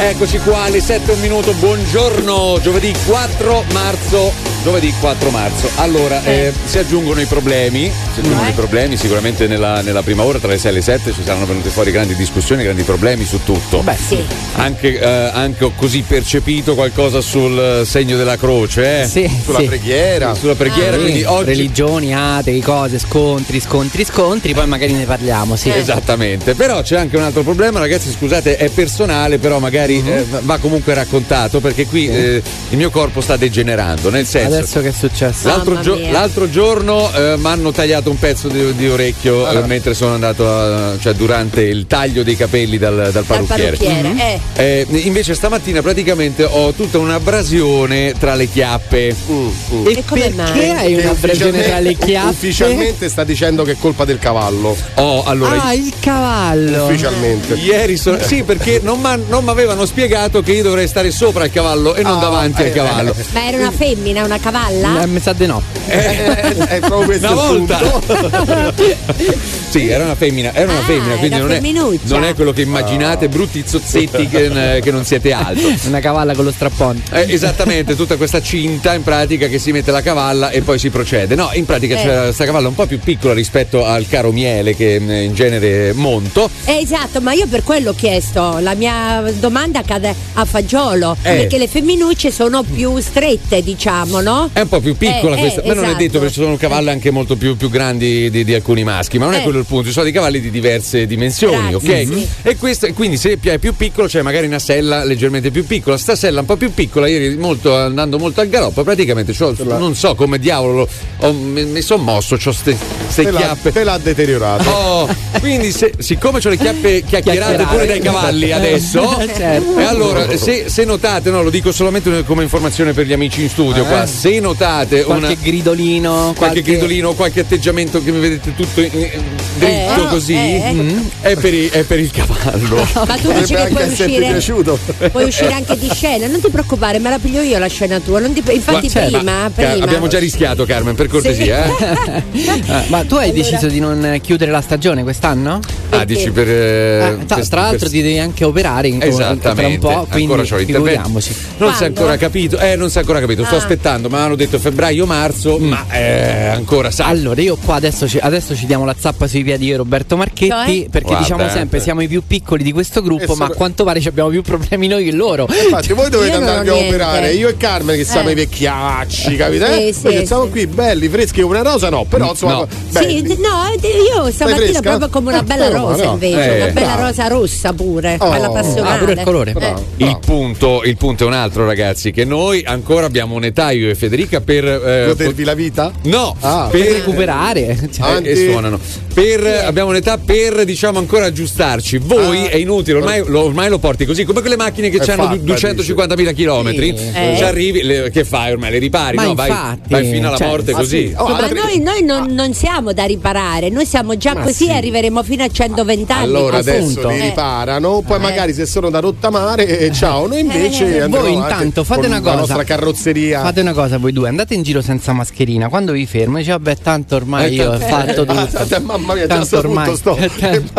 Eccoci qua alle 7 un minuto, buongiorno, giovedì 4 marzo. Giovedì 4 marzo. Allora, eh, si aggiungono i problemi, si aggiungono i problemi, sicuramente nella, nella prima ora tra le 6 e le 7 ci saranno venute fuori grandi discussioni, grandi problemi su tutto. Beh, sì. Anche, eh, anche ho così percepito qualcosa sul segno della croce, eh? Sì, Sulla sì. preghiera. Sulla preghiera, Sì, quindi oggi religioni, atei, cose, scontri, scontri, scontri, poi magari ne parliamo, sì. Esattamente, però c'è anche un altro problema, ragazzi, scusate, è personale, però magari eh, va comunque raccontato perché qui eh, il mio corpo sta degenerando, nel senso Adesso che è successo? L'altro, gio- l'altro giorno mi hanno tagliato un pezzo di, di orecchio Ah. eh, mentre sono andato a- cioè durante il taglio dei capelli dal, dal Dal parrucchiere. parrucchiere, Mhm. eh. Eh, invece stamattina praticamente ho tutta un'abrasione tra le chiappe. E, E come perché mai? hai Che una abrasione tra le chiappe? Ufficialmente sta dicendo che è colpa del cavallo. Oh, allora Ah, il cavallo. Ufficialmente. Ieri sono. Sì, perché non mi avevano spiegato che io dovrei stare sopra il cavallo e non Ah, davanti eh, al cavallo. Ma era una femmina, una cavalla? Eh, mi sa di no. È, è proprio questo Una volta. sì, era una femmina, era una Ah, femmina, quindi non è, femminuccia. non è quello che immaginate, brutti zozzetti che, che non siete altro. Una cavalla con lo strappone. Eh, esattamente, tutta questa cinta in pratica che si mette la cavalla e poi si procede. No, in pratica Eh. c'è questa cavalla un po' più piccola rispetto al caro miele che mh, in genere monto. Eh, esatto, ma io per quello ho chiesto, la mia domanda cade a fagiolo, Eh. perché le femminucce sono più strette, diciamo, no? È un po' più piccola Eh, questa, eh, ma non è esatto. detto perché ci sono cavalli anche molto più, più grandi di, di alcuni maschi, ma non è Eh. quello il punto, ci sono dei cavalli di diverse dimensioni, Grazie, ok? sì. E questo, e quindi se è più piccolo c'è magari una sella leggermente più piccola, sta sella un po' più piccola, ieri molto, andando molto al galoppo, praticamente c'ho- non so come diavolo ho- mi, mi sono mosso, ho queste Te l'ha, chiappe. te l'ha deteriorato. Oh, quindi se- siccome ho le chiappe chiacchierate pure dai cavalli adesso, Certo. e allora se, se notate, no, lo dico solamente come informazione per gli amici in studio qua, se notate Qualche una, gridolino. qualche gridolino, qualche atteggiamento che mi vedete tutto in- in- dritto Eh, così, eh. mm, è, per il, è per il cavallo. Ma tu dici che puoi uscire, piaciuto. puoi uscire anche di scena, non ti preoccupare, me la piglio io la scena tua. non ti- infatti Ma- prima, ma- prima. abbiamo già rischiato Carmen, per cortesia. eh. Ah, ma tu hai Allora- deciso di non chiudere la stagione quest'anno? Ah, dici per... eh, Ah, tra, per- tra l'altro per- ti devi anche operare in, tra Esattamente, un po', quindi ancora c'ho l'intervento. figuriamoci. Non si è ancora capito, eh, non si è ancora capito. Sto Ah. aspettando, ma hanno detto febbraio-marzo, ma eh, ancora sa. Allora, io qua adesso ci, adesso ci diamo la zappa sui piedi io e Roberto Marchetti, Cioè? perché Guarda, diciamo eh. sempre siamo i più piccoli di questo gruppo, ma a quanto pare ci abbiamo più problemi noi che loro. Infatti, voi dovete andarvi a operare. Io e Carmen, che siamo Eh. i vecchiacci, capite? Eh? Sì, Perché sì, siamo sì. qui belli, freschi, una rosa no, però insomma. No. belli. Sì, no, io stamattina proprio come una bella Eh, no, rosa no. invece, Eh, una bella bravo. rosa rossa pure, Oh. bella passionale. Ah, pure il colore. Bravo, Il bravo. punto, il punto è un altro, ragazzi, che noi ancora abbiamo un'età, io e Federica, per. eh, Godervi la vita? No, Ah. Per per recuperare. Cioè, Eh, e suonano. Per, abbiamo un'età per diciamo ancora aggiustarci. Voi Ah. è inutile, ormai lo, ormai lo porti così, come quelle macchine che hanno fatta, 250.000 chilometri. Sì. Eh. Ci arrivi, le- che fai ormai? Le ripari? Ma no, vai, infatti, vai fino alla cioè, morte così. sì. Oh, Ma altri- noi, noi non, non siamo da riparare, noi siamo già Ma così sì. e arriveremo fino a 120 anni. Allora adesso li Eh. riparano, poi Eh. magari se sono da rottamare, eh, ciao. Noi invece Eh. Voi intanto fate con una La cosa. nostra carrozzeria. Fate una cosa voi due, andate in giro senza mascherina. Quando vi fermo, dice vabbè, tanto ormai Eh, io ho fatto tutto. mamma mia, già tanto sto ormai. punto sto.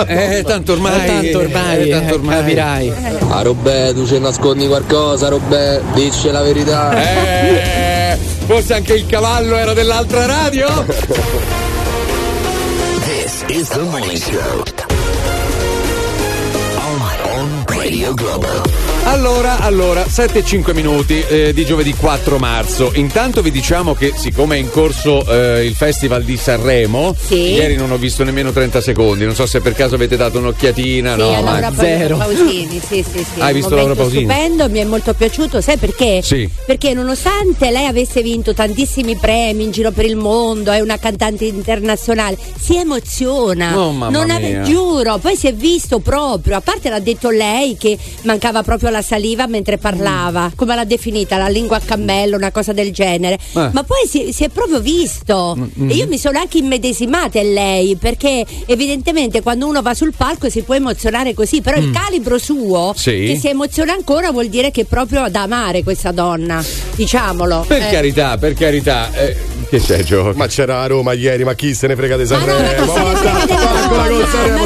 Eh, tanto ormai. tanto ormai, eh, tanto ormai. capirai. Ah Robè, tu ci nascondi qualcosa, Robè, dici la verità. Eh, forse anche il cavallo era dell'altra radio? This is the morning show. On, on Radio Globo. Allora, allora, 7 e 5 minuti eh, di giovedì 4 marzo. Intanto vi diciamo che siccome è in corso eh, il Festival di Sanremo, Sì. ieri non ho visto nemmeno 30 secondi. Non so se per caso avete dato un'occhiatina. Sì, no, ma Laura zero. Pausini, sì, sì, sì. Hai visto Laura Pausini? Stupendo, mi è molto piaciuto, sai perché? Sì. Perché nonostante lei avesse vinto tantissimi premi in giro per il mondo, è una cantante internazionale, si emoziona. Oh, mamma non ave- giuro, poi si è visto proprio, a parte l'ha detto lei che mancava proprio proprio la saliva mentre parlava, come l'ha definita, la lingua a cammello, una cosa del genere. Ah. Ma poi si, si è proprio visto. Mm, E io mi sono anche immedesimata in lei, perché evidentemente quando uno va sul palco si può emozionare così, però il calibro suo, Mm. Sì. che si emoziona ancora, vuol dire che è proprio da amare questa donna, diciamolo. Per Eh. carità, per carità. Eh, che c'è, Gio? Ma c'era a Roma ieri, ma chi se ne frega di Ma no, ma Sanremo? Ma?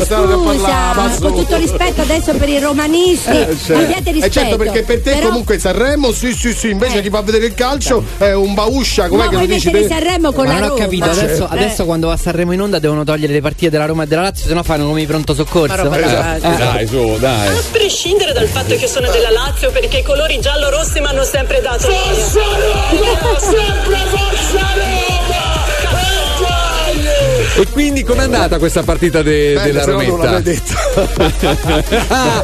Sanremo Ma ma scusa, con tutto rispetto adesso per i romanisti, Eh, certo. abbiate Eh, rispetto. certo, perché per te Però- comunque Sanremo, sì, sì, sì, invece Eh. chi va a vedere il calcio è un bauscia, com'è Ma che lo vuoi dici mettere te? Sanremo con Ma la non ho Roma? capito, adesso, Eh. adesso quando va a Sanremo in onda devono togliere le partite della Roma e della Lazio, se no fanno come i pronto soccorso. Eh. Dai, su, dai. A prescindere dal fatto che sono della Lazio, perché i colori giallo-rossi mi hanno sempre dato. E quindi com'è andata questa partita de- Eh, della no non Rometta? l'avrei detto. Ah,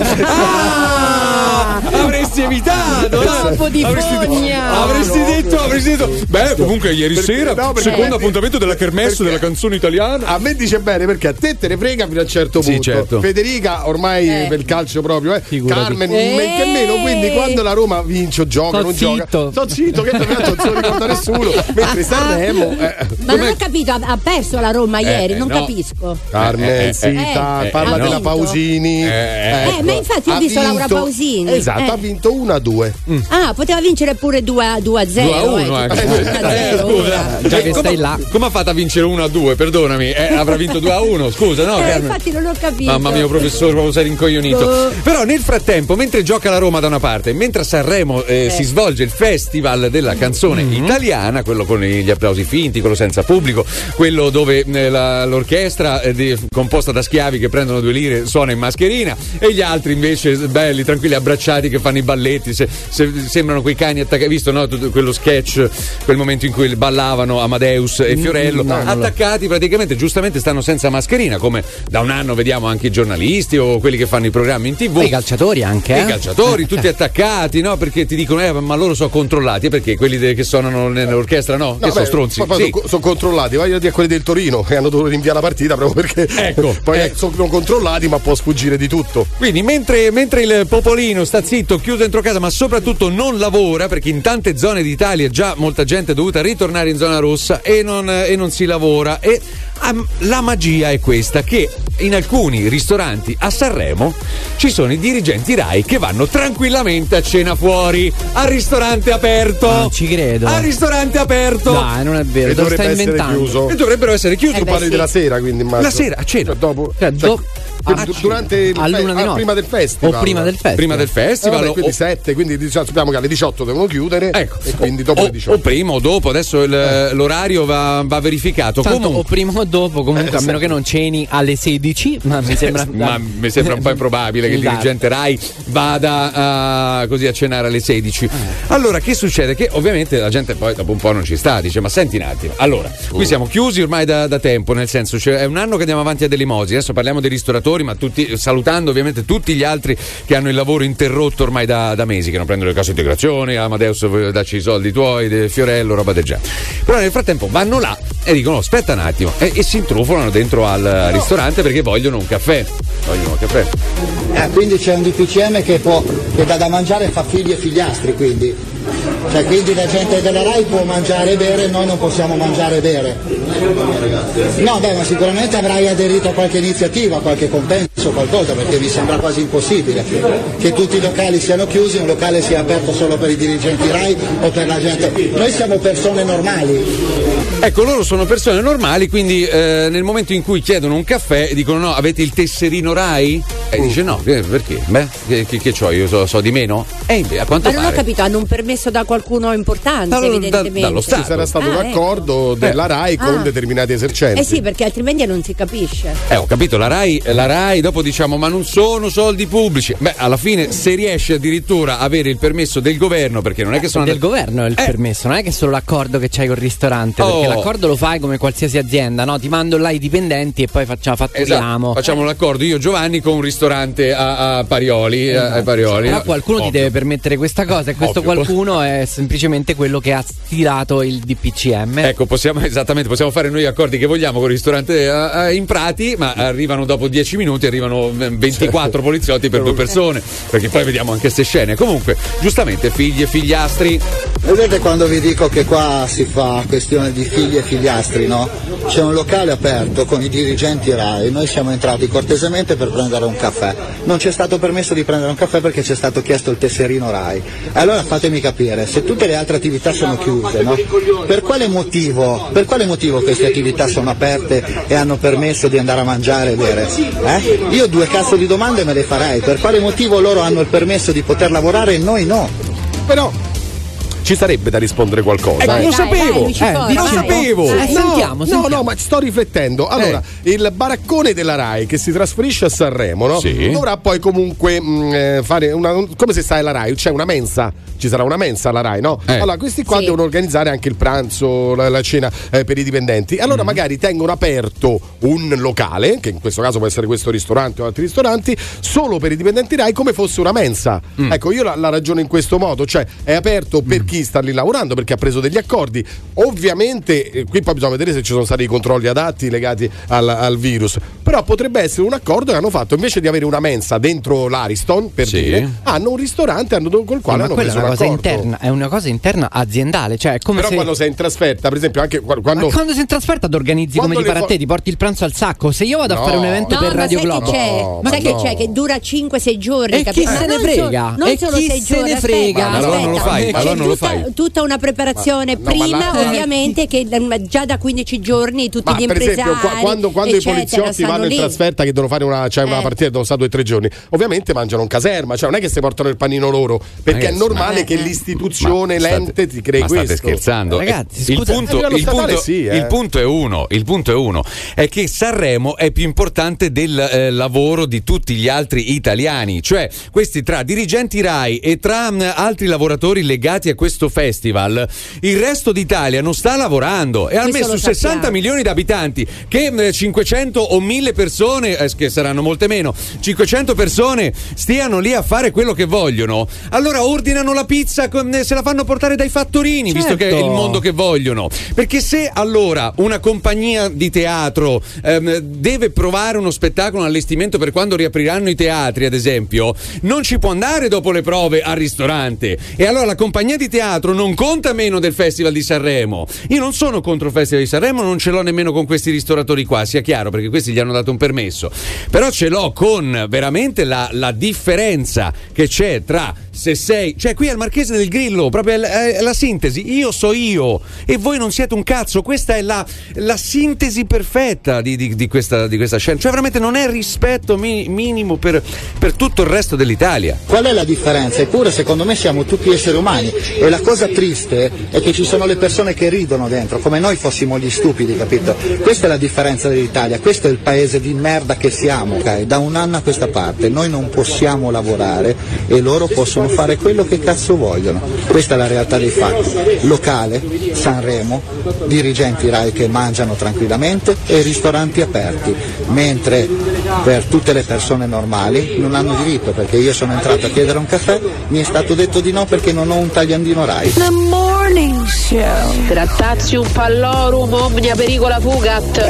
avresti evitato Troppo di avresti, fogna. avresti detto avresti detto beh comunque ieri Perché- sera no, perché- secondo appuntamento della kermesse perché- della canzone italiana A me dice bene perché a te te ne frega fino a un certo Sì, punto. certo. Federica ormai Eh. per il calcio proprio, eh. Figurati. Carmen Eh. men che meno, quindi quando la Roma vince o gioca, Sto non zitto. gioca. Sto zitto, che non se lo ricorda nessuno. Mentre Sanremo eh, Ma non ho capito, ha, perso la Roma ieri, eh, non no. capisco. Carmen, Eh, eh, eh, eh, parla della. Pausini. Eh, eh, ma infatti ho visto Laura Pausini. Esatto, Eh. ha vinto 1-2. Ah, poteva vincere pure 2 a 2 a 0. 2 a 1 eh, anche. tipo 1 a Eh, 0 scusa. ora. Già che come, stai là. come ha fatto a vincere 1 a 2 perdonami eh, avrà vinto 2 a 1 scusa no Eh, infatti non ho capito. Mamma mia, professore, proprio sei rincoglionito. Oh. Però nel frattempo, mentre gioca la Roma da una parte, mentre a Sanremo eh, si svolge il festival della canzone Mm-hmm. italiana, quello con gli applausi finti, quello senza pubblico, quello dove eh, la- l'orchestra eh, di- composta da schiavi che prendono due lire suona in mascherina e gli altri invece belli, tranquilli, abbracciati che fanno i balletti, se- se- sembrano quei cani attaccati. Visto no? Tutto quello sketch, quel momento in cui ballavano Amadeus e Fiorello, no, attaccati praticamente, giustamente stanno senza mascherina, come da un anno vediamo anche i giornalisti o quelli che fanno i programmi in tv. I calciatori anche. I eh? calciatori, Eh, tutti attaccati, no? Perché ti dicono, eh, ma loro sono controllati, eh, perché quelli de- che suonano nell'orchestra no? che sono stronzi. Poi, Sì. sono, sono controllati, voglio dire a quelli del Torino che hanno dovuto rinviare la partita proprio perché Ecco, poi ecco. sono controllati, ma può sfuggire di tutto. Quindi mentre, mentre il popolino sta zitto, chiuso dentro casa, ma soprattutto non lavora, perché in tante zone d'Italia già molta gente è dovuta ritornare in zona rossa e non, e non si lavora. E am, la magia è questa, che in alcuni ristoranti a Sanremo ci sono i dirigenti RAI che vanno tranquillamente a cena fuori, al ristorante aperto. Non ci credo. Al ristorante aperto. Dai, non è vero, E dovrebbe stai essere inventando. chiuso. E dovrebbero essere chiusi. Eh Tu beh, parli sì. della sera, quindi immagino. La sera, a cena. Cioè, dopo, Cioè, cioè, do- du- a du- cena. durante ah, notte. prima del festival. O prima del festival. Prima del Eh, festival. vabbè, o- quindi 7, quindi diciamo, sappiamo che alle 18 devono chiudere Ecco, e quindi dopo o, le 18. o prima o dopo, adesso il- l'orario va, va verificato. Tanto Comunque- o prima o dopo, comunque, a meno che non ceni alle 16, ma mi sembra. ma mi sembra un po' improbabile che il Esatto. dirigente Rai vada a, così a cenare alle 16. Eh. Allora, che succede? Che ovviamente la gente poi dopo un po' non ci sta, dice: Ma senti un attimo. Allora, qui siamo chiusi ormai da, da tempo, nel senso, cioè, è un anno che andiamo avanti a delle emoji. Adesso parliamo dei ristoratori, ma tutti, salutando ovviamente tutti gli altri che hanno il lavoro interrotto ormai da, da mesi, che non prendono le casse integrazione, Amadeus eh, dacci i soldi tuoi, Fiorello, roba del genere. Però nel frattempo vanno là e dicono: "Oh, aspetta un attimo, e, e si intrufolano dentro al ristorante perché vogliono un caffè. Vogliono un caffè. Eh, quindi c'è un DPCM che, può, che dà da mangiare e fa figli e figliastri, quindi. Cioè, quindi la gente della RAI può mangiare e bere, noi non possiamo mangiare e bere. No, beh, ma sicuramente avrai aderito a qualche iniziativa, a qualche compenso, qualcosa, perché mi sembra quasi impossibile che tutti i locali siano chiusi, un locale sia aperto solo per i dirigenti RAI o per la gente. Noi siamo persone normali. Ecco, loro sono persone normali, quindi eh, nel momento in cui chiedono un caffè dicono no, avete il tesserino Rai? E dice no, perché? Beh, che, che, che c'ho io? So, so di meno? E invece, a quanto Ma non ho pare... capito, hanno un permesso da qualcuno importante, Dallo- da- evidentemente. dallo Stato. Ci sarà stato Ah, un accordo della RAI con Ah. determinati esercenti. Eh sì, perché altrimenti non si capisce. Eh, ho capito, la Rai, la Rai dopo diciamo ma non sono soldi pubblici. Beh, alla fine se riesce addirittura a avere il permesso del governo, perché non è che sono Del andati- governo è il Eh. permesso, non è che è solo l'accordo che c'hai col ristorante, Oh. perché l'accordo lo fai come qualsiasi azienda, no? Ti mando là i dipendenti e poi facciamo, fatturiamo. Esatto, facciamo l'accordo io Giovanni con un ristorante ristorante a, a Parioli. a- a Parioli. Però qualcuno ti Ovvio. deve permettere questa cosa e questo Ovvio. qualcuno è semplicemente quello che ha stilato il DPCM. Ecco, possiamo esattamente, possiamo fare noi gli accordi che vogliamo con il ristorante eh, eh, in Prati, ma arrivano dopo 10 minuti, arrivano eh, 24 poliziotti per due persone, perché poi vediamo anche queste scene. Comunque, giustamente, figli e figliastri. Vedete quando vi dico che qua si fa questione di figli e figliastri, no? C'è un locale aperto con i dirigenti RAI, noi siamo entrati cortesemente per prendere un caffè. Non ci è stato permesso di prendere un caffè perché ci è stato chiesto il tesserino RAI. Allora fatemi capire, se tutte le altre attività sono chiuse, no? Per quale motivo, per quale motivo queste attività sono aperte e hanno permesso di andare a mangiare e bere? Eh? Io due cazzo di domande me le farei, per quale motivo loro hanno il permesso di poter lavorare e noi no? Però ci sarebbe da rispondere qualcosa. Ecco, eh. lo sapevo, Luci eh, fuori, lo sapevo. Eh, No, sentiamo, no, sentiamo. no, ma sto riflettendo. Allora, il baraccone della RAI che si trasferisce a Sanremo, no? Sì. Dovrà poi comunque mh, eh, fare una. un- come se stai alla RAI, c'è una mensa. Ci sarà una mensa alla RAI, no? Eh. Allora, questi qua Sì. devono organizzare anche il pranzo, la, la cena eh, per i dipendenti. Mm. Allora, magari tengono aperto un locale, che in questo caso può essere questo ristorante o altri ristoranti, solo per i dipendenti RAI come fosse una mensa. Mm. Ecco, io la, la ragiono in questo modo, cioè è aperto per chi sta lì lavorando, perché ha preso degli accordi. Ovviamente, eh, qui poi bisogna vedere se ci sono stati i controlli adatti legati al, al virus. Però potrebbe essere un accordo che hanno fatto invece di avere una mensa dentro l'Ariston, per Sì. dire, hanno un ristorante hanno, col quale ma hanno preso una un cosa interna, è una cosa interna aziendale, cioè come Però se quando sei in trasferta, per esempio, anche qua- Ma quando. quando sei in trasferta ti organizzi come Quando ti le pare a fo- te, ti porti il pranzo al sacco. Se io vado No. a fare un evento No, per ma Radio sai Globo, che c'è? No, sai ma che no. c'è? Che dura 5-6 giorni, E chi se ne non frega? non E solo chi 6 se giorni, ne aspetta, frega? Ma allora non lo fai, allora non lo tutta, fai. tutta una preparazione prima, la- ovviamente, che mm, già da 15 giorni tutti Ma gli per impresari quando, quando i poliziotti vanno in trasferta che devono fare una, cioè una Eh. partita, devono stare due o tre giorni, ovviamente mangiano in caserma, cioè non è che si portano il panino loro, perché Ragazzi, è normale ma- che eh, eh. l'istituzione, Ma state- l'ente ti crei ma questo. state scherzando? Ragazzi, il scusa, punto, a livello il punto- sì, eh. il punto è uno, il punto è uno, è che Sanremo è più importante del eh, lavoro di tutti gli altri italiani, cioè questi tra dirigenti RAI e tra mh, altri lavoratori legati a questo festival, il resto d'Italia non sta lavorando e almeno su 60 sappiamo. milioni di abitanti che mh, 500 o 1000 persone, eh, che saranno molte meno, 500 persone stiano lì a fare quello che vogliono, allora ordinano la pizza, con- eh, se la fanno portare dai fattorini, visto che è Certo. il mondo che vogliono. Perché se allora una compagnia di teatro ehm, deve provare uno spettacolo, un allestimento per quando riapriranno i teatri, ad esempio, non ci può andare dopo le prove al ristorante. E allora la compagnia di teatro non conta meno del Festival di Sanremo. Io non sono contro il Festival di Sanremo, non ce l'ho nemmeno con questi ristoratori qua, sia chiaro, perché questi gli hanno dato un permesso. Però ce l'ho con veramente la, la differenza che c'è tra se sei, cioè qui al Marchese del Grillo, proprio è la, è la sintesi, io so io e voi non siete un cazzo, questa è la, la sintesi perfetta di, di- di questa, di questa scena, cioè veramente non è rispetto mi- minimo per, per tutto il resto dell'Italia. Qual è la differenza? Eppure secondo me siamo tutti esseri umani e la cosa triste è che ci sono le persone che ridono dentro, come noi fossimo gli stupidi, capito? Questa è la differenza dell'Italia, questo è il paese di merda che siamo, ok? Da un anno a questa parte noi non possiamo lavorare e loro possono fare quello che cazzo vogliono. Questa è la realtà dei fatti. Locale, Sanremo, dirigenti RAI che mangiano tranquillamente e ristoranti aperti, mentre per tutte le persone normali non hanno diritto perché io sono entrato a chiedere un caffè, mi è stato detto di no perché non ho un tagliandino RAI. The morning show. Grattazium pallorum omnia pericola fugat.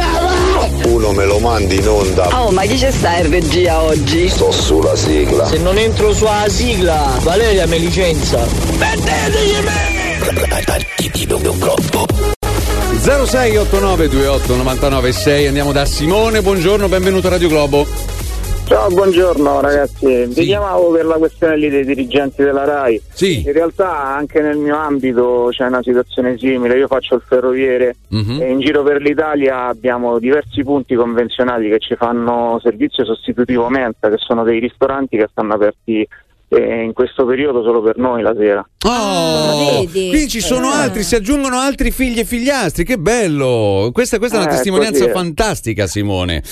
Uno me lo mandi in onda. Oh, ma chi c'è sta in regia oggi? Sto sulla sigla. Se non entro sulla sigla, Valeria mi licenza. 0689289996 andiamo da Simone, buongiorno, benvenuto a Radio Globo. Ciao, buongiorno ragazzi. Vi chiamavo per la questione lì dei dirigenti della RAI. Sì. In realtà anche nel mio ambito c'è una situazione simile. Io faccio il ferroviere Mhm. e in giro per l'Italia abbiamo diversi punti convenzionati che ci fanno servizio sostitutivo mensa, che sono dei ristoranti che stanno aperti eh, in questo periodo solo per noi la sera. Oh, vedi? qui ci sono Ah. altri, si aggiungono altri figli e figliastri, che bello! Questa, questa è una Eh, testimonianza così fantastica, Simone.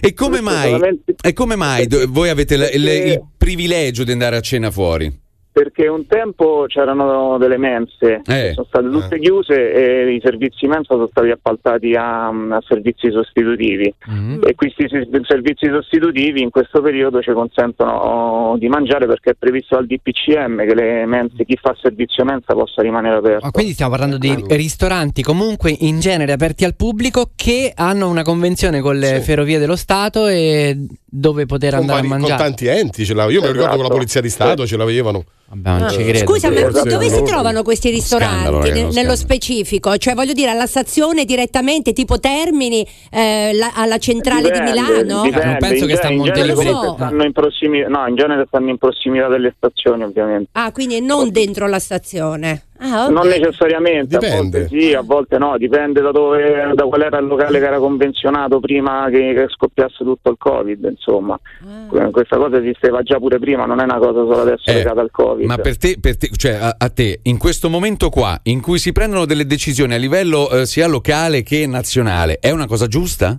E come Questo mai, e come mai do- voi avete la- il, Perché- il privilegio di andare a cena fuori? Perché un tempo c'erano delle mense, Eh. sono state tutte chiuse e i servizi mensa sono stati appaltati a, a servizi sostitutivi Mm-hmm. e questi servizi sostitutivi in questo periodo ci consentono di mangiare perché è previsto dal DPCM che le mense, chi fa servizio mensa possa rimanere aperto. Ma quindi stiamo parlando di ristoranti comunque in genere aperti al pubblico che hanno una convenzione con le ferrovie dello Stato e dove poter Con, andare vari- a con mangiare. tanti enti ce l'avevano. Io mi ricordo con la Esatto. polizia di Stato ce l'avevano. Vabbè, non ci Eh, credo. Scusa, ma dove si trovano questi ristoranti? Scandalo, uno nello specifico? Cioè, voglio dire, alla stazione direttamente, tipo Termini, eh, la- alla centrale di Dipende, Milano? dipende. Non penso in che sta a comunque stanno in prossimi- no, in genere stanno in prossimità delle stazioni ovviamente. Ah, quindi non dentro la stazione. Ah, ok. Non necessariamente, Dipende. a volte sì, a volte no, dipende da dove da qual era il locale che era convenzionato prima che, che scoppiasse tutto il Covid, insomma. Ah. Questa cosa esisteva già pure prima, non è una cosa solo adesso Eh, legata al Covid. Ma per te, per te- cioè a, a te, in questo momento qua, in cui si prendono delle decisioni a livello eh, sia locale che nazionale, è una cosa giusta?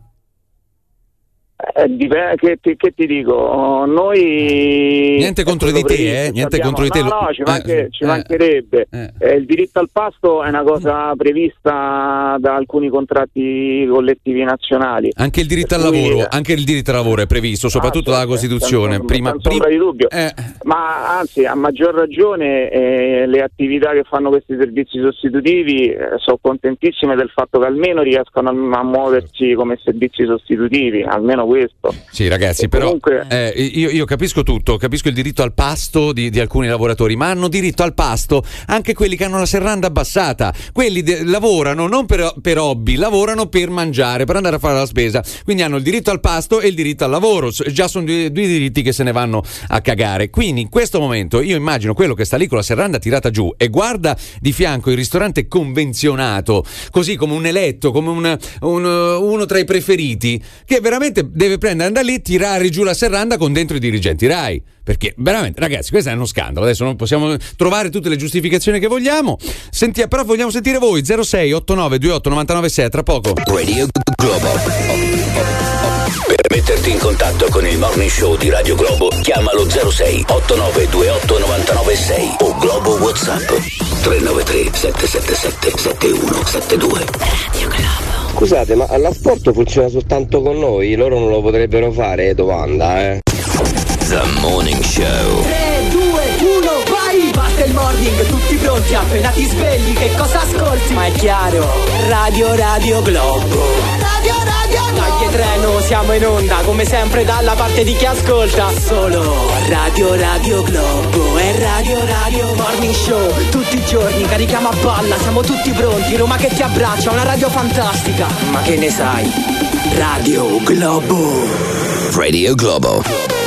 Eh, dipende- che, ti, che ti dico? Noi. Niente contro di te, eh, niente abbiamo- contro di te, No, no, ci, manche- eh, ci eh, mancherebbe. eh. Eh, il diritto al pasto è una cosa prevista da alcuni contratti collettivi nazionali. Anche il diritto al cui, lavoro, eh, anche il diritto al lavoro è previsto, soprattutto Ah, dalla sì, Costituzione. senza- Prima, senza prima- di dubbio. eh, Ma anzi, a maggior ragione eh, le attività che fanno questi servizi sostitutivi eh, sono contentissime del fatto che almeno riescono a, a muoversi come servizi sostitutivi, almeno questo. Sì, ragazzi, E però comunque- eh, io, io capisco tutto, capisco il diritto al pasto di, di alcuni lavoratori, ma hanno diritto al pasto anche quelli che hanno la serranda abbassata. Quelli de- lavorano non per, per hobby, lavorano per mangiare, per andare a fare la spesa. Quindi hanno il diritto al pasto e il diritto al lavoro. Già sono due, due diritti che se ne vanno a cagare. Quindi in questo momento io immagino quello che sta lì con la serranda tirata giù e guarda di fianco il ristorante convenzionato, così come un eletto, come un- un- uno tra i preferiti, che veramente deve prendere, andare lì, tirare giù la serranda con dentro i dirigenti Rai. Perché veramente, ragazzi, questo è uno scandalo. Adesso non possiamo trovare tutte le giustificazioni che vogliamo. Senti- però vogliamo sentire voi 06 89 28 99 6 tra poco. Radio Globo. Per metterti in contatto con il morning show di Radio Globo, chiamalo 06 89 28 99 6 o Globo WhatsApp 393 777 7172. Scusate, ma all'asporto funziona soltanto con noi? Loro non lo potrebbero fare, domanda, eh? The Morning Show. Morning, tutti pronti, appena ti svegli, che cosa ascolti? Ma è chiaro, Radio Radio Globo. Radio Radio Dai treno, siamo in onda, come sempre dalla parte di chi ascolta. Solo Radio Radio Globo e Radio Radio Morning Show. Tutti i giorni carichiamo a palla, siamo tutti pronti, Roma che ti abbraccia, una radio fantastica. Ma che ne sai? Radio Globo. Radio Globo.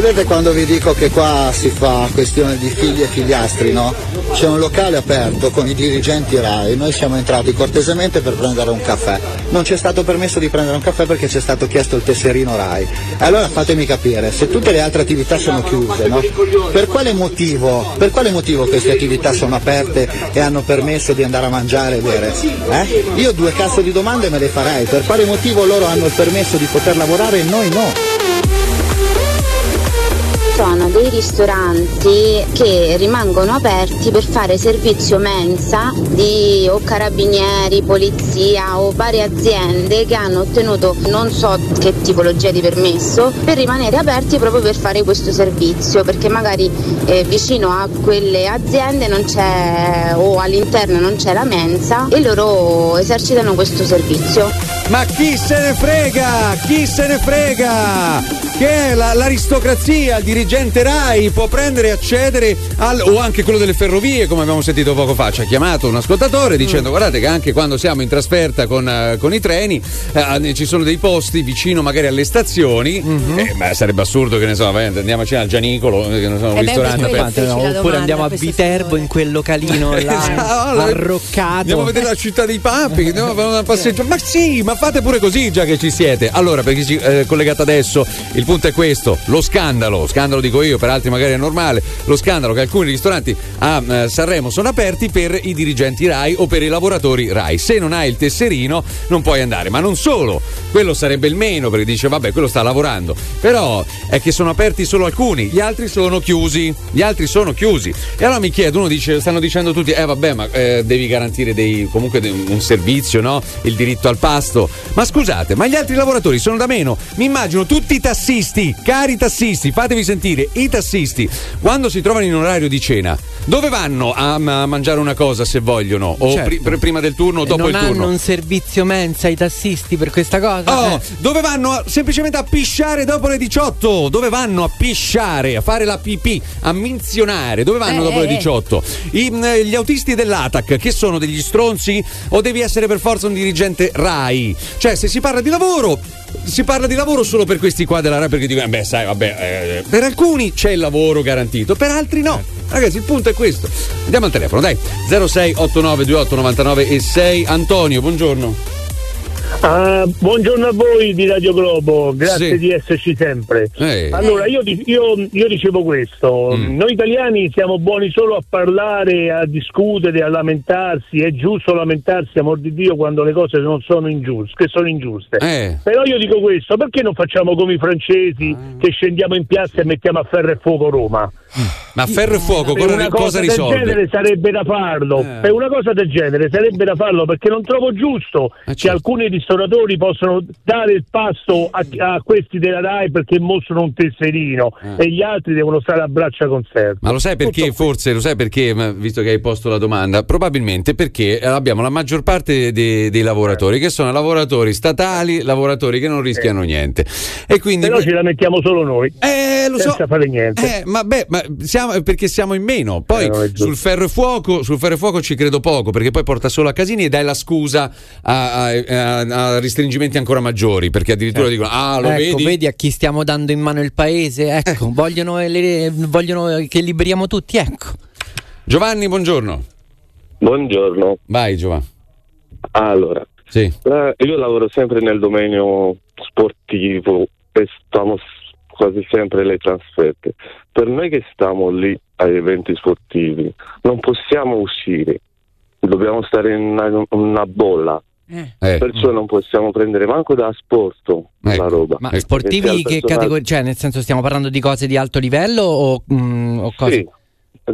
Vedete quando vi dico che qua si fa questione di figli e figliastri, no? C'è un locale aperto con i dirigenti RAI, noi siamo entrati cortesemente per prendere un caffè. Non ci è stato permesso di prendere un caffè perché ci è stato chiesto il tesserino RAI. Allora fatemi capire, se tutte le altre attività sono chiuse, no? Per quale motivo, per quale motivo queste attività sono aperte e hanno permesso di andare a mangiare e bere? Eh? Io due cazzo di domande me le farei, per quale motivo loro hanno il permesso di poter lavorare e noi no? Sono dei ristoranti che rimangono aperti per fare servizio mensa di o carabinieri, polizia o varie aziende che hanno ottenuto non so che tipologia di permesso per rimanere aperti proprio per fare questo servizio perché magari eh, vicino a quelle aziende non c'è o all'interno non c'è la mensa e loro esercitano questo servizio. Ma chi se ne frega? Chi se ne frega? Che è la- l'aristocrazia, il dirigente Rai può prendere e accedere al, o anche quello delle ferrovie, come abbiamo sentito poco fa. Ci ha chiamato un ascoltatore dicendo: Guardate, che anche quando siamo in trasferta con, eh, con i treni eh, ci sono dei posti vicino magari alle stazioni. Eh, ma sarebbe assurdo che ne so, vai, andiamoci al Gianicolo, eh, che ne so, un Eh beh, ristorante aperto. difficile la Oppure andiamo a Viterbo in quel localino là Esatto, arroccato. Andiamo a vedere la città dei papi, andiamo a fare una passeggiata. Ma sì, ma fate pure così già che ci siete. Allora, per chi si è collegato adesso, il punto è questo: lo scandalo, scandalo dico io, per altri magari è normale, lo scandalo che alcuni ristoranti a eh, Sanremo sono aperti per i dirigenti RAI o per i lavoratori RAI. Se non hai il tesserino non puoi andare, ma non solo, quello sarebbe il meno perché dice vabbè, quello sta lavorando. Però è che sono aperti solo alcuni, gli altri sono chiusi. Gli altri sono chiusi. E allora mi chiedo, uno dice, stanno dicendo tutti, eh vabbè, ma eh, devi garantire dei, comunque de- un servizio, no? Il diritto al pasto. Ma scusate, ma gli altri lavoratori sono da meno. Mi immagino tutti i tassisti, cari tassisti, fatevi sentire, i tassisti, quando si trovano in orario di cena, dove vanno a, a mangiare una cosa se vogliono? O Certo. pri- pr- prima del turno o dopo non il turno? hanno un servizio mensa ai tassisti per questa cosa? Oh, Eh. dove vanno a- semplicemente a pisciare dopo le 18? Dove vanno a pisciare, a fare la pipì, a minzionare? Dove vanno Eh, dopo le eh. 18? I- mh, gli autisti dell'ATAC, che sono degli stronzi? O devi essere per forza un dirigente RAI? Cioè, se si parla di lavoro, si parla di lavoro solo per questi qua della RAI perché dicono, eh, beh, sai, vabbè, eh, per alcuni c'è il lavoro garantito, per altri no. Ragazzi, il punto è questo. Andiamo al telefono, dai. 06 89 28 99 e 6. Antonio, buongiorno. Ah, buongiorno a voi di Radio Globo, grazie Sì. di esserci sempre. Eh. Allora, io, io- io dicevo questo, Mm. noi italiani siamo buoni solo a parlare, a discutere, a lamentarsi, è giusto lamentarsi, amor di Dio, quando le cose non sono ingiuste, che sono ingiuste. Eh. Però io dico questo, perché non facciamo come i francesi che scendiamo in piazza e mettiamo a ferro e fuoco Roma? Ma ferro e fuoco, Per cosa, una cosa cosa del risolve? genere sarebbe da farlo. Eh. Per una cosa del genere sarebbe da farlo perché non trovo giusto Eh, che certo. alcuni ristoratori possano dare il pasto a, a questi della RAI perché mostrano un tesserino Eh. e gli altri devono stare a braccia conserve. Ma lo sai perché? Forse lo sai perché, visto che hai posto la domanda? Probabilmente perché eh, abbiamo la maggior parte dei, dei lavoratori che sono lavoratori statali, lavoratori che non rischiano niente. E quindi. Però ci lamentiamo solo noi. Eh, lo so. senza fare niente. Eh, ma beh, ma siamo, perché siamo in meno. Poi Eh, sul ferro e fuoco, sul ferro e fuoco ci credo poco, perché poi porta solo a casini e dai la scusa a, a- a- a restringimenti ancora maggiori. Perché addirittura dicono: Ah, lo ecco, vedi? a chi stiamo dando in mano il paese? Ecco, vogliono, le- vogliono che liberiamo tutti, ecco. Giovanni, buongiorno. Buongiorno. Vai, Giovanni. Allora, Sì. eh, io lavoro sempre nel domenio sportivo e stiamo quasi sempre le trasferte. Per noi che stiamo lì agli eventi sportivi non possiamo uscire, dobbiamo stare in una, una bolla. Eh. Perciò non possiamo prendere manco da asporto la roba. Ma sportivi che categoria? Cioè, nel senso, stiamo parlando di cose di alto livello o, mm, o cose? Sì,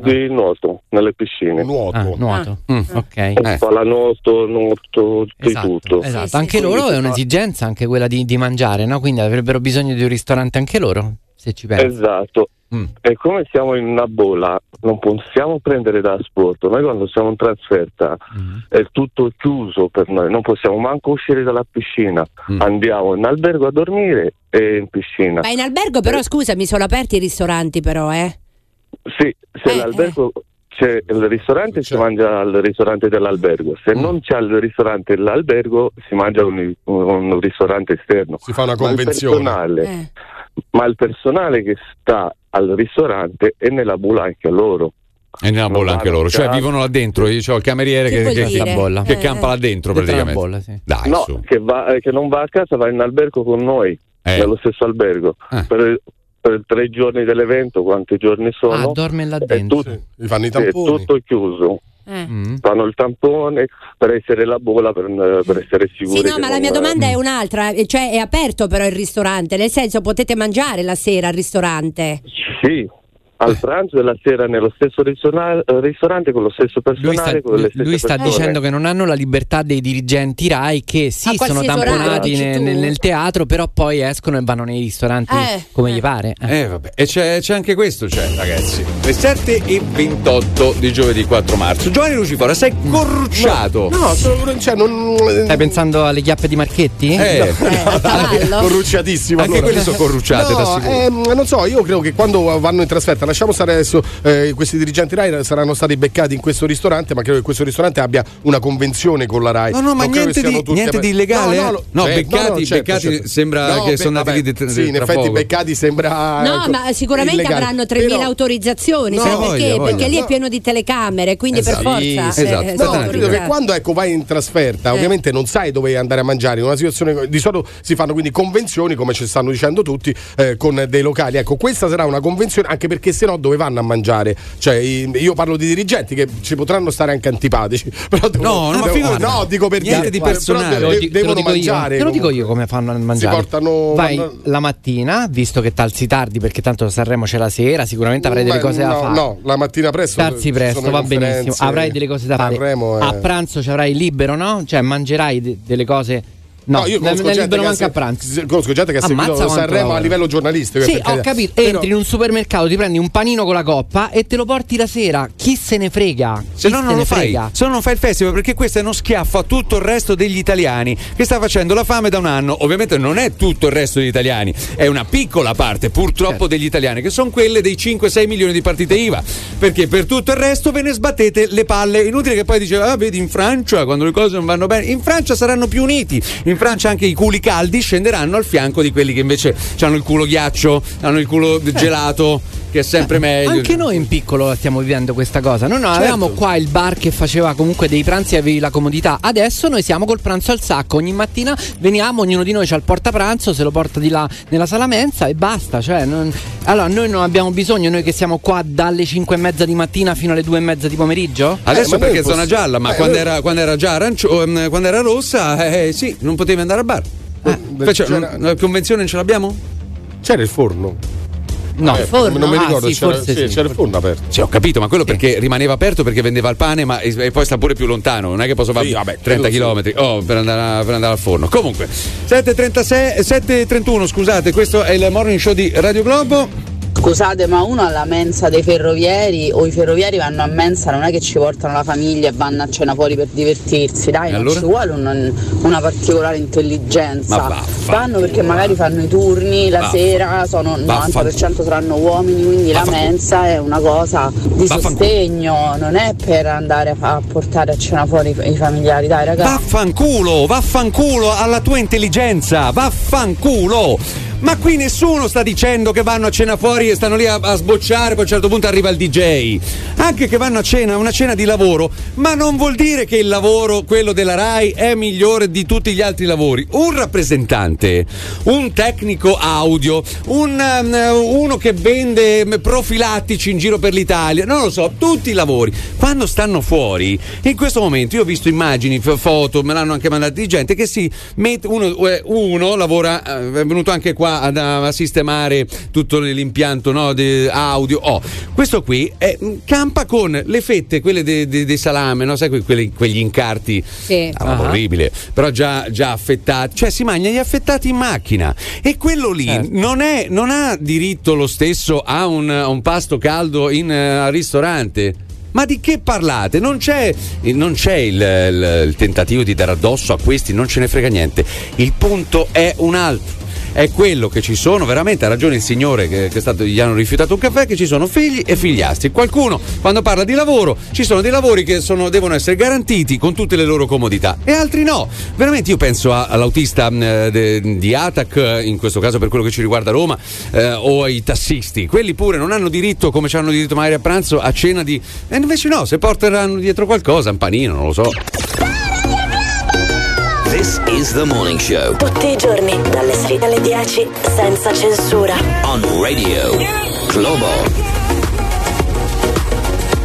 di nuoto nelle piscine. Nuoto. Ah, nuoto. Mm, ok. Pallanuoto, nuoto, di tutto. Esatto, anche loro è un'esigenza, anche quella di, di mangiare, no? Quindi avrebbero bisogno di un ristorante anche loro, se ci pensi. Esatto. Mm. E come siamo in una bolla, non possiamo prendere da sport. Noi quando siamo in trasferta Mm. è tutto chiuso per noi, non possiamo manco uscire dalla piscina. Mm. Andiamo in albergo a dormire e in piscina. Ma in albergo però, scusami, sono aperti i ristoranti però, eh? Sì, se Eh, l'albergo c'è il ristorante si mangia al ristorante dell'albergo, Mm. se non c'è il ristorante dell'albergo si mangia un, un ristorante esterno. Si fa una Ma il convenzione. personale- Eh. ma il personale che sta al ristorante è nella bolla anche loro. E nella bolla anche loro, cioè vivono là dentro. Io ho il cameriere Che che, che, dire? che- bolla, che Eh, campa là dentro praticamente. bolla, sì. Dai, no, su. che, va- eh, che non va a casa, va in albergo con noi, Eh. nello stesso albergo. Per, per tre giorni dell'evento, quanti giorni sono? Ah, dorme là è dentro. tut- Gli fanno i è tamponi. tutto chiuso. Eh. Mm. Fanno il tampone per essere la bolla, per, per essere sicuri. Sì, no, ma la mia domanda è un'altra, eh, cioè è aperto però il ristorante, nel senso potete mangiare la sera al ristorante? Sì, al pranzo e la sera nello stesso ristora- eh, ristorante con lo stesso Lui sta, personale, con le lui- stesse lui sta dicendo che non hanno la libertà dei dirigenti RAI che sì, A sono tamponati ne- nel, nel teatro, però poi escono e vanno nei ristoranti Eh, come gli pare. Eh. Eh, vabbè. E c'è, c'è anche questo, c'è, ragazzi. Le 7 e 28 di giovedì 4 marzo. Giovanni Lucifora, sei corrucciato. No, sono, cioè, non. Stai pensando alle chiappe di Marchetti? Eh, Corrucciatissimo. Anche allora. quelle sono corrucciate No, ehm, non so, io credo che quando vanno in trasferta, lasciamo stare adesso eh, questi dirigenti Rai saranno stati beccati in questo ristorante, ma credo che questo ristorante abbia una convenzione con la Rai. No, no, ma niente di- niente di illegale? No, no, No, certo, beccati- certo, beccati certo. sembra che sono andati lì vabbè, Sì, in effetti poco. beccati sembra No, ecco, ma sicuramente illegale. avranno 3.000 Però- autorizzazioni, No, sai voglia, perché? voglia. Perché lì è No. pieno di telecamere, quindi Esatto. per forza. Sì, eh, esatto. eh, No, credo che quando ecco, vai in trasferta, Eh. ovviamente non sai dove andare a mangiare. In una situazione di solito si fanno quindi convenzioni, come ci stanno dicendo tutti, eh, con dei locali. Ecco, questa sarà una convenzione, anche perché se no dove vanno a mangiare? Cioè, io parlo di dirigenti che ci potranno stare anche antipatici. Però devono, No, no, ma devono- figurati. no, dico per Niente dire, di però personale. de- Te lo de- di- te lo devono dico io. mangiare. Te lo dico io come fanno a mangiare. portano- Vai vanno- la mattina, visto che talzi tardi, perché tanto Sanremo c'è la sera, sicuramente avrai delle Ma cose da no, fare. No, la mattina presto. Tarzi ci presto, va benissimo. Avrai delle cose da fare. Sanremo è- A pranzo ci avrai libero, no? Cioè mangerai de- delle cose. No, No, io ne- conosco ne gente, libero che ha, manca a pranzo. conosco gente che ha seguito Sanremo a livello giornalistico. Sì, ho capito. Però- Entri in un supermercato, ti prendi un panino con la coppa e te lo porti la sera. Chi se ne frega? Se Chi no se non ne lo fai, frega? se no non fai il festival perché questo è uno schiaffo a tutto il resto degli italiani che sta facendo la fame da un anno. Ovviamente non è tutto il resto degli italiani, è una piccola parte purtroppo Certo. degli italiani che sono quelle dei 5-6 milioni di partite IVA. Perché per tutto il resto ve ne sbattete le palle. Inutile che poi dice, ah vedi in Francia quando le cose non vanno bene, in Francia saranno più uniti. In Francia anche i culi caldi scenderanno al fianco di quelli che invece hanno il culo ghiaccio, hanno il culo gelato, che è sempre meglio. Eh. Anche noi in piccolo stiamo vivendo questa cosa. Noi non Certo. avevamo qua il bar che faceva comunque dei pranzi e avevi la comodità. Adesso noi siamo col pranzo al sacco. Ogni mattina veniamo, ognuno di noi c'ha il portapranzo, se lo porta di là nella sala mensa e basta. Cioè, non- Allora, noi non abbiamo bisogno, noi che siamo qua dalle 5 e mezza di mattina fino alle 2 e mezza di pomeriggio. Adesso Eh, perché è zona gialla, ma eh, quando, noi- era, quando era già arancio, ehm, quando era rossa, eh, sì, non potevi andare al bar. beh, Faccio- la convenzione non ce l'abbiamo? C'era il forno. No, Eh, forno? Non mi Ah, ricordo, sì, c'era, sì, sì. c'era il forno aperto. Sì, ho capito, ma quello perché rimaneva aperto perché vendeva il pane, ma e, poi sta pure più lontano. Non è che posso fare vabbè, 30 credo km oh, per, andare per andare al forno. Comunque, 7.36 7.31, scusate, questo è il morning show di Radio Globo. Scusate, ma uno alla mensa dei ferrovieri o i ferroviari vanno a mensa, non è che ci portano la famiglia e vanno a cena fuori per divertirsi, dai, non allora? ci vuole un- una particolare intelligenza. Ma. Vanno perché magari fanno i turni la Vaffa- sera, sono il 90% saranno uomini, quindi la Vaffanculo. mensa è una cosa di sostegno, non è per andare a, portare a cena fuori i, i familiari, dai ragazzi. Vaffanculo, vaffanculo alla tua intelligenza, vaffanculo. Ma qui nessuno sta dicendo che vanno a cena fuori e stanno lì a, a sbocciare, poi a un certo punto arriva il DJ. Anche che vanno a cena, una cena di lavoro, ma non vuol dire che il lavoro, quello della RAI, è migliore di tutti gli altri lavori. Un rappresentante, un tecnico audio, un, um, uno che vende profilattici in giro per l'Italia, non lo so, tutti i lavori. Quando stanno fuori, in questo momento io ho visto immagini, foto, me l'hanno anche mandato di gente che si mette, uno, eh, uno lavora, eh, è venuto anche qua ad- a, sistemare tutto l'impianto no, di audio. Oh, questo qui è, mm, campa con le fette, quelle de- de- dei salame, no? sai que- quelli- quegli incarti Sì. Ah, orribile, però già, già affettati, cioè si mangia gli affettati in macchina e quello lì Certo. non, è, non ha diritto lo stesso a un, a un pasto caldo in eh, al ristorante. Ma di che parlate? Non c'è, non c'è il, il- il tentativo di dare addosso a questi, non ce ne frega niente. Il punto è un altro. È quello che ci sono, veramente ha ragione il signore che, che stato- gli hanno rifiutato un caffè, che ci sono figli e figliastri. Qualcuno, quando parla di lavoro, ci sono dei lavori che sono- devono essere garantiti con tutte le loro comodità e altri no. Veramente io penso a- all'autista mh, eh, de- di Atac, eh, in questo caso per quello che ci riguarda Roma, eh, o ai tassisti. Quelli pure non hanno diritto, come ci hanno diritto magari a pranzo, a cena di... E invece no, se porteranno dietro qualcosa, un panino, non lo so. This is the morning show Tutti i giorni, dalle 6 alle 10, senza censura. on Radio Globo.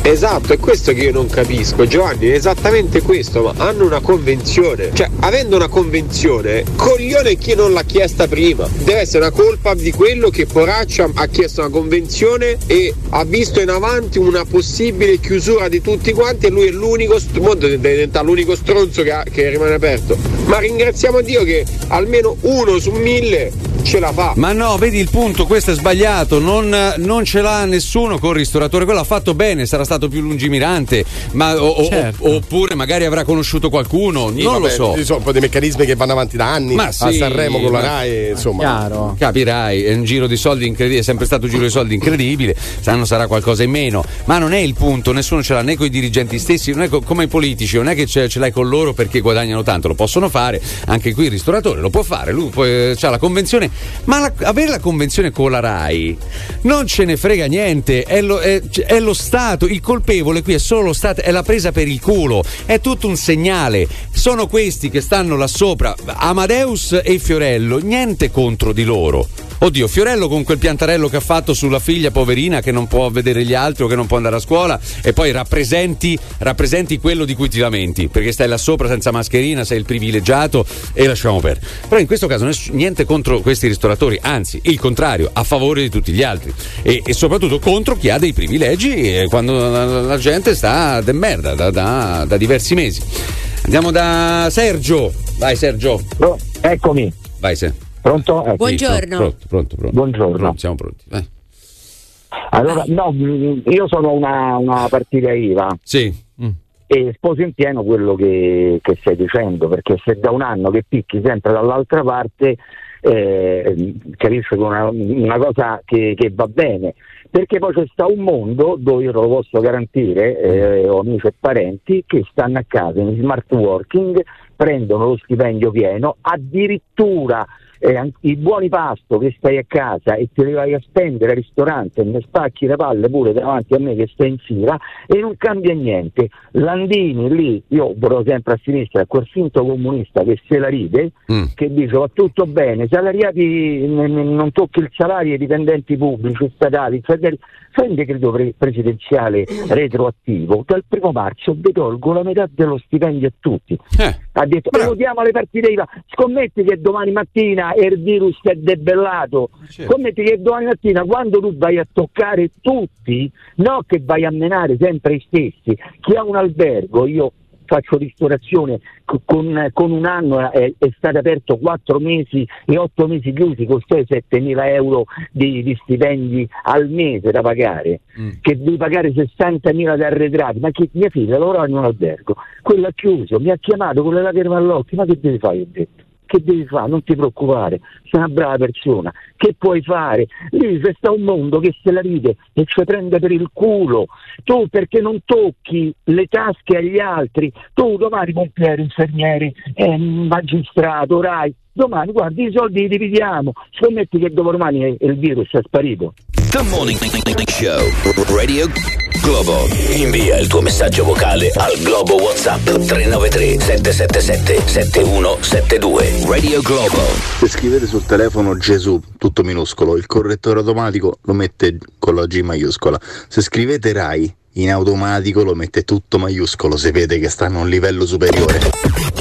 Esatto, è questo che io non capisco, Giovanni, è esattamente questo, ma hanno una convenzione, cioè avendo una convenzione, coglione chi non l'ha chiesta prima, deve essere una colpa di quello che Poraccia ha chiesto una convenzione e ha visto in avanti una possibile chiusura di tutti quanti e lui è l'unico, st- diventare l'unico stronzo che, ha- che rimane aperto, ma ringraziamo Dio che almeno uno su mille ce la fa. Ma no, vedi il punto, questo è sbagliato, non, non ce l'ha nessuno col ristoratore, quello ha fatto bene, sarà stato più lungimirante, ma, o- o- Certo. oppure magari avrà conosciuto qualcuno, Sì, non vabbè, lo so. Ci sono un po' dei meccanismi che vanno avanti da anni Ma a sì, Sanremo con la Rai, insomma. Chiaro. Capirai, è un giro di soldi incredibile, è sempre stato un giro di soldi incredibile, sanno sarà qualcosa in meno, ma non è il punto, nessuno ce l'ha né con i dirigenti stessi, non è co- come i politici, non è che ce, ce l'hai con loro perché guadagnano tanto, lo possono fare, anche qui il ristoratore lo può fare, lui ha la convenzione, ma la- avere la convenzione con la RAI non ce ne frega niente, è lo, è- è lo Stato, il colpevole qui è solo lo Stato, è la presa per il culo, è tutto un segnale, sono questi che stanno là sopra, Amadeus e Fiorello, niente contro di loro. Oddio, Fiorello con quel piantarello che ha fatto sulla figlia poverina che non può vedere gli altri o che non può andare a scuola e poi rappresenti, rappresenti quello di cui ti lamenti, perché stai là sopra senza mascherina, sei il privilegiato e lasciamo perdere. Però in questo caso ness- niente contro questi ristoratori, anzi il contrario, a favore di tutti gli altri e, e soprattutto contro chi ha dei privilegi quando la, la- gente sta de merda da, da- da diversi mesi. Andiamo da Sergio, vai Sergio. eccomi. Vai Se. Pronto? Ecco. Buongiorno. Pronto, pronto, pronto. Buongiorno. Pronto, siamo pronti. vai. Allora, no, mh, io sono una, una partita IVA. Sì. E sposo in pieno quello che, che stai dicendo, perché se da un anno che picchi sempre dall'altra parte, eh, capisco che è una, una cosa che, che va bene. Perché poi c'è sta un mondo dove io te lo posso garantire, eh, ho amici e parenti che stanno a casa in smart working, prendono lo stipendio pieno, addirittura eh, i buoni pasto che stai a casa e te li vai a spendere al ristorante e ne spacchi le palle pure davanti a me che stai in fila e non cambia niente. Landini lì, io vorrò sempre a sinistra, quel finto comunista che se la ride, che dice va tutto bene, salariati n- n- non tocchi il salario ai dipendenti pubblici, statali, federali, fai un decreto pre- presidenziale retroattivo, dal primo marzo vi tolgo la metà dello stipendio a tutti. Ha detto "E votiamo le partite IVA, scommetti che domani mattina il virus è debellato, scommetti che domani mattina quando tu vai a toccare tutti, no che vai a menare sempre i stessi, chi ha un albergo, io faccio ristorazione co- con, con un anno è, è stato aperto quattro mesi e otto mesi chiusi con 7.000 euro di, di stipendi al mese da pagare che devi pagare 60.000 di arretrati. Ma che mia figlia lavorava in un albergo quello ha chiuso mi ha chiamato con le lacrime all'occhio ma che devi fare io detto che devi fare? Non ti preoccupare, sei una brava persona. Che puoi fare? Lì c'è sta un mondo che se la ride e ci prende per il culo. Tu perché non tocchi le tasche agli altri? Tu domani pompieri, infermieri, eh, magistrato, rai. Domani guardi i soldi li dividiamo. Scommetti che dopodomani eh, il virus è sparito. The Morning Show Radio Globo. Invia il tuo messaggio vocale al Globo WhatsApp 393 777 7172. Radio Globo. Se scrivete sul telefono Gesù, tutto minuscolo, il correttore automatico lo mette con la G maiuscola. Se scrivete Rai, in automatico lo mette tutto maiuscolo, sapete che stanno a un livello superiore.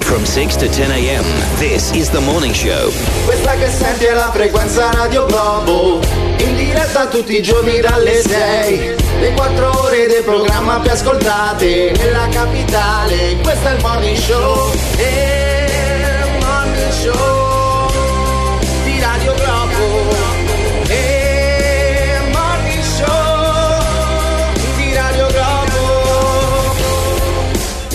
From 6 to 10 a.m. This is the morning show. Questa che senti è la frequenza Radio Globo diretta tutti i giorni dalle 6 Le 4 ore del programma più ascoltate Nella capitale. Questo è il Morning Show. È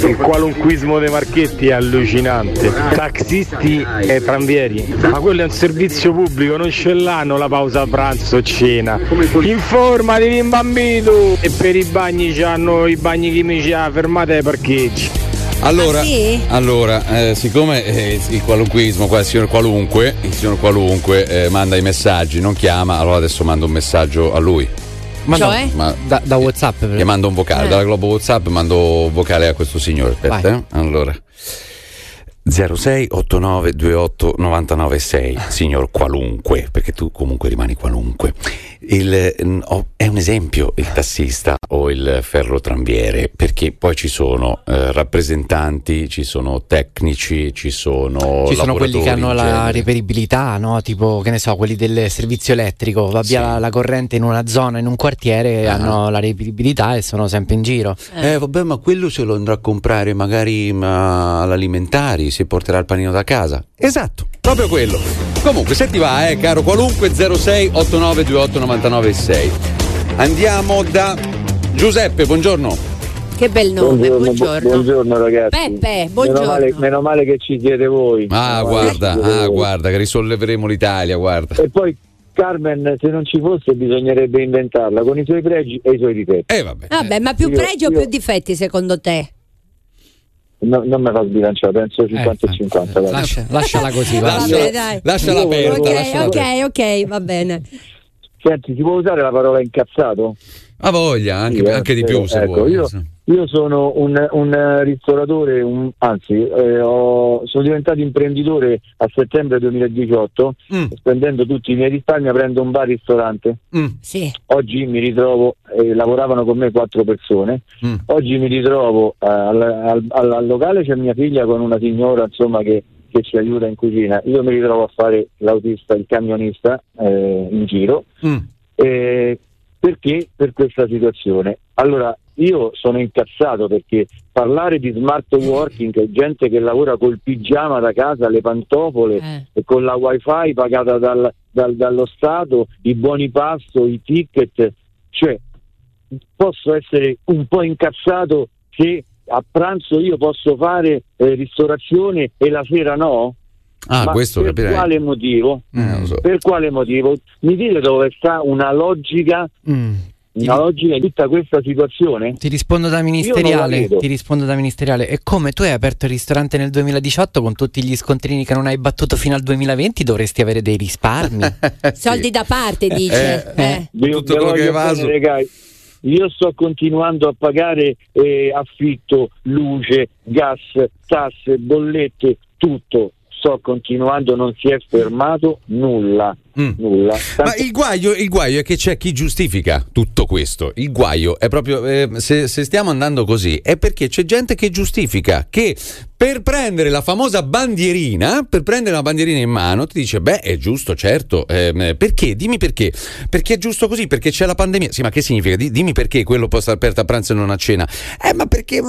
Il qualunquismo dei Marchetti è allucinante. Taxisti e tranvieri. Ma quello è un servizio pubblico, non ce l'hanno la pausa pranzo o cena. Informati in bambino! E per i bagni c'hanno i bagni chimici a fermata ai parcheggi. Allora, Ah, sì? allora eh, siccome eh, il qualunquismo, qua il signor qualunque, il signor qualunque eh, manda i messaggi, non chiama, allora adesso mando un messaggio a lui. Ma no, Cioè? Ma da, da WhatsApp. per- Gli mando un vocale, Eh. dalla Globo WhatsApp mando un vocale a questo signore. Aspetta, Vai. eh. Allora. 06 89 28 99 6 signor qualunque perché tu comunque rimani qualunque il, eh, oh, è un esempio il tassista o il ferrotranviere perché poi ci sono eh, rappresentanti ci sono tecnici ci sono Ci sono quelli che hanno la reperibilità, no? Tipo, che ne so, quelli del servizio elettrico, va via la, la corrente in una zona, in un quartiere, Ah. hanno la reperibilità e sono sempre in giro. Eh vabbè, ma quello se lo andrà a comprare magari ma, all'alimentari, si porterà il panino da casa. Esatto, Proprio quello. Comunque, se ti va, eh, caro qualunque 06 89 28 99 6. Andiamo da Giuseppe, buongiorno. Che bel nome, buongiorno. buongiorno, ragazzi. Peppe, Meno buongiorno. male, meno male che ci siete voi. Ah, Meno guarda, ah, voi. guarda, che risolleveremo l'Italia, guarda. E poi Carmen, se non ci fosse, bisognerebbe inventarla con i suoi pregi e i suoi difetti. Eh, vabbè. Vabbè, ma più Io- pregi o io- più difetti secondo te? No- non mi fa sbilanciare, penso 50 Eh, e 50. guarda. Lascia- lasciala così, va. Vabbè, dai. Lasciala aperta. Ok, lasciala ok, aperta. ok, va bene. Senti, si può usare la parola incazzato? Ha voglia, anche, Sì, eh, anche di eh, più se ecco, vuoi. Io, io sono un, un ristoratore, un- anzi, eh, ho- sono diventato imprenditore a settembre 2018, Mm. spendendo tutti i miei risparmi aprendo un bar-ristorante. Sì. Oggi mi ritrovo, eh, lavoravano con me quattro persone, Mm. oggi mi ritrovo eh, al, al- al- al locale c'è mia figlia con una signora insomma che, che ci aiuta in cucina, io mi ritrovo a fare l'autista, il camionista eh, in giro. Mm. Eh, perché? Per questa situazione. Allora, io sono incazzato perché parlare di smart working, gente che lavora col pigiama da casa, le pantofole e con la wifi pagata dal- dal- dallo Stato, i buoni pasto, i ticket, cioè posso essere un po' incazzato se a pranzo io posso fare eh, ristorazione e la sera no? Ah, Ma questo per capirei. quale motivo? Eh, so. Per quale motivo? Mi dite dove sta una logica, una logica in tutta questa situazione? Ti rispondo da ministeriale. Ti rispondo da ministeriale. E come tu hai aperto il ristorante nel 2018 con tutti gli scontrini che non hai battuto fino al 2020, dovresti avere dei risparmi. Soldi da parte, dice. Eh. Vi- Tutto quello che è evaso. bene, ragazzi. Io sto continuando a pagare eh, affitto, luce, gas, tasse, bollette, tutto. Sto continuando, non si è fermato nulla. Nulla. Mm. Ma il guaio, il guaio è che c'è chi giustifica tutto questo. Il guaio è proprio, eh, se, se stiamo andando così, è perché c'è gente che giustifica che per prendere la famosa bandierina, per prendere la bandierina in mano, ti dice, beh, è giusto, certo. ehm, perché? Dimmi perché. Perché è giusto così, perché c'è la pandemia. Sì, ma che significa? Di- dimmi perché quello può stare aperto a pranzo e non a cena. Eh, ma perché,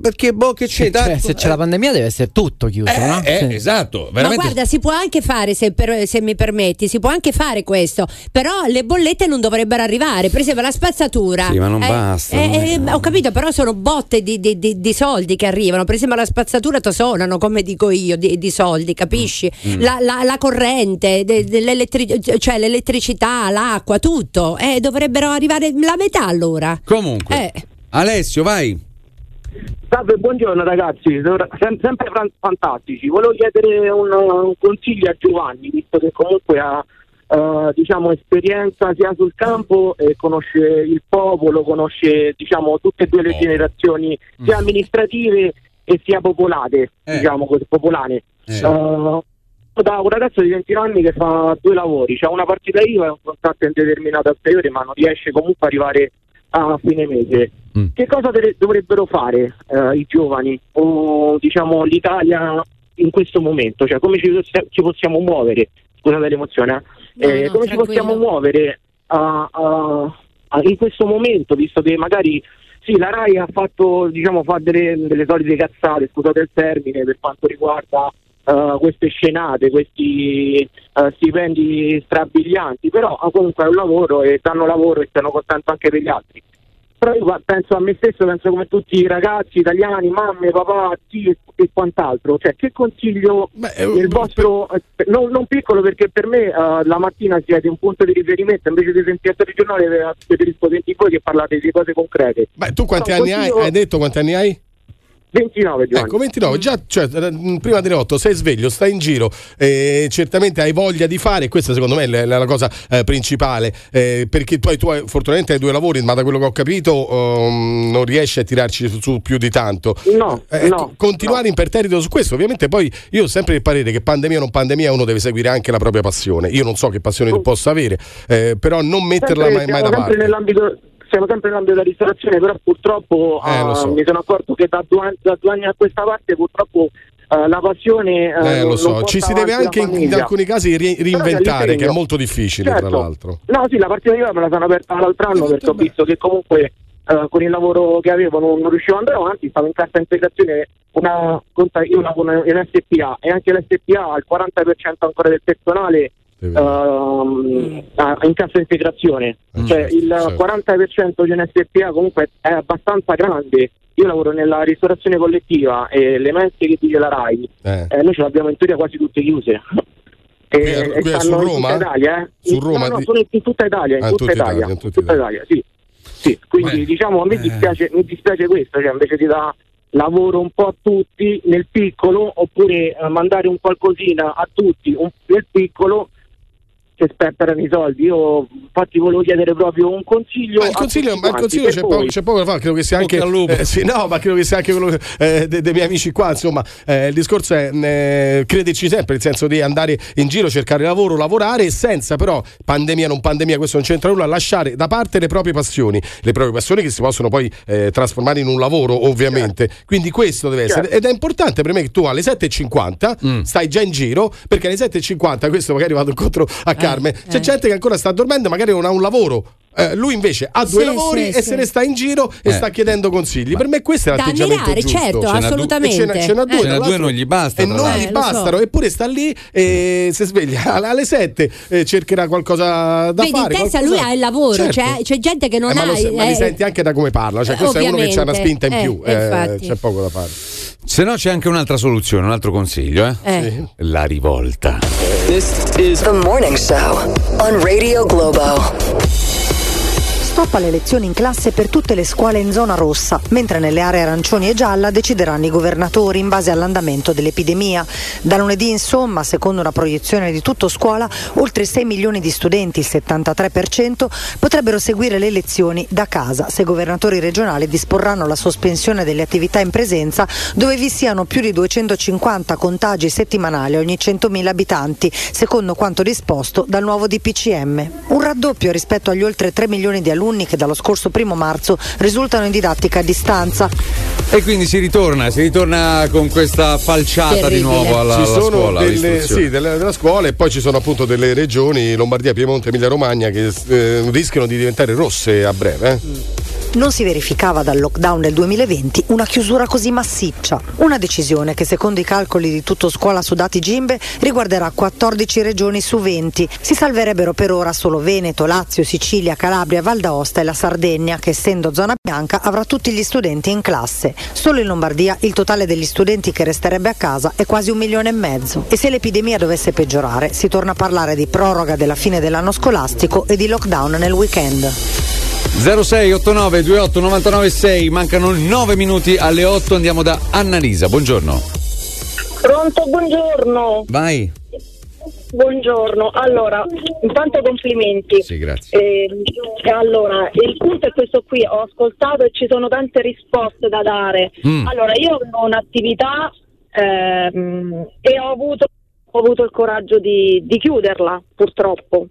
perché boh, che c'è? Cioè, tanto- se c'è la pandemia deve essere tutto chiuso, Eh, no? eh, Sì. esatto, Ma veramente. guarda, si può anche fare, se, per- se mi permetti, si può anche fare questo, però le bollette non dovrebbero arrivare, per esempio la spazzatura. Sì, ma non Eh, basta, eh, non eh, ho capito, però sono botte di, di- di- di soldi che arrivano, per esempio la spazzatura sonano, come dico io, di, di soldi, capisci? Mm. La, la- la corrente, de- dell'elettri- cioè l'elettricità, l'acqua, tutto, eh, dovrebbero arrivare la metà allora. Comunque, Eh. Alessio, vai. Salve, buongiorno ragazzi, Sem- sempre fantastici. Volevo chiedere un, un consiglio a Giovanni, visto che comunque ha eh, diciamo, esperienza sia sul campo e conosce il popolo, conosce diciamo, tutte e due le generazioni sia amministrative e sia popolate, diciamo così, popolane. Eh. Eh, da un ragazzo di 20 anni che fa due lavori, c'ha una partita IVA e un contratto indeterminato al periodo, ma non riesce comunque a arrivare a fine mese. Che cosa deve- dovrebbero fare eh, i giovani o diciamo l'Italia in questo momento? Cioè come ci, ci possiamo muovere? Scusate l'emozione, eh? No, Eh, no, come ci possiamo muovere a- a- a- in questo momento, visto che magari sì, la RAI ha fatto diciamo fa delle, delle solite cazzate, scusate il termine, per quanto riguarda eh, queste scenate, questi eh, stipendi strabilianti, però ah, comunque è un lavoro e danno lavoro e stanno contento anche per gli altri. Però io penso a me stesso, penso come tutti i ragazzi italiani, mamme, papà, zii e, e quant'altro. Cioè, che consiglio il vostro, eh, non, non piccolo perché per me eh, la mattina siete un punto di riferimento, invece di sentire il giornale eh, preferisco sentire voi che parlate di cose concrete. Beh, tu quanti No, anni hai? consiglio- Hai detto quanti anni hai? 29 Giovanni. Ecco, 29, già cioè, eh, prima delle 8 sei sveglio, stai in giro, eh, certamente hai voglia di fare, questa secondo me è la, la cosa eh, principale, eh, perché hai, tu hai- fortunatamente hai due lavori, ma da quello che ho capito ehm, non riesci a tirarci su, su più di tanto. No, Eh, no, co- continuare imperterrito su questo, ovviamente poi io ho sempre il parere che pandemia o non pandemia uno deve seguire anche la propria passione. Io non so che passione tu possa avere, eh, però non metterla Sempre- mai, mai da parte. nell'ambito siamo sempre nell'ambito della ristorazione, però purtroppo Eh, eh, so. mi sono accorto che da due, anni, da due anni a questa parte purtroppo eh, la passione eh, Eh, non- lo so, ci si deve anche in, in alcuni casi ri- reinventare, che è molto difficile, tra Certo. l'altro. No, sì, la partita IVA me la sono aperta l'altro anno perché ho visto che comunque con il lavoro che avevo non, non riuscivo ad andare avanti, stavo in cassa integrazione, una, conta, io lavoro in SPA e anche l'SPA ha il 40% ancora del personale ha- in cassa integrazione, cioè il certo. 40% di un SPA comunque è abbastanza grande. Io lavoro nella ristorazione collettiva e le mense che dice la RAI, Eh. eh, noi ce l'abbiamo in teoria quasi tutte chiuse. E, Qui qui su in Roma? tutta Italia, eh? Su In- Roma no, no, di- sono in, in tutta Italia, in Ah, tutta Italia, Italia, in tutta Italia, sì. Sì, quindi diciamo a me dispiace, mi dispiace questo, cioè invece di dare lavoro un po' a tutti nel piccolo oppure eh, mandare un qualcosina a tutti un- nel piccolo che sperperano i soldi. Io infatti volevo chiedere proprio un consiglio. Ma il consiglio, ma il consiglio c'è, poco, c'è poco da fare, credo che sia anche. Eh, sì, no, ma credo che sia anche quello eh, dei, dei miei amici qua. Insomma, eh, il discorso è eh, crederci sempre, nel senso di andare in giro, cercare lavoro, lavorare, senza però pandemia, non pandemia, questo non c'entra nulla, lasciare da parte le proprie passioni, le proprie passioni che si possono poi eh, trasformare in un lavoro, ovviamente. Quindi questo deve essere. Certo. Ed è importante per me che tu alle 7.50 stai già in giro, perché alle 7.50, questo magari vado incontro a Carmen, c'è gente che ancora sta dormendo, magari non ha un lavoro. Eh, lui invece ha due Sì, lavori sì, e sì. se ne sta in giro e Eh. sta chiedendo consigli. Per me questo è l'atteggiamento ammirare, giusto. certo, Ce assolutamente. E ce n'ha, ce n'ha due, Eh. Ce n'ha due, non gli basta, E tra non l'altro. gli Eh, lo so. bastano. Eppure sta lì e si sveglia alle- alle 7 e cercherà qualcosa da Vedi, in fare. testa qualcosa- lui ha il lavoro, Certo. c'è, c'è gente che non Eh, ma, ha. lo se- ma eh, li senti anche da come parla, cioè Eh, questo è uno che ha una spinta in più, Eh, eh, c'è poco da fare. Se no c'è anche un'altra soluzione, un altro consiglio, eh? Eh. La is The Morning Show on Radio Globo. Stop alle lezioni in classe per tutte le scuole in zona rossa, mentre nelle aree arancioni e gialla decideranno i governatori in base all'andamento dell'epidemia. Da lunedì, insomma, secondo una proiezione di tutto scuola, oltre 6 milioni di studenti, il 73%, potrebbero seguire le lezioni da casa se i governatori regionali disporranno la sospensione delle attività in presenza dove vi siano più di 250 contagi settimanali ogni 100.000 abitanti, secondo quanto disposto dal nuovo DPCM. Un raddoppio rispetto agli oltre 3 milioni di alunni che dallo scorso primo marzo risultano in didattica a distanza. E quindi si ritorna, si ritorna con questa falciata di Terribile. nuovo alla, ci alla sono scuola. delle, sì, delle- della scuola e poi ci sono appunto delle regioni, Lombardia, Piemonte, Emilia Romagna, che eh, rischiano di diventare rosse a breve. eh. Non si verificava dal lockdown del 2020 una chiusura così massiccia. Una decisione che secondo i calcoli di tutto scuola su dati Gimbe riguarderà 14 regioni su 20. Si salverebbero per ora solo Veneto, Lazio, Sicilia, Calabria, Val d'Aosta e la Sardegna che essendo zona bianca avrà tutti gli studenti in classe. Solo in Lombardia il totale degli studenti che resterebbe a casa è quasi un milione e mezzo. E se l'epidemia dovesse peggiorare si torna a parlare di proroga della fine dell'anno scolastico e di lockdown nel weekend. 0689 28 99 6 mancano 9 minuti alle 8 andiamo da Annalisa buongiorno Pronto, buongiorno. vai Buongiorno. Allora, intanto complimenti. sì grazie Eh, allora, il punto è questo qui, ho ascoltato e ci sono tante risposte da dare. Mm. Allora, io ho un'attività ehm, e ho avuto, ho avuto il coraggio di, di chiuderla, purtroppo.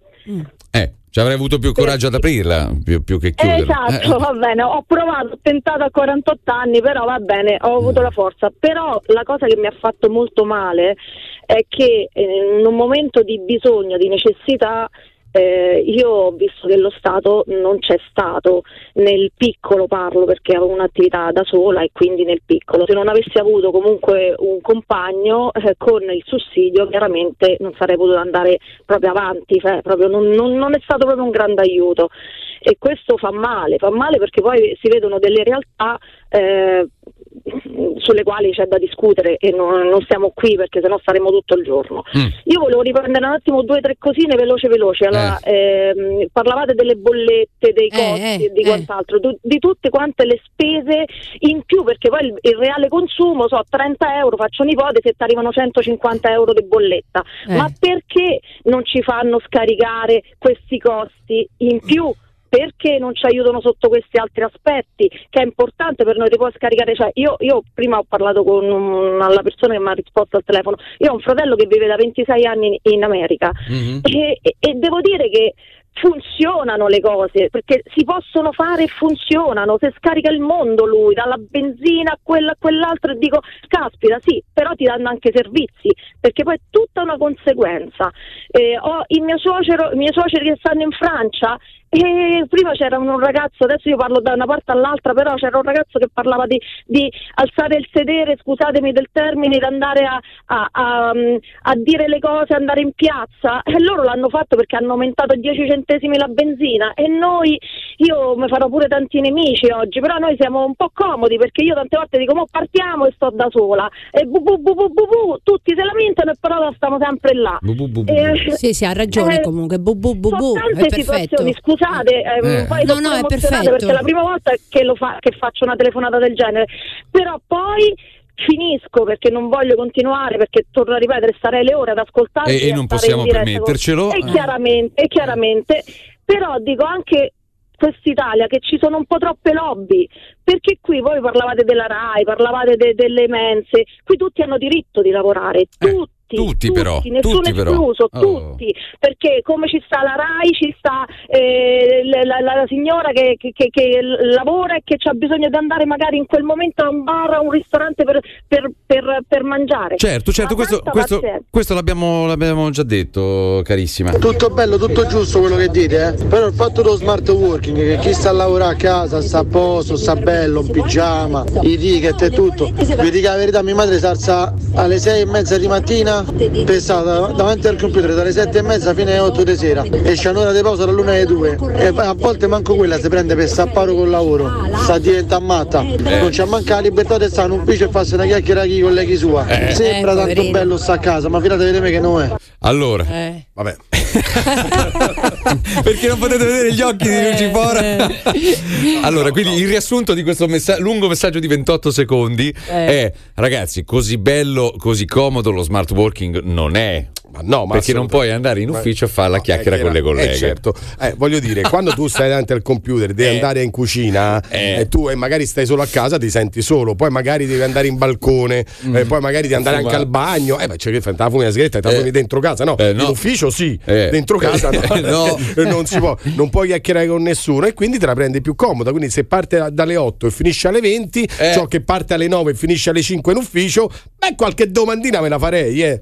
eh ci avrei avuto più coraggio ad aprirla più, più che Eh, chiuderla esatto, Eh, va bene, ho provato, ho tentato a 48 anni, però va bene, ho avuto Mm. la forza. Però la cosa che mi ha fatto molto male è che eh, in un momento di bisogno, di necessità, eh, io ho visto che lo Stato non c'è stato, nel piccolo parlo perché avevo un'attività da sola e quindi nel piccolo. Se non avessi avuto comunque un compagno eh, con il sussidio chiaramente non sarei potuta andare proprio avanti, cioè, proprio non, non- non è stato proprio un grande aiuto e questo fa male, fa male perché poi si vedono delle realtà eh, sulle quali c'è da discutere e non, non siamo qui perché sennò staremo tutto il giorno. Mm. Io volevo riprendere un attimo due o tre cosine veloce veloce. Allora, ehm, parlavate delle bollette, dei costi eh, e di eh. quant'altro, tu- di tutte quante le spese in più, perché poi il, il reale consumo so 30 euro, faccio un'ipotesi e ti arrivano 150 euro di bolletta. Eh. Ma perché non ci fanno scaricare questi costi in più? Perché non ci aiutano sotto questi altri aspetti? Che è importante per noi, ti può scaricare. Cioè, io, io prima ho parlato con una persona che mi ha risposto al telefono. Io ho un fratello che vive da 26 anni in, in America mhm. e, e- e devo dire che funzionano le cose perché si possono fare e funzionano se scarica il mondo lui dalla benzina a quello a quell'altro e dico caspita sì però ti danno anche servizi perché poi è tutta una conseguenza Eh, ho il mio suocero i miei suoceri che stanno in Francia E prima c'era un ragazzo, adesso io parlo da una parte all'altra, però c'era un ragazzo che parlava di, di alzare il sedere, scusatemi del termine, di andare a, a- a- a dire le cose, andare in piazza. E loro l'hanno fatto perché hanno aumentato 10 centesimi la benzina e noi, io mi farò pure tanti nemici oggi, però noi siamo un po' comodi perché io tante volte dico, mo partiamo e sto da sola. E bu bu bu bu bu bu, tutti se lamentano e però stiamo sempre là. Eh, Sì, sì, ha ragione eh, comunque. Bu, bu, bu, bu. sono È tante perfetto. situazioni, scusate, ehm, Eh. poi No, sono no, è emozionata perfetto. perché è la prima volta che, lo fa- che faccio una telefonata del genere, però poi finisco perché non voglio continuare perché torno a ripetere starei le ore ad ascoltarti E- e non possiamo diretta con- permettercelo. e Eh. chiaramente, e chiaramente però dico anche quest'Italia che ci sono un po' troppe lobby perché qui voi parlavate della RAI parlavate de- delle mense qui tutti hanno diritto di lavorare tutti tutti però, nessuno tutti però. escluso, Oh. tutti, perché come ci sta la RAI, ci sta eh, la, la- la signora che, che- che- che lavora e che ha bisogno di andare magari in quel momento a un bar, a un ristorante per, per- per- per mangiare. Certo, certo, Ma questo, questo, questo l'abbiamo, l'abbiamo già detto, carissima. Tutto bello, tutto giusto quello che dite, eh? però il fatto dello smart working, che chi sta a lavorare a casa sta a posto, sta bello, in pigiama, i ticket e tutto. Vi dico la verità, mia madre si alza alle sei e mezza di mattina per stare dav- davanti al computer dalle sette e mezza fino alle otto di sera e c'è un'ora di pausa dall'una alle due e a volte manco quella si prende per stappare col lavoro, sta diventando matta, non c'è manca la libertà di stare in ufficio e farsi una chiacchiera con i colleghi sua. Eh. Sembra Eh, tanto bello sta a casa, ma fidate di me che non è. Allora, vabbè. Perché non potete vedere gli occhi di Eh, Lucifora? allora, quindi il riassunto di questo messa- lungo messaggio di 28 secondi Eh. è: ragazzi, così bello, così comodo lo smart working non è. Ma no, ma perché non puoi andare in ufficio a fare la chiacchiera con le colleghe. Eh, certo. Eh, voglio dire, quando tu stai davanti al computer, devi Eh. andare in cucina Eh. e tu e magari stai solo a casa, ti senti solo, poi magari devi andare in balcone, eh, poi magari devi andare Fumare. anche al bagno. Eh, ma c'è che fai? La fumi sigaretta, te la Eh. fumi dentro casa, no? Eh, no. In ufficio sì, Eh. dentro casa no. No. Non si può, non puoi chiacchierare con nessuno e quindi te la prendi più comoda. Quindi se parte dalle 8 e finisce alle 20, Eh. ciò che parte alle 9 e finisce alle 5 in ufficio, beh, qualche domandina me la farei, eh.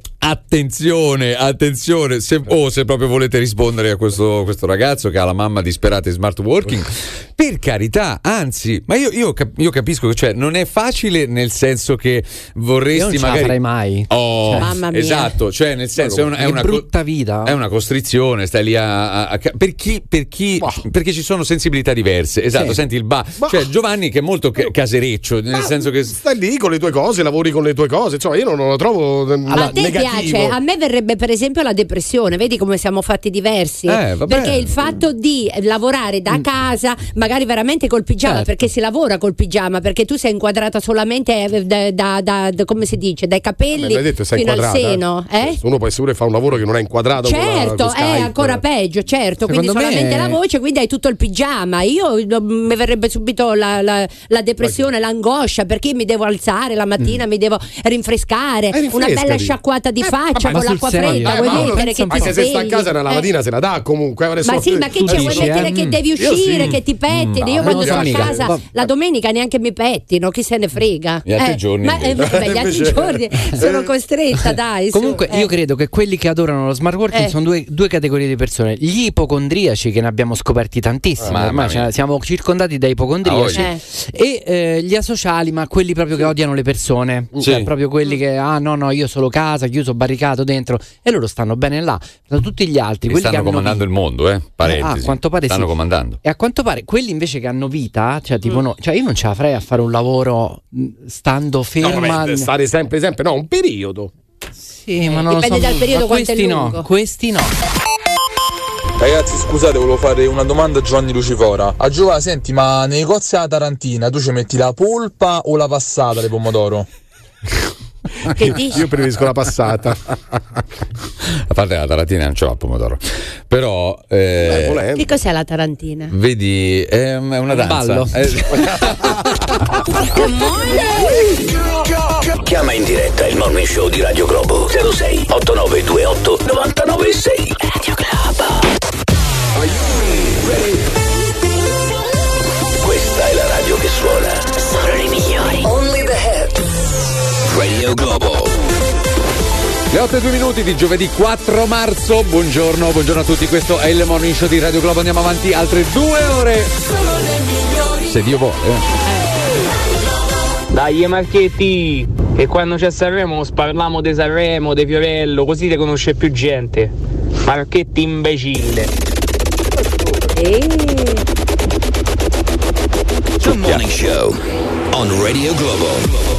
Attenzione, attenzione, se, o se proprio volete rispondere a questo, questo ragazzo che ha la mamma disperata in smart working, per carità, anzi, ma io, io cap- io capisco che cioè, non è facile nel senso che vorresti Io non magari... farei mai. Oh, Cioè, Mamma mia. esatto, cioè nel senso è una, è una co- brutta vita. È una costrizione, stai lì a... a- a- per chi, per chi perché ci sono sensibilità diverse, esatto, Sì. senti il ba... Cioè Giovanni che è molto ca- casereccio, nel senso che... Stai lì con le tue cose, lavori con le tue cose, insomma, io non, non lo trovo ehm, a te negativo. piace, a me verrebbe per esempio la depressione, vedi come siamo fatti diversi? Eh, vabbè. perché il fatto di lavorare da casa, magari veramente col pigiama, Certo. perché si lavora col pigiama, perché tu sei inquadrata solamente eh, da, da- da- da- come si dice, dai capelli l'hai detto, fino al seno. Eh? Uno può pure fare un lavoro che non è inquadrato con la- Certo, con è ancora peggio, certo, quindi Secondo me- solamente la voce, quindi hai tutto il pigiama. Io mm, mi verrebbe subito la, la- la depressione, l'angoscia, perché mi devo alzare la mattina, mi devo rinfrescare, una bella sciacquata di faccia ma con l'acqua Eh, vuoi ma uno- mettere che ti Anche se sta a casa una Eh. lavatina se la dà comunque. Ma sì, ma che c'è? Tu Vuoi mettere eh? che devi uscire, che ti pettini? Mm, Io no, quando sono a casa la domenica neanche mi pettino, chi se ne frega? Gli altri Eh, giorni Ma eh, invece. vabbè, gli altri Invece- giorni sono costretta, dai. Comunque, eh. io credo che quelli che adorano lo smart working Eh. sono due, due categorie di persone. Gli ipocondriaci, che ne abbiamo scoperti tantissimi, Ah, ormai siamo circondati da ipocondriaci. Ah, E eh, gli asociali, ma quelli proprio che odiano le persone, Sì. cioè proprio quelli che, ah no, no, io solo casa, chiuso, barricato dentro, e loro stanno bene là. Da tutti gli altri, che stanno comandando il mondo, eh? Parentesi. Ah, a quanto pare stanno sì. comandando. E a quanto pare quelli invece che hanno vita, cioè tipo Mm. no, cioè io non ce la farei a fare un lavoro mh, stando No, ferma. vabbè, stare sempre, sempre, no, un periodo. Sì, ma non lo Dipende so, dal periodo ma questi no, questi no. Ragazzi, scusate, volevo fare una domanda a Giovanni Lucifora. A Giovanni, senti, ma nei negozi alla Tarantina tu ci metti la polpa o la passata di pomodoro? Che dici? Io preferisco la passata. A parte la taratina non ce l'ha il pomodoro. Però eh, Che cos'è la tarantina? vedi, è, è una danza. ballo. Eh, Chiama in diretta il morning show di Radio Globo 06 8928 996 Radio Globo. Questa Radio Globo. 8 e 2 minuti di giovedì 4 marzo. Buongiorno, buongiorno a tutti. Questo è il morning show di Radio Globo. Andiamo avanti altre due ore. Se Dio vuole. eh. Dai Marchetti, che quando c'è Sanremo parliamo di Sanremo, di Fiorello, così ti conosce più gente. Marchetti imbecille. The Morning Show on Radio Globo.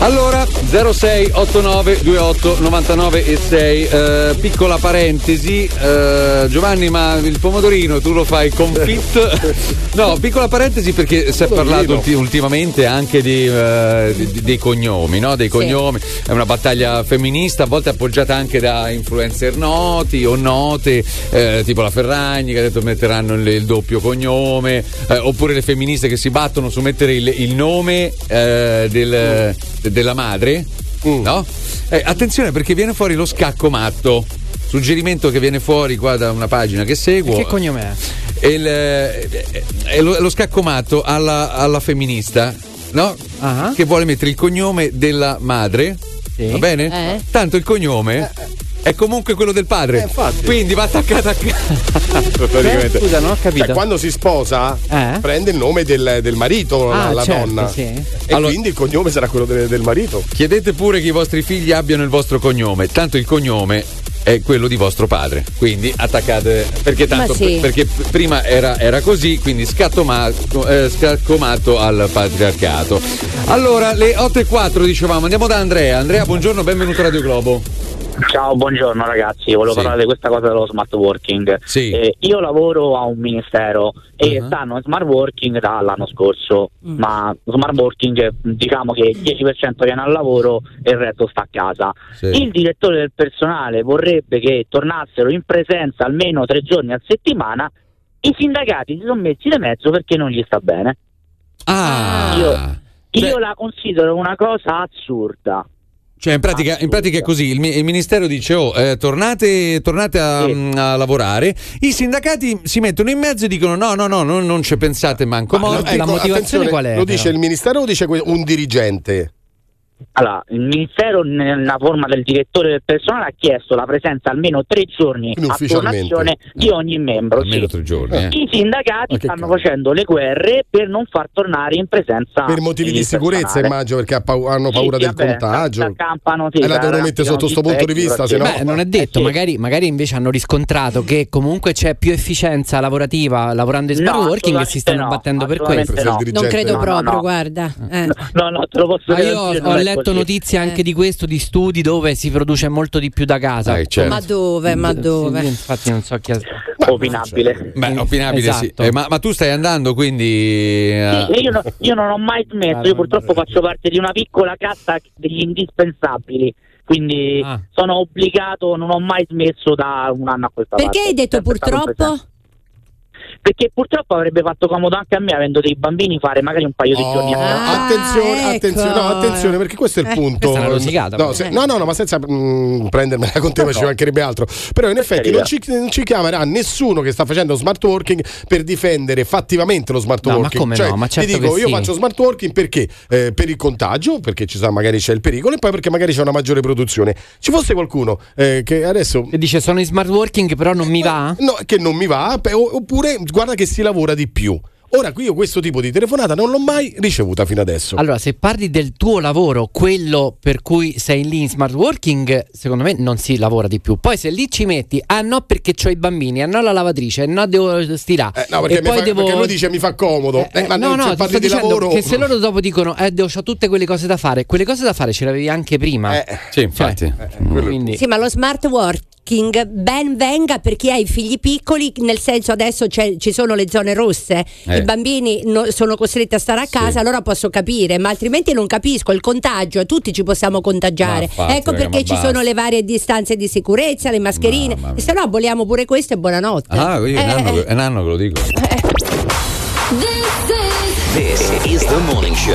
Allora, 06 89 28 99 e 6. Eh, piccola parentesi, eh, Giovanni, ma il pomodorino tu lo fai con fit? No, piccola parentesi perché si è parlato ulti- ultimamente anche di, eh, di- dei cognomi, no? Dei cognomi. È una battaglia femminista, a volte appoggiata anche da influencer noti o note, eh, tipo la Ferragni che ha detto metteranno il, il doppio cognome, eh, oppure le femministe che si battono su mettere il, il nome eh, del- de- della madre, no? Eh, attenzione perché viene fuori lo scacco matto. Suggerimento che viene fuori qua da una pagina che seguo. Che cognome è? È, il, eh, è lo, è lo scaccomato alla, alla femminista, no? Che vuole mettere il cognome della madre. Va bene? Eh. Tanto il cognome è comunque quello del padre. Quindi va attaccato a casa. Praticamente. Scusa, non ho capito. Cioè, quando si sposa, Eh? prende il nome del, del marito, la, Ah, la certo, donna. sì. E quindi il cognome sarà quello de- del marito. Chiedete pure che i vostri figli abbiano il vostro cognome, tanto il cognome è quello di vostro padre. Quindi attaccate perché tanto Ma sì. perché prima era, era così, quindi scattomato, eh, scaccomato al patriarcato. Allora, le 8 e 4 dicevamo, andiamo da Andrea. Andrea, buongiorno, benvenuto a Radio Globo. Ciao, buongiorno ragazzi, volevo Sì. parlare di questa cosa dello smart working. Sì. Eh, io lavoro a un ministero e Uh-huh. stanno in smart working dall'anno scorso, Mm. ma smart working diciamo che il 10% viene al lavoro e il resto sta a casa. Sì. Il direttore del personale vorrebbe che tornassero in presenza almeno tre giorni a settimana, i sindacati si sono messi di mezzo perché non gli sta bene. Ah, Io, io la considero una cosa assurda. Cioè, in pratica, in pratica è così: il, il ministero dice: Oh, eh, tornate, tornate a, a lavorare. I sindacati si mettono in mezzo e dicono: No, no, no, non, non ci pensate manco Ma, morti. ecco, attenzione, Lo dice il ministero o dice un dirigente? Allora, il Ministero, nella forma del direttore del personale, ha chiesto la presenza almeno tre giorni a turnazione di ogni membro. Almeno sì. tre giorni, eh. I sindacati stanno facendo le guerre per non far tornare in presenza Per motivi di sicurezza, personale. immagino, perché hanno paura sì, del vabbè, contagio. accampano, sì, e la devono mettere sotto questo punto di vista, se no. Beh, non è detto, magari, magari invece hanno riscontrato che comunque c'è più efficienza lavorativa lavorando in smart No, working e si stanno no, battendo per questo. no. Non credo proprio, no. guarda. Eh. No, no, te lo posso dire. Letto così. notizie anche di questo, di studi dove si produce molto di più da casa. Eh, certo. Ma dove, ma Sì, dove? infatti non so chi ha... Opinabile. Beh, opinabile sì. Esatto. Eh, ma, ma tu stai andando quindi. eh, Sì, io, no- io non ho mai smesso, io purtroppo faccio parte di una piccola cassa degli indispensabili, quindi Ah. sono obbligato, non ho mai smesso da un anno a questa parte. Perché hai detto purtroppo? Perché purtroppo avrebbe fatto comodo anche a me, avendo dei bambini, fare magari un paio di giorni a Ah, attenzione, ecco. attenzione, no, attenzione, perché questo è il Eh, punto. No, se- no, no, no, ma senza mm, prendermela con te, ma ci mancherebbe altro. Però in effetti non ci, non ci chiamerà nessuno che sta facendo smart working per difendere fattivamente lo smart No, ma working. come Cioè, no? Ma certo ti dico, che io sì. faccio smart working perché? Eh, per il contagio, perché ci sa, magari c'è il pericolo, e poi perché magari c'è una maggiore produzione. Ci fosse qualcuno eh, che adesso E dice sono in smart working però non mi va? No, che non mi va, oppure guarda che si lavora di più. Ora, qui io questo tipo di telefonata non l'ho mai ricevuta fino adesso. Allora, se parli del tuo lavoro, quello per cui sei lì in smart working, secondo me non si lavora di più. Poi se lì ci metti, ah no perché ho i bambini, ah no la lavatrice, ah no devo stirare. Eh, no, perché, e poi fa- devo... perché lui dice mi fa comodo. Eh, ma no, no, parli di dicendo lavoro. che se loro dopo dicono eh, devo, ho tutte quelle cose da fare, quelle cose da fare ce le avevi anche prima. Sì, infatti. Quindi, Sì, ma lo smart working ben venga per chi ha i figli piccoli, nel senso adesso c'è- ci sono le zone rosse, Eh. i bambini no- sono costretti a stare a casa, allora posso capire, ma altrimenti non capisco il contagio, tutti ci possiamo contagiare. Ma infatti, ecco raga, perché ci basta. sono le varie distanze di sicurezza, le mascherine, e se no aboliamo pure questo e buonanotte. Ah, io è un Eh, anno, eh. un anno che lo dico. This is the morning show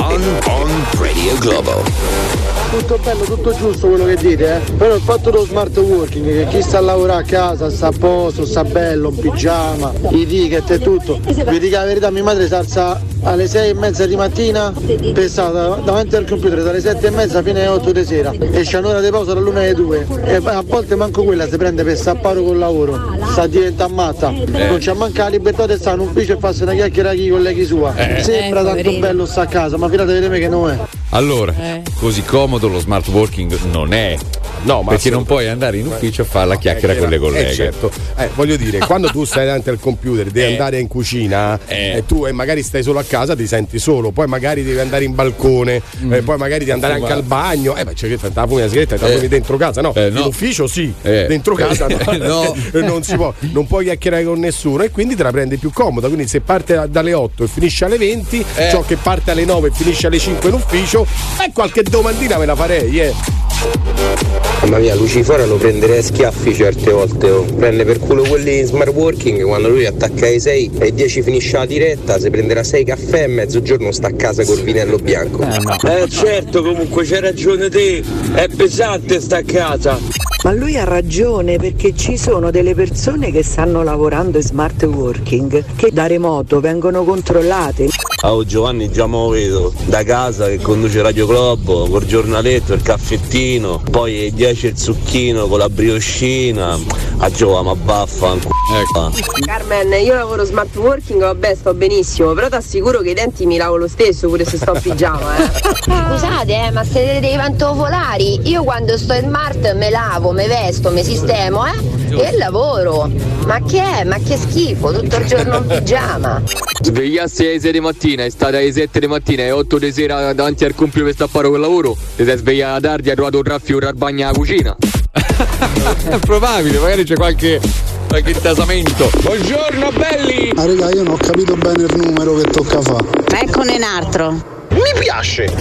on, on Radio Globo. Tutto bello, tutto giusto quello che dite, eh? Però il fatto dello smart working, che chi sta a lavorare a casa, sta a posto, sta bello, in pigiama, i ticket e tutto. Vi dico la verità, mia madre si alza alle 6 e mezza di mattina dav- davanti al computer dalle 7 e mezza fino alle 8 di sera. E c'è un'ora di pausa dall'una alle 2 e a volte manco quella si prende per stappare col lavoro. Sta diventando matta. Non c'è manca la libertà di stare in ufficio e farsi una chiacchiera con i colleghi sua. Eh. sembra Eh, tanto bello sta a casa ma fidate di me che non è. Allora, così comodo lo smart working non è. No, perché non puoi andare in ufficio a fare la chiacchiera Eh, con le colleghe. eh, certo. Eh, voglio dire, quando tu stai davanti al computer, devi Eh. andare in cucina e tu e magari stai solo a casa, ti senti solo, poi magari devi andare in balcone, eh, poi magari devi andare anche al bagno. Eh, ma c'è che fai la fumi la sigaretta e te la Eh. fumi dentro casa, no? Eh, no. In ufficio sì, Eh. dentro casa no. No. non si può, non puoi chiacchierare con nessuno e quindi te la prendi più comoda. Quindi se parte dalle 8 e finisce alle 20, Eh. ciò che parte alle 9 e finisce alle 5 in ufficio, eh, qualche domandina me la farei, eh. Mamma mia, Lucifora lo prenderei a schiaffi certe volte. Oh. Prende per culo quelli in smart working quando lui attacca ai 6 e 10 finisce la diretta, si prenderà 6 caffè e mezzogiorno sta a casa col vinello bianco. Eh, no. eh certo, comunque c'è ragione te, è pesante sta a casa. Ma lui ha ragione perché ci sono delle persone che stanno lavorando in smart working che da remoto vengono controllate. Oh Giovanni già me lo vedo, da casa che conduce Radio Globo, col giornaletto, il caffettino, poi 10 specie il zucchino con la brioscina. A Giova, ma vaffanculo. Ecco. Carmen, io lavoro smart working, vabbè, sto benissimo, però ti assicuro che i denti mi lavo lo stesso pure se sto in pigiama, eh. Scusate, eh, ma siete dei pantofolari? Io quando sto in smart me lavo, me vesto, me sistemo, eh? E lavoro. Ma che è? Ma che schifo, tutto il giorno in pigiama. Svegliassi alle 6 di mattina, è stata alle 7 di mattina e 8 di sera davanti al computer per stappare col lavoro, ti sei svegliata tardi, hai trovato un raffio, un rarbagna cucina. È probabile, magari c'è qualche, qualche intasamento. Buongiorno belli! Ah raga, io non ho capito bene il numero che tocca fare. Eccone un altro. Mi piace!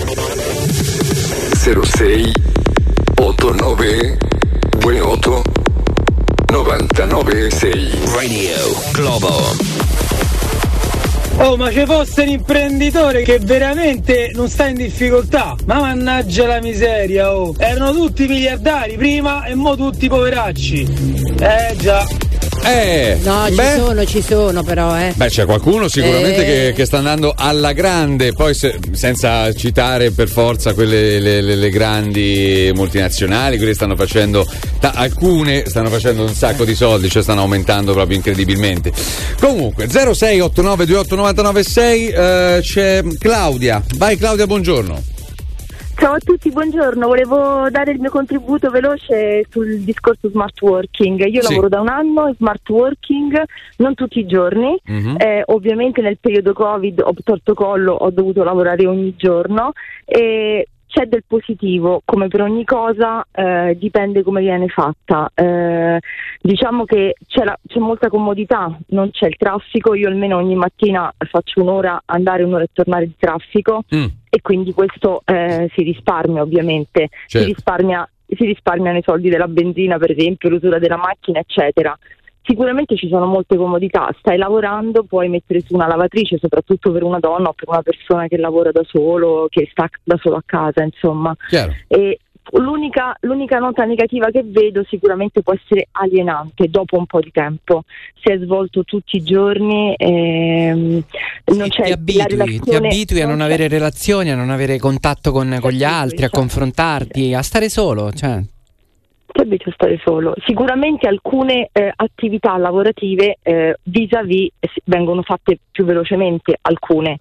06 89 28 99 6 Radio Globo. Oh, ma ci fosse un imprenditore che veramente non sta in difficoltà. Ma mannaggia la miseria, oh. Erano tutti miliardari prima e mo tutti poveracci. Eh già. Eh, No, ci beh. sono, ci sono però, eh. Beh, c'è qualcuno sicuramente Eh. che, che sta andando alla grande, poi se- senza citare per forza quelle le, le- le grandi multinazionali, quelle stanno facendo, ta- alcune stanno facendo un sacco di soldi, cioè stanno aumentando proprio incredibilmente. Comunque, 0689289996 eh, c'è Claudia. Vai Claudia, buongiorno. Ciao a tutti, buongiorno. Volevo dare il mio contributo veloce sul discorso smart working. Io Sì. lavoro da un anno in smart working, non tutti i giorni. Mhm. Eh, ovviamente nel periodo Covid ho torto collo, ho dovuto lavorare ogni giorno e c'è del positivo, come per ogni cosa, eh, dipende come viene fatta. Eh, diciamo che c'è, la- c'è molta comodità, non c'è il traffico, io almeno ogni mattina faccio un'ora andare, un'ora e tornare di traffico e quindi questo eh, si risparmia ovviamente, Certo. si, risparmia, si risparmiano i soldi della benzina per esempio, l'usura della macchina eccetera. Sicuramente ci sono molte comodità, stai lavorando, puoi mettere su una lavatrice soprattutto per una donna o per una persona che lavora da solo, che sta da solo a casa insomma. E l'unica, l'unica nota negativa che vedo sicuramente può essere alienante dopo un po' di tempo. Si è svolto tutti i giorni, ehm, non c'è ti abitui, ti abitui a non c'è- avere relazioni, a non avere contatto con, con gli altri, a confrontarti, a stare solo. Cioè. Ti abitui a stare solo. Sicuramente alcune eh, attività lavorative eh, vis-à-vis eh, vengono fatte più velocemente, alcune.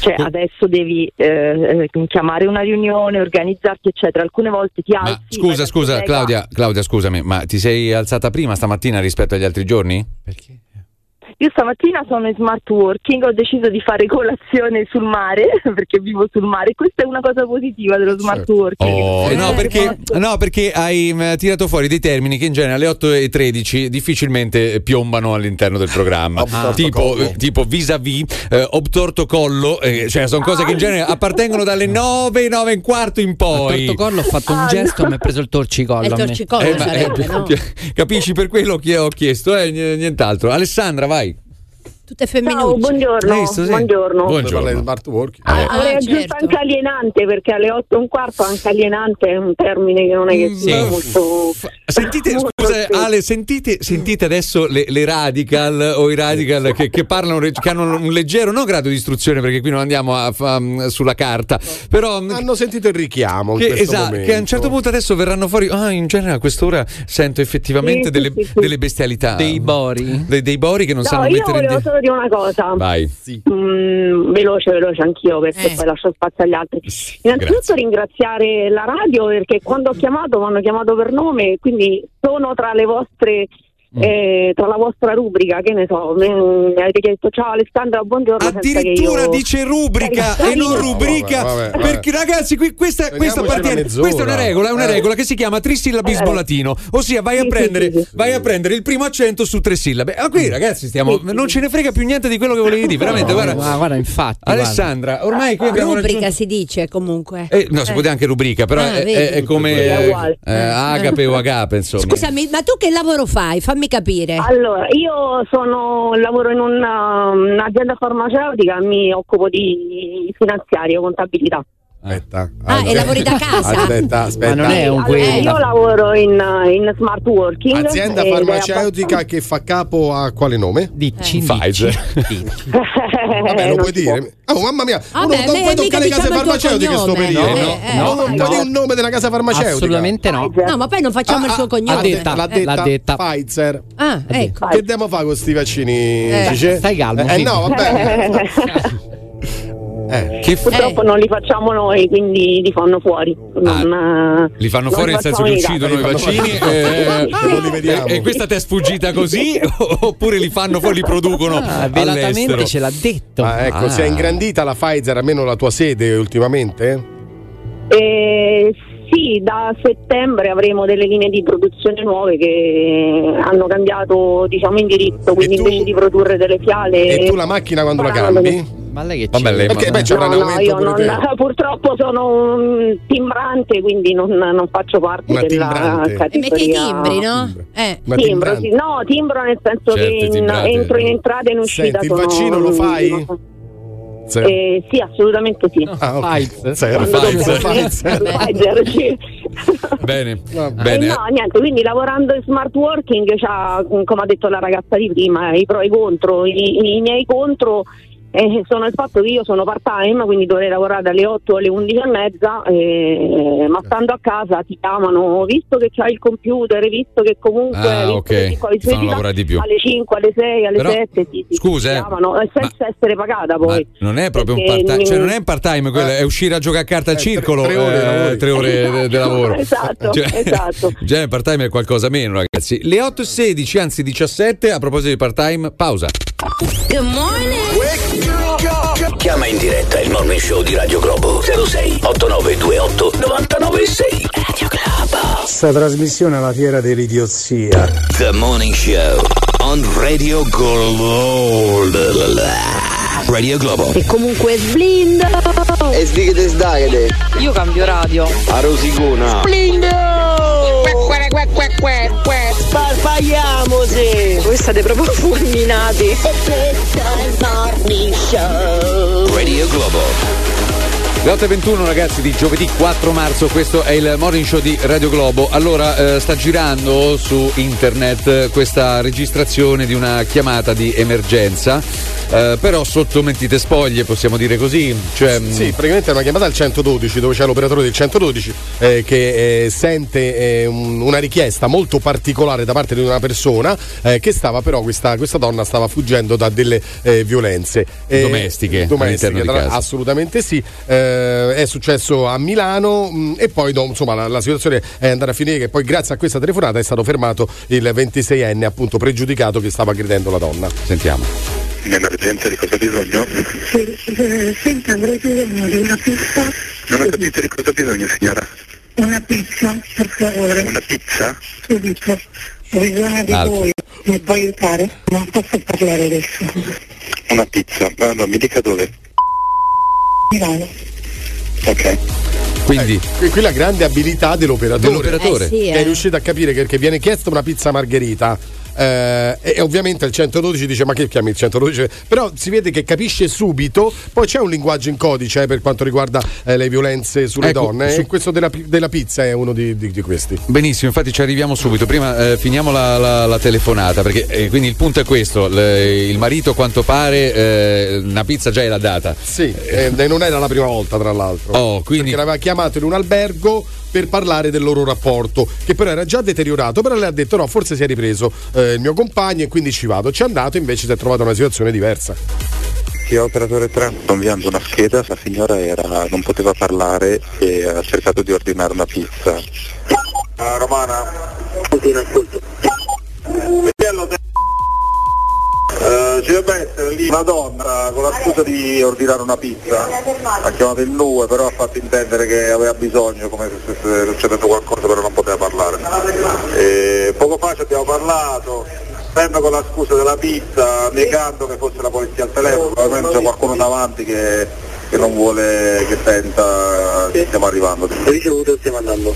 Cioè adesso devi eh, eh, chiamare una riunione, organizzarti eccetera. Alcune volte ti alzi. vai Scusa, scusa, Claudia, Claudia, scusami, ma ti sei alzata prima stamattina rispetto agli altri giorni? Io stamattina sono in smart working, ho deciso di fare colazione sul mare perché vivo sul mare. Questa è una cosa positiva dello smart working. Oh, no, Eh, perché, no, perché hai mm, tirato fuori dei termini che in genere alle 8.13 difficilmente piombano all'interno del programma. Obtorto tipo, collo. eh, tipo vis-à-vis, eh, obtorto collo, eh, cioè sono cose che in genere appartengono dalle 9, 9 e un quarto in poi. Tortocollo ho fatto Ah, un gesto e mi ha preso il torcicollo. Il torcicollo, Eh, sarebbe, no? Capisci per quello che ho chiesto, eh, nient'altro. Alessandra, vai. Tutte femminucce. buongiorno, Hai visto, sì? buongiorno. Buongiorno. Smart working. Ah, Eh. avrei Ah, aggiunto certo. anche alienante perché alle 8 e un quarto anche alienante è un termine che non è che Sì. sia molto Sentite, molto scusa. Ale, sentite, sentite adesso le, le radical o i radical che, che parlano, che hanno un leggero, non grado di istruzione perché qui non andiamo a fa- sulla carta, però Hanno sentito il richiamo in che, questo esatto, momento. che a un certo punto adesso verranno fuori. Ah, in genere a quest'ora sento effettivamente Sì, delle, sì, sì, sì. delle bestialità. Dei bori. Dei, dei bori che non No, sanno mettere in di- solo dire una cosa. Vai. Mm, veloce, veloce anch'io perché Eh. poi lascio spazio agli altri. Innanzitutto ringraziare la radio perché quando ho chiamato mi hanno chiamato per nome quindi sono tra le vostre Mm. eh, tra la vostra rubrica, che ne so, mi mi avete chiesto ciao Alessandra, buongiorno. Addirittura io- dice rubrica Eh, e non no, rubrica. vabbè, vabbè, vabbè. Perché ragazzi, qui, questa, questa, mezz'ora. questa è una regola, è una Eh. regola che si chiama trisillabismo Eh. latino. Ossia, vai a Sì, sì, prendere, sì, sì. vai a prendere il primo accento su tre sillabe. Ah, qui ragazzi, stiamo, non ce ne frega più niente di quello che volevi dire. Veramente, No, guarda. ma guarda, infatti. guarda. Alessandra, ormai qui abbiamo Rubrica raggiunto- si dice comunque. Eh, no, si può dire anche rubrica, però Ah, è, è- è come agape o agape, insomma. Scusami, ma tu che lavoro fai? Fammi capire. Allora, io sono, lavoro in una- un'azienda farmaceutica, mi occupo di finanziario, contabilità. Aspetta. Ah, e lavori da casa? Aspetta, aspetta. Ma non è un Allora, quello. io lavoro in, in smart working. Azienda farmaceutica che fa capo a quale nome? Dici, Pfizer. dici. Vabbè, Eh, lo puoi dire. Oh, mamma mia, Vabbè, uno non puoi toccare le case diciamo tuo farmaceutiche sto cognome. periodo. Eh, no? eh, No, no, non no. puoi dire il nome della casa farmaceutica. Assolutamente no. No, ma poi non facciamo il suo Ah, cognome. l'ha detta, l'ha detta, L'ha detta. Pfizer. Ah, ecco. Che devo fare con questi vaccini? Eh, stai calmo, Eh, no, vabbè. Eh. Che f- Purtroppo non li facciamo noi, quindi li fanno fuori. Non, eh, Li fanno fuori nel senso che uccidono i vaccini eh, vediamo. e, questa ti è sfuggita così oppure li fanno fuori, li producono Ah, velatamente ce l'ha detto. Ah, ecco, Ah. si è ingrandita la Pfizer, almeno la tua sede ultimamente? Eh, sì, da settembre avremo delle linee di produzione nuove che hanno cambiato diciamo, indirizzo, quindi tu- invece di produrre delle fiale... E tu la macchina quando la delle- cambi? Ma lei che Vabbè, c'è? lei- Perché beh, c'è No, un no, io non, purtroppo sono un timbrante, quindi non, non faccio parte Una della timbrante. E metti i categoria. timbri, no? Eh. Timbro, sì. no, timbro nel senso Certo, che in- timbrate. entro in entrata e in uscita. Senti, il sono- vaccino lo fai? Sì. Eh, sì, assolutamente sì. Ah, ok. Pfizer. Sì. Bene, Eh, bene. no, niente, quindi lavorando in smart working c'ha, come ha detto la ragazza di prima, i pro e i contro. I, i miei contro eh, sono il fatto che io sono part time, quindi dovrei lavorare dalle 8 alle 11 e mezza, eh, ma stando a casa ti chiamano, visto che c'hai il computer, visto che comunque Ah, visto ok. che ti Ti fanno lavorare di più. alle 5, alle 6, alle Però, 7 ti, ti- scusa, ti eh, chiamano, eh, senza essere pagata Ma poi. non è proprio un Perché- part-time, cioè non è un part-time quello, è uscire a giocare a carta al Eh, circolo, tre ore eh, tre ore de- di lavoro. Esatto, Cioè, esatto. Già il part-time è qualcosa meno, ragazzi. Le 8.16, anzi 17, a proposito di part-time, pausa. Good morning. Chiama in diretta il morning show di Radio Globo 06 8928 996 Radio Globo. Sta trasmissione è la fiera dell'idiozia. The morning show on Radio Globo. Radio Globo. E comunque sblindo. E sdigate sdagate. Io cambio radio. A rosicona. Sparpagliamoci! Voi state proprio fulminati. Radio Globo. Le 8.21 ragazzi di giovedì 4 marzo, questo è il morning show di Radio Globo. Allora, eh, sta girando su internet eh, questa registrazione di una chiamata di emergenza, eh, però sotto mentite spoglie, possiamo dire così. Cioè, mh, Sì, praticamente è una chiamata al 112 dove c'è l'operatore del 112 eh, che eh, sente eh, un- una richiesta molto particolare da parte di una persona che stava però, questa, questa donna stava fuggendo da delle violenze Domestiche, domestiche tra- assolutamente sì. Eh, è successo a Milano mh, e poi no, insomma la, la situazione è andata a finire che poi grazie a questa telefonata è stato fermato il 26enne appunto pregiudicato che stava aggredendo la donna. Sentiamo. Nell'emergenza di cosa bisogno? Senta, avrei bisogno di una pizza, Non ho capito di cosa ha bisogno signora. una pizza, per favore, Una pizza? subito. Ho bisogno di Alto. voi, mi può aiutare? Non posso parlare adesso. Una pizza. Ma no, mi dica dove. Milano. Ok. Quindi, qui, qui la grande abilità dell'operatore, Dell'operatore. Eh sì, che eh. è riuscito a capire che, che viene chiesta una pizza margherita eh, e, e ovviamente il 112 dice ma che chiami il 112? Però si vede che capisce subito, poi c'è un linguaggio in codice eh, per quanto riguarda eh, le violenze sulle Ecco, donne su- questo della, della pizza è uno di, di- di questi. Benissimo, infatti ci arriviamo subito. Prima eh, finiamo la, la- la telefonata, perché eh, quindi il punto è questo: le- il marito, a quanto pare, eh, una pizza già era data. Sì, non era la prima volta tra l'altro. Oh, quindi- Perché l'aveva chiamato in un albergo per parlare del loro rapporto, che però era già deteriorato, però lei ha detto no, forse si è ripreso eh, il mio compagno e quindi ci vado. Ci è andato, invece si è trovato una situazione diversa. Sì, operatore 3, sto inviando una scheda, la signora era, non poteva parlare e ha cercato di ordinare una pizza. Ah, Romana? Continua, ascolto. Eh, ci dovrebbe essere lì una donna con la scusa di ordinare una pizza, ha chiamato il NUE però ha fatto intendere che aveva bisogno come se stesse succedendo qualcosa però non poteva parlare. E poco fa ci abbiamo parlato, sempre con la scusa della pizza, negando che fosse la polizia al telefono, probabilmente c'è qualcuno davanti che, che non vuole che senta che stiamo arrivando. Ricevuto stiamo andando.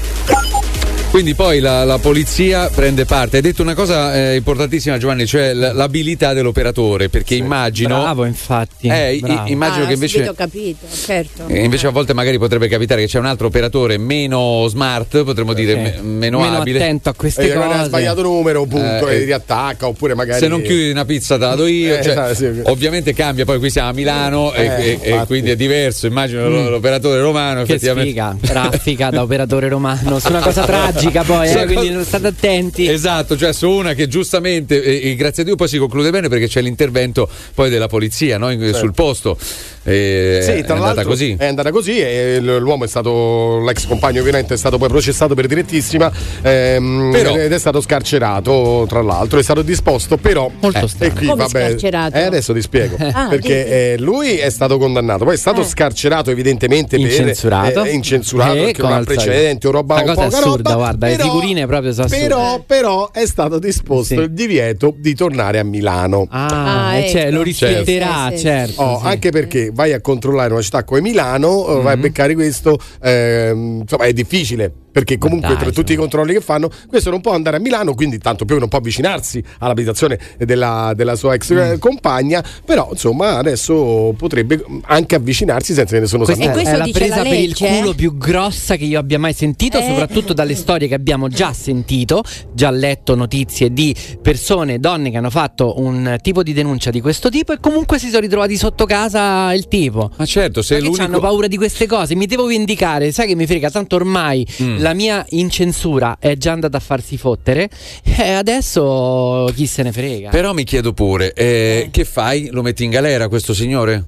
Quindi poi la, la polizia prende parte. Hai detto una cosa eh, importantissima, Giovanni, cioè l- l'abilità dell'operatore, perché immagino. Bravo, infatti. Eh, i- bravo. immagino Ah, che invece. Ho capito, certo. eh, Invece a volte magari potrebbe capitare che c'è un altro operatore meno smart, potremmo dire me- meno, Meno abile. attento a queste E ha cose. sbagliato numero, punto, Eh, e eh. riattacca, oppure magari. Se non chiudi una pizza te la do io. Eh, cioè, esatto, sì. Ovviamente cambia, poi qui siamo a Milano e- Eh, e, quindi è diverso. Immagino Mm. l'operatore romano Che effettivamente. sfiga, traffica da operatore romano su una cosa tragica poi, Su eh, quindi state attenti. Esatto, cioè su una che giustamente, e, e grazie a Dio poi si conclude bene perché c'è l'intervento poi della polizia no? In- sul posto. E Sì, è tra andata l'altro così. È andata così e l'uomo è stato, l'ex compagno ovviamente è stato poi processato per direttissima ehm, Però- ed è stato scarcerato tra l'altro, è stato disposto però... Molto eh, strano. e qui, Come vabbè, scarcerato? eh, adesso ti spiego. Ah, perché eh, lui è stato condannato, poi è stato Eh. scarcerato evidentemente Incensurato. per... eh, incensurato Eh, perché non ha precedenti o roba La un cosa è assurda, roba, guarda, le figurine proprio sono assurde. Però, però è stato disposto Sì. il divieto di tornare a Milano. Ah, Ah, eh, cioè, ecco. lo rispetterà, Sì, sì, sì. certo. Oh, sì. Anche perché vai a controllare una città come Milano, eh, vai a Mhm. beccare questo, ehm, insomma è difficile. Perché comunque dai, tra tutti i controlli che fanno, questo non può andare a Milano, quindi tanto più che non può avvicinarsi all'abitazione della, della sua ex eh, Mm. compagna, però insomma adesso potrebbe anche avvicinarsi senza che nessuno Questa E sappia. questo è la presa la per il culo più grossa che io abbia mai sentito, Eh. soprattutto dalle storie che abbiamo già sentito, già letto notizie di persone, donne che hanno fatto un tipo di denuncia di questo tipo e comunque si sono ritrovati sotto casa il tipo. Ma certo, se Ma l'unico. hanno paura di queste cose? Mi devo vendicare, sai che mi frega, tanto ormai Mm. la mia incensura è già andata a farsi fottere e adesso chi se ne frega. Però mi chiedo pure, eh, che fai? Lo metti in galera questo signore?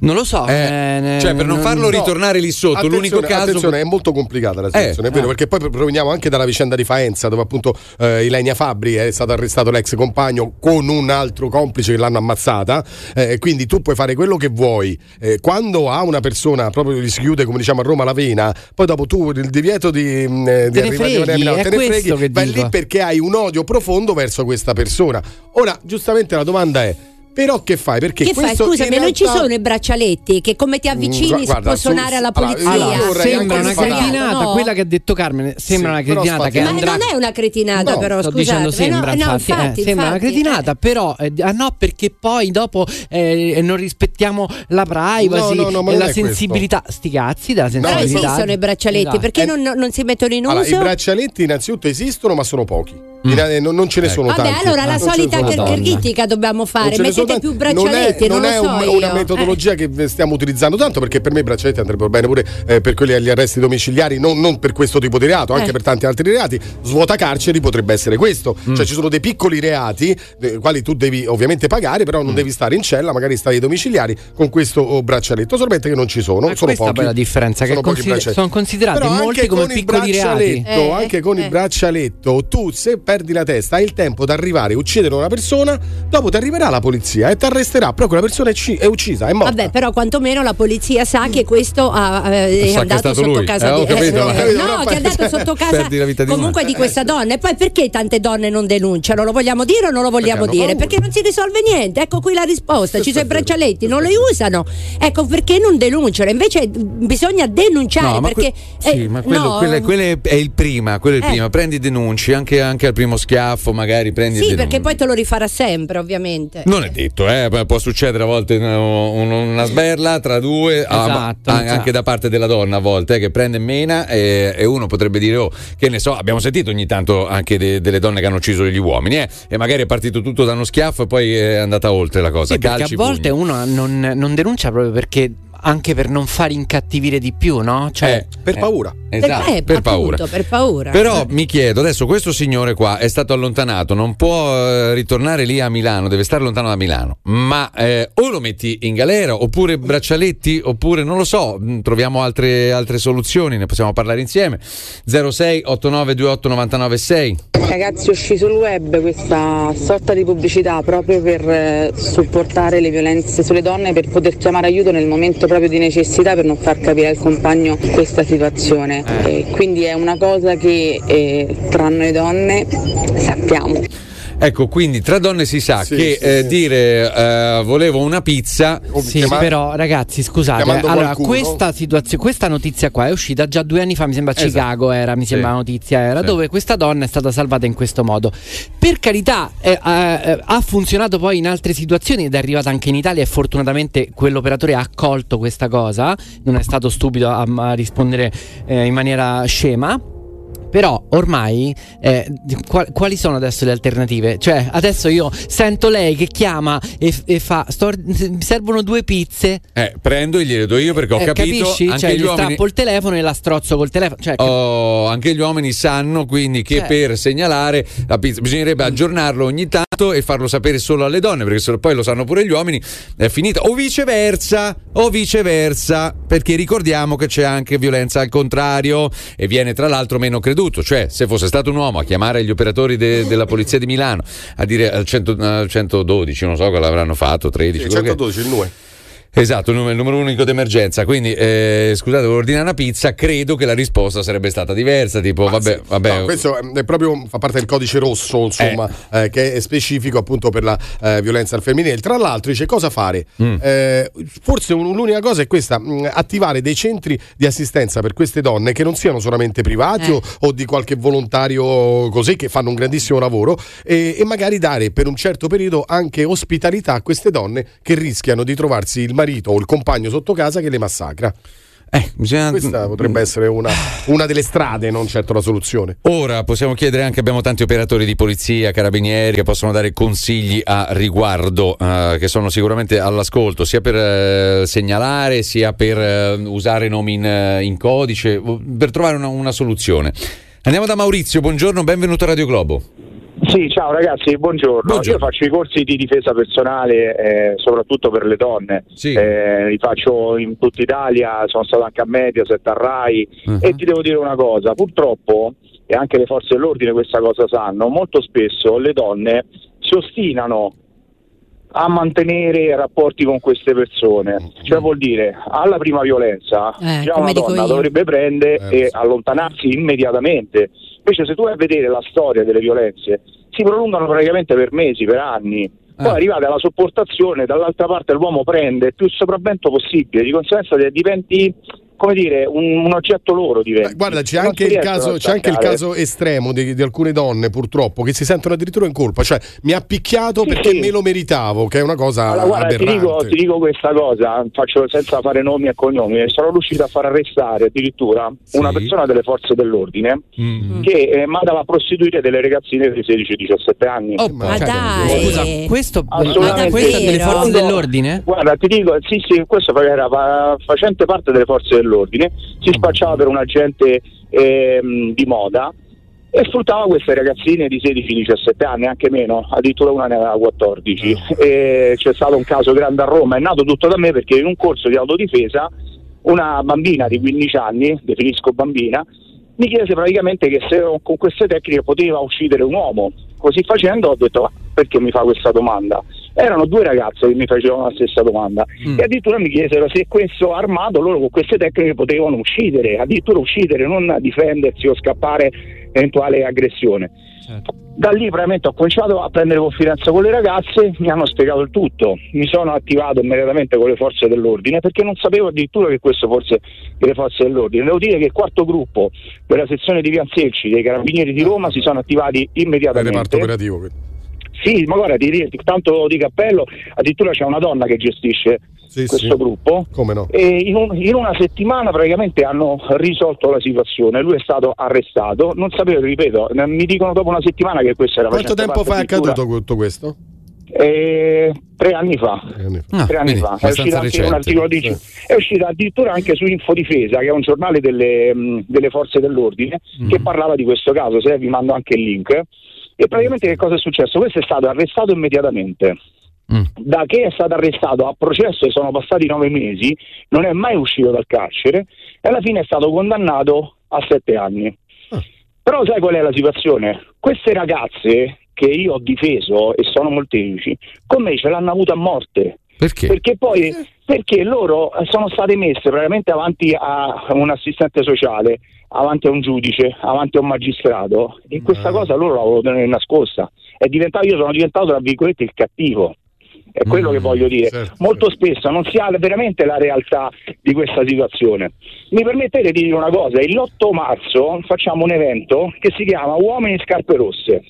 Non lo so. Eh, eh, cioè, per non non- farlo ritornare lì sotto, l'unico caso. attenzione, è molto complicata la situazione, Eh, è vero, eh. perché poi proveniamo anche dalla vicenda di Faenza, dove appunto eh, Ilenia Fabri è stato arrestato l'ex compagno con un altro complice che l'hanno ammazzata. eh, quindi tu puoi fare quello che vuoi. Eh, quando a una persona proprio gli si chiude, come diciamo a Roma, la vena, poi dopo tu il divieto di, mh, eh, di arrivare a Milano, è te ne questo freghi, che vai dico. lì perché hai un odio profondo verso questa persona. Ora, giustamente la domanda è. Però che fai? Perché Che fai? Scusami, in non ci realtà- sono i braccialetti che come ti avvicini Mm, si guarda, può su- suonare alla allora, polizia? io vorrei Sembra una cretinata, No. quella che ha detto Carmen. Sembra Sì, una cretinata che. Ma andrà. non è una cretinata No, però, Sto scusate. dicendo sembra, no, no, infatti, eh, infatti, sembra una infatti, cretinata, però eh, ah, no, perché poi dopo eh, non rispettiamo la privacy No, no, no, ma e non la è questo. sensibilità. Sti cazzi della eh. Però sensibilità. esistono i braccialetti, perché Eh, non, non si mettono in Allora, uso? i braccialetti innanzitutto esistono, ma sono pochi. Mm. Eh, non, non ce ne Ecco. sono Vabbè, tanti. allora la Non solita carcherchitica dobbiamo fare. ce Mettete più tanti. Non è- braccialetti, non, non è, so un- una metodologia che stiamo utilizzando tanto perché per me i braccialetti andrebbero bene pure eh, per quelli agli arresti domiciliari, non, non per questo tipo di reato, anche Eh. per tanti altri reati. Svuota carceri potrebbe essere questo. Mm. Cioè ci sono dei piccoli reati, dei quali tu devi ovviamente pagare, però Mm. non devi stare in cella, magari stai ai domiciliari con questo oh, braccialetto. Solamente che non ci sono, Ma sono pochi. è la differenza, che Sono pochi consider- braccialetti. sono considerati Però molti come piccoli reati. Eh, anche con eh. il braccialetto, tu se perdi la testa hai il tempo di arrivare uccidere una persona, dopo ti arriverà la polizia e ti arresterà, però quella persona è, ci- è uccisa, è morta. Vabbè, però quantomeno la polizia sa che questo ha, eh, è è andato stato sotto lui. casa Eh, di capito, eh, ma- no, che è andato sotto casa di comunque di questa donna. E poi perché tante donne non denunciano? Lo vogliamo dire o non lo vogliamo Perché dire? Perché non si risolve niente. Ecco qui la risposta. Ci sono i è braccialetti, non li usano. Ecco perché non denunciano. Invece bisogna denunciare No, perché que- sì, eh, ma quello, no, quello è, quello è- è il prima, quello è il Eh. prima. Prendi denunci anche, anche al primo schiaffo magari prendi Sì, perché poi te lo rifarà sempre, ovviamente. Non è detto, eh, poi può succedere a volte una, un- una sberla tra due, Esatto, an- esatto. anche da parte della donna a volte, eh, che prende mena e, e uno potrebbe dire, oh, che ne so, abbiamo sentito ogni tanto anche de- delle donne che hanno ucciso degli uomini, eh, e magari è partito tutto da uno schiaffo e poi è andata oltre la cosa. Sì, Calci, a volte pugni. uno non, non denuncia proprio perché anche per non far incattivire di più, no? Cioè, per paura. Esatto, eh, per appunto, paura. per paura. Però mi chiedo, adesso questo signore qua è stato allontanato, non può eh, ritornare lì a Milano, deve stare lontano da Milano, ma eh, o lo metti in galera oppure braccialetti oppure non lo so, mh, troviamo altre, altre soluzioni, ne possiamo parlare insieme. 06 89 28 99 6. Ragazzi, è uscì sul web questa sorta di pubblicità proprio per eh, supportare le violenze sulle donne, per poter chiamare aiuto nel momento proprio di necessità per non far capire al compagno questa situazione. E quindi è una cosa che eh, tra noi donne sappiamo. Ecco, quindi tra donne si sa Sì, che sì, eh, sì. dire eh, volevo una pizza Sì, chiama- però ragazzi, scusate, allora questa situazione, questa notizia qua è uscita già due anni fa, mi sembra a Esatto. Chicago era, mi sembra la notizia era, dove questa donna è stata salvata in questo modo. Per carità, eh, eh, ha funzionato poi in altre situazioni ed è arrivata anche in Italia e fortunatamente quell'operatore ha accolto questa cosa, non è stato stupido a, a rispondere eh, in maniera scema. Però ormai eh, quali sono adesso le alternative? Cioè, adesso io sento lei che chiama e, e fa: sto- Mi servono due pizze. eh, prendo e gliele do io perché ho Eh, capito capisci? anche Cioè, gli gli uomini strappo il telefono e la strozzo col telefono. Cioè, Oh, anche gli uomini sanno quindi che Cioè. per segnalare la pizza bisognerebbe aggiornarlo ogni tanto e farlo sapere solo alle donne perché se poi lo sanno pure gli uomini è finita o viceversa o viceversa perché ricordiamo che c'è anche violenza al contrario e viene tra l'altro meno creduto cioè se fosse stato un uomo a chiamare gli operatori de- della polizia di Milano a dire al 100 al 112 non so cosa l'avranno fatto 13 Sì, quello che- 112 il NUE. Esatto, il numero, il numero unico d'emergenza. Quindi, eh, scusate, volevo ordinare una pizza. Credo che la risposta sarebbe stata diversa. Tipo, vabbè, vabbè. No, questo è proprio fa parte del codice rosso, insomma, eh, che è specifico appunto per la eh, violenza al femminile. Tra l'altro dice cosa fare. Mm. Eh, forse un- l'unica cosa è questa: mh, attivare dei centri di assistenza per queste donne che non siano solamente privati Eh. o, o di qualche volontario così che fanno un grandissimo lavoro e, e magari dare per un certo periodo anche ospitalità a queste donne che rischiano di trovarsi il marito o il compagno sotto casa che le massacra. Eh, bisogna- Questa potrebbe essere una, una delle strade, non certo la soluzione. Ora possiamo chiedere anche, abbiamo tanti operatori di polizia, carabinieri che possono dare consigli a riguardo, eh, che sono sicuramente all'ascolto, sia per eh, segnalare, sia per eh, usare nomi in, eh, in codice, per trovare una, una soluzione. Andiamo da Maurizio, buongiorno, benvenuto a Radio Globo. Sì, ciao ragazzi, buongiorno. Io faccio i corsi di difesa personale eh, soprattutto per le donne. Eh, li faccio in tutta Italia, sono stato anche a Mediaset, a Rai e ti devo dire una cosa, purtroppo, e anche le forze dell'ordine questa cosa sanno, molto spesso le donne si ostinano a mantenere rapporti con queste persone. Cioè vuol dire, alla prima violenza, Eh, già una donna dovrebbe prendere Eh, e allontanarsi immediatamente. Invece se tu vai a vedere la storia delle violenze, si prolungano praticamente per mesi, per anni. Poi arrivate alla sopportazione, dall'altra parte l'uomo prende il più sopravvento possibile, di conseguenza diventi, come dire, un, un oggetto loro diventi. Guarda, c'è anche, il caso, c'è anche il caso estremo di, di alcune donne, purtroppo, che si sentono addirittura in colpa. Cioè, mi ha picchiato Sì, perché sì. me lo meritavo, che è una cosa Allora, guarda, ti dico, ti dico questa cosa, faccio senza fare nomi e cognomi, sono riuscito a far arrestare addirittura una persona delle forze dell'ordine Mm. che eh, mandava a prostituire delle ragazzine di 16-17 anni. Oh, ma dai. Scusa, questo- Assolutamente. questa delle forze dell'ordine? Guarda, ti dico, sì, sì, questo era fa- facente parte delle forze dell'ordine, si spacciava per un agente ehm, di moda e sfruttava queste ragazzine di 16-17 anni, anche meno, addirittura una ne aveva 14. E c'è stato un caso grande a Roma, è nato tutto da me perché in un corso di autodifesa una bambina di 15 anni, definisco bambina, mi chiese praticamente che se con queste tecniche poteva uccidere un uomo. Così facendo ho detto "Ma perché mi fa questa domanda? Erano due ragazze che mi facevano la stessa domanda e addirittura mi chiesero se questo armato loro con queste tecniche potevano uccidere, addirittura uccidere, non difendersi o scappare eventuale aggressione. Da lì probabilmente ho cominciato a prendere confidenza con le ragazze, mi hanno spiegato il tutto, mi sono attivato immediatamente con le forze dell'ordine perché non sapevo addirittura che questo fosse delle forze dell'ordine. Devo dire che il quarto gruppo della sezione di Pianzelci dei Carabinieri di Roma si sono attivati immediatamente. reparto operativo. Sì, ma guarda, ti, ti- tanto di cappello, addirittura c'è una donna che gestisce Sì, questo sì. gruppo. Come no? E in, un- in una settimana praticamente hanno risolto la situazione. Lui è stato arrestato. Non sapevo, ripeto, mi dicono dopo una settimana che questo era Quanto tempo fa è accaduto tutto questo? Eh, tre anni fa. Ah, tre anni quindi fa. È uscito anche recente. un articolo di è uscito addirittura anche su Infodifesa, che è un giornale delle, mh, delle forze dell'ordine, che parlava di questo caso. Se vi mando anche il link. E praticamente che cosa è successo? Questo è stato arrestato immediatamente. Da che è stato arrestato a processo e sono passati nove mesi, non è mai uscito dal carcere e alla fine è stato condannato a sette anni. Però sai qual è la situazione? Queste ragazze che io ho difeso e sono molteplici, con me ce l'hanno avuta a morte. Perché? Perché poi perché loro sono state messe praticamente avanti a un assistente sociale, avanti a un giudice, avanti a un magistrato e questa cosa loro la vogliono tenere nascosta. Io sono diventato tra virgolette il cattivo. È quello che voglio dire. Molto spesso non si ha veramente la realtà di questa situazione. Mi permettete di dire una cosa? Il 8 marzo facciamo un evento che si chiama Uomini in Scarpe Rosse.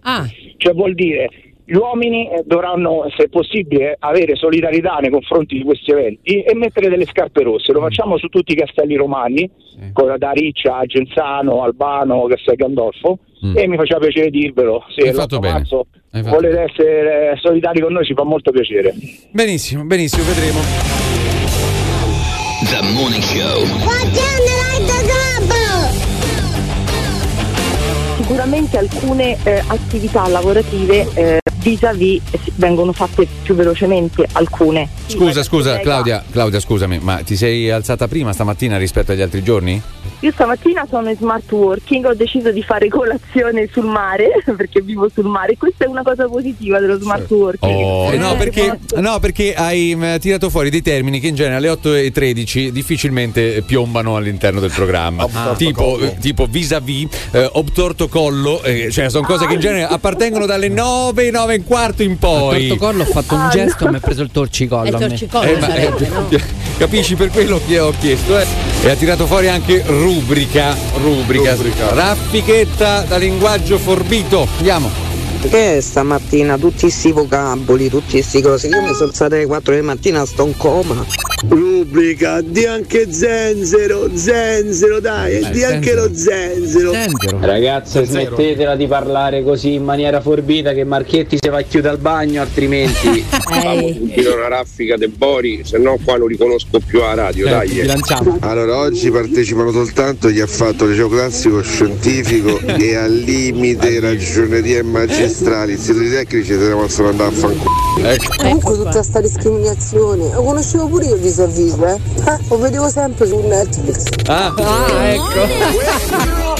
Ah. Cioè vuol dire gli uomini eh, dovranno, se possibile, avere solidarietà nei confronti di questi eventi e mettere delle scarpe rosse. Lo facciamo su tutti i castelli romani, con- da Riccia a Genzano, Albano, Castel Gandolfo. E mi faceva piacere dirvelo. Se Hai fatto l'8 bene. marzo Hai fatto volete essere solidari con noi, ci fa molto piacere. Benissimo, benissimo, vedremo. The Morning Show. Sicuramente alcune eh, attività lavorative eh, vis-à-vis eh, vengono fatte più velocemente alcune. Scusa, scusa, Claudia, Claudia, scusami, ma ti sei alzata prima stamattina rispetto agli altri giorni? Io stamattina sono in smart working, ho deciso di fare colazione sul mare perché vivo sul mare. Questa è una cosa positiva dello smart working. Oh, no, perché, no, perché hai mh, tirato fuori dei termini che in genere alle 8.13 difficilmente piombano all'interno del programma. Obtorto tipo, collo. eh, tipo vis-à-vis, eh, obtorto collo, eh, cioè sono cose che in genere appartengono dalle 9, 9 e un quarto in poi. Tortocollo ho fatto un gesto e mi ha preso il torcicollo. Il torcicollo, Eh, ma- sarebbe, eh, no? Capisci per quello che ho chiesto, eh? E ha tirato fuori anche rubrica, rubrica, raffichetta da linguaggio forbito. Andiamo. Che stamattina tutti sti vocaboli, tutti sti cose. Io mi sono alzata alle 4 di mattina, sto in coma. Rubrica, di anche zenzero, zenzero dai, Eh, di anche lo zenzero. Ragazze, Zero. smettetela di parlare così in maniera forbita che Marchetti si va a chiudere al bagno, altrimenti. Tiro una raffica de Bori, se no qua non riconosco più la radio, dai. Allora, oggi partecipano soltanto chi ha fatto liceo classico scientifico e al limite ragioneria e magistrali. Istituti tecnici se ne possono andare a fanculo. Comunque tutta sta discriminazione, lo conoscevo pure io vis a vis, eh? Eh, Lo vedevo sempre su Netflix. Ah, ecco.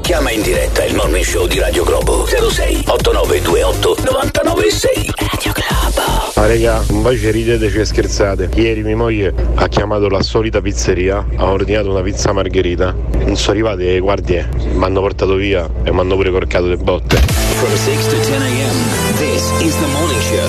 Chiama in diretta il Morning Show di Radio Globo 06 8928 996. Radio Globo. Ma raga, invece ridete e scherzate. Ieri mia moglie ha chiamato la solita pizzeria, ha ordinato una pizza margherita. Non sono arrivate le guardie, mi hanno portato via e mi hanno pure corcato le botte. From 6 to 10 a.m. This is the Morning Show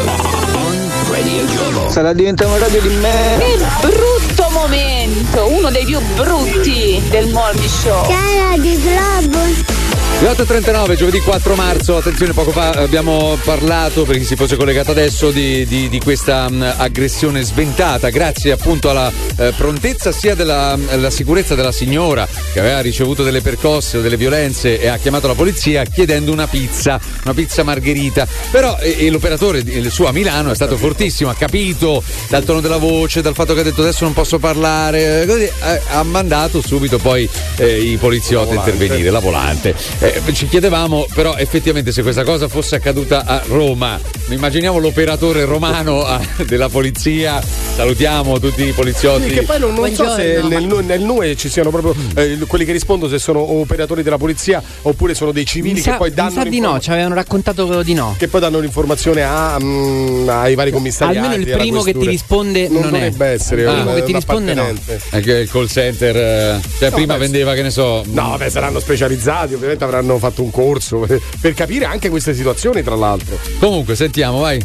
on Radio Globo. Sarà diventata una radio di me. Che brutto momento, uno dei più brutti del morning show. Cara di Globo. Le 8.39, giovedì 4 marzo, attenzione, poco fa abbiamo parlato, per chi si fosse collegato adesso, di, di- di questa mh, aggressione sventata, grazie appunto alla eh, prontezza sia della alla sicurezza della signora che aveva ricevuto delle percosse o delle violenze e ha chiamato la polizia chiedendo una pizza, una pizza margherita. Però e- e l'operatore, il suo a Milano, è stato fortissimo, ha capito dal tono della voce, dal fatto che ha detto adesso non posso parlare, eh, così, eh, ha mandato subito poi eh, i poliziotti a intervenire, la volante. Eh, ci chiedevamo però effettivamente se questa cosa fosse accaduta a Roma. Immaginiamo l'operatore romano ah, della polizia. Salutiamo tutti i poliziotti. Sì, che poi non, non so se nel, nel NUE ci siano proprio eh, quelli che rispondono se sono operatori della polizia oppure sono dei civili Mi che sa, poi mi danno sa di no, ci avevano raccontato di no. che poi danno l'informazione a, mm, ai vari commissariati. Almeno il primo che ti risponde non, non è. dovrebbe essere Il un- primo che ti risponde no. Anche il call center, eh, cioè No, prima beh, vendeva, che ne so. No, beh, saranno specializzati, ovviamente avranno fatto un corso per, per capire anche queste situazioni, tra l'altro. Comunque, sentiamo, vai.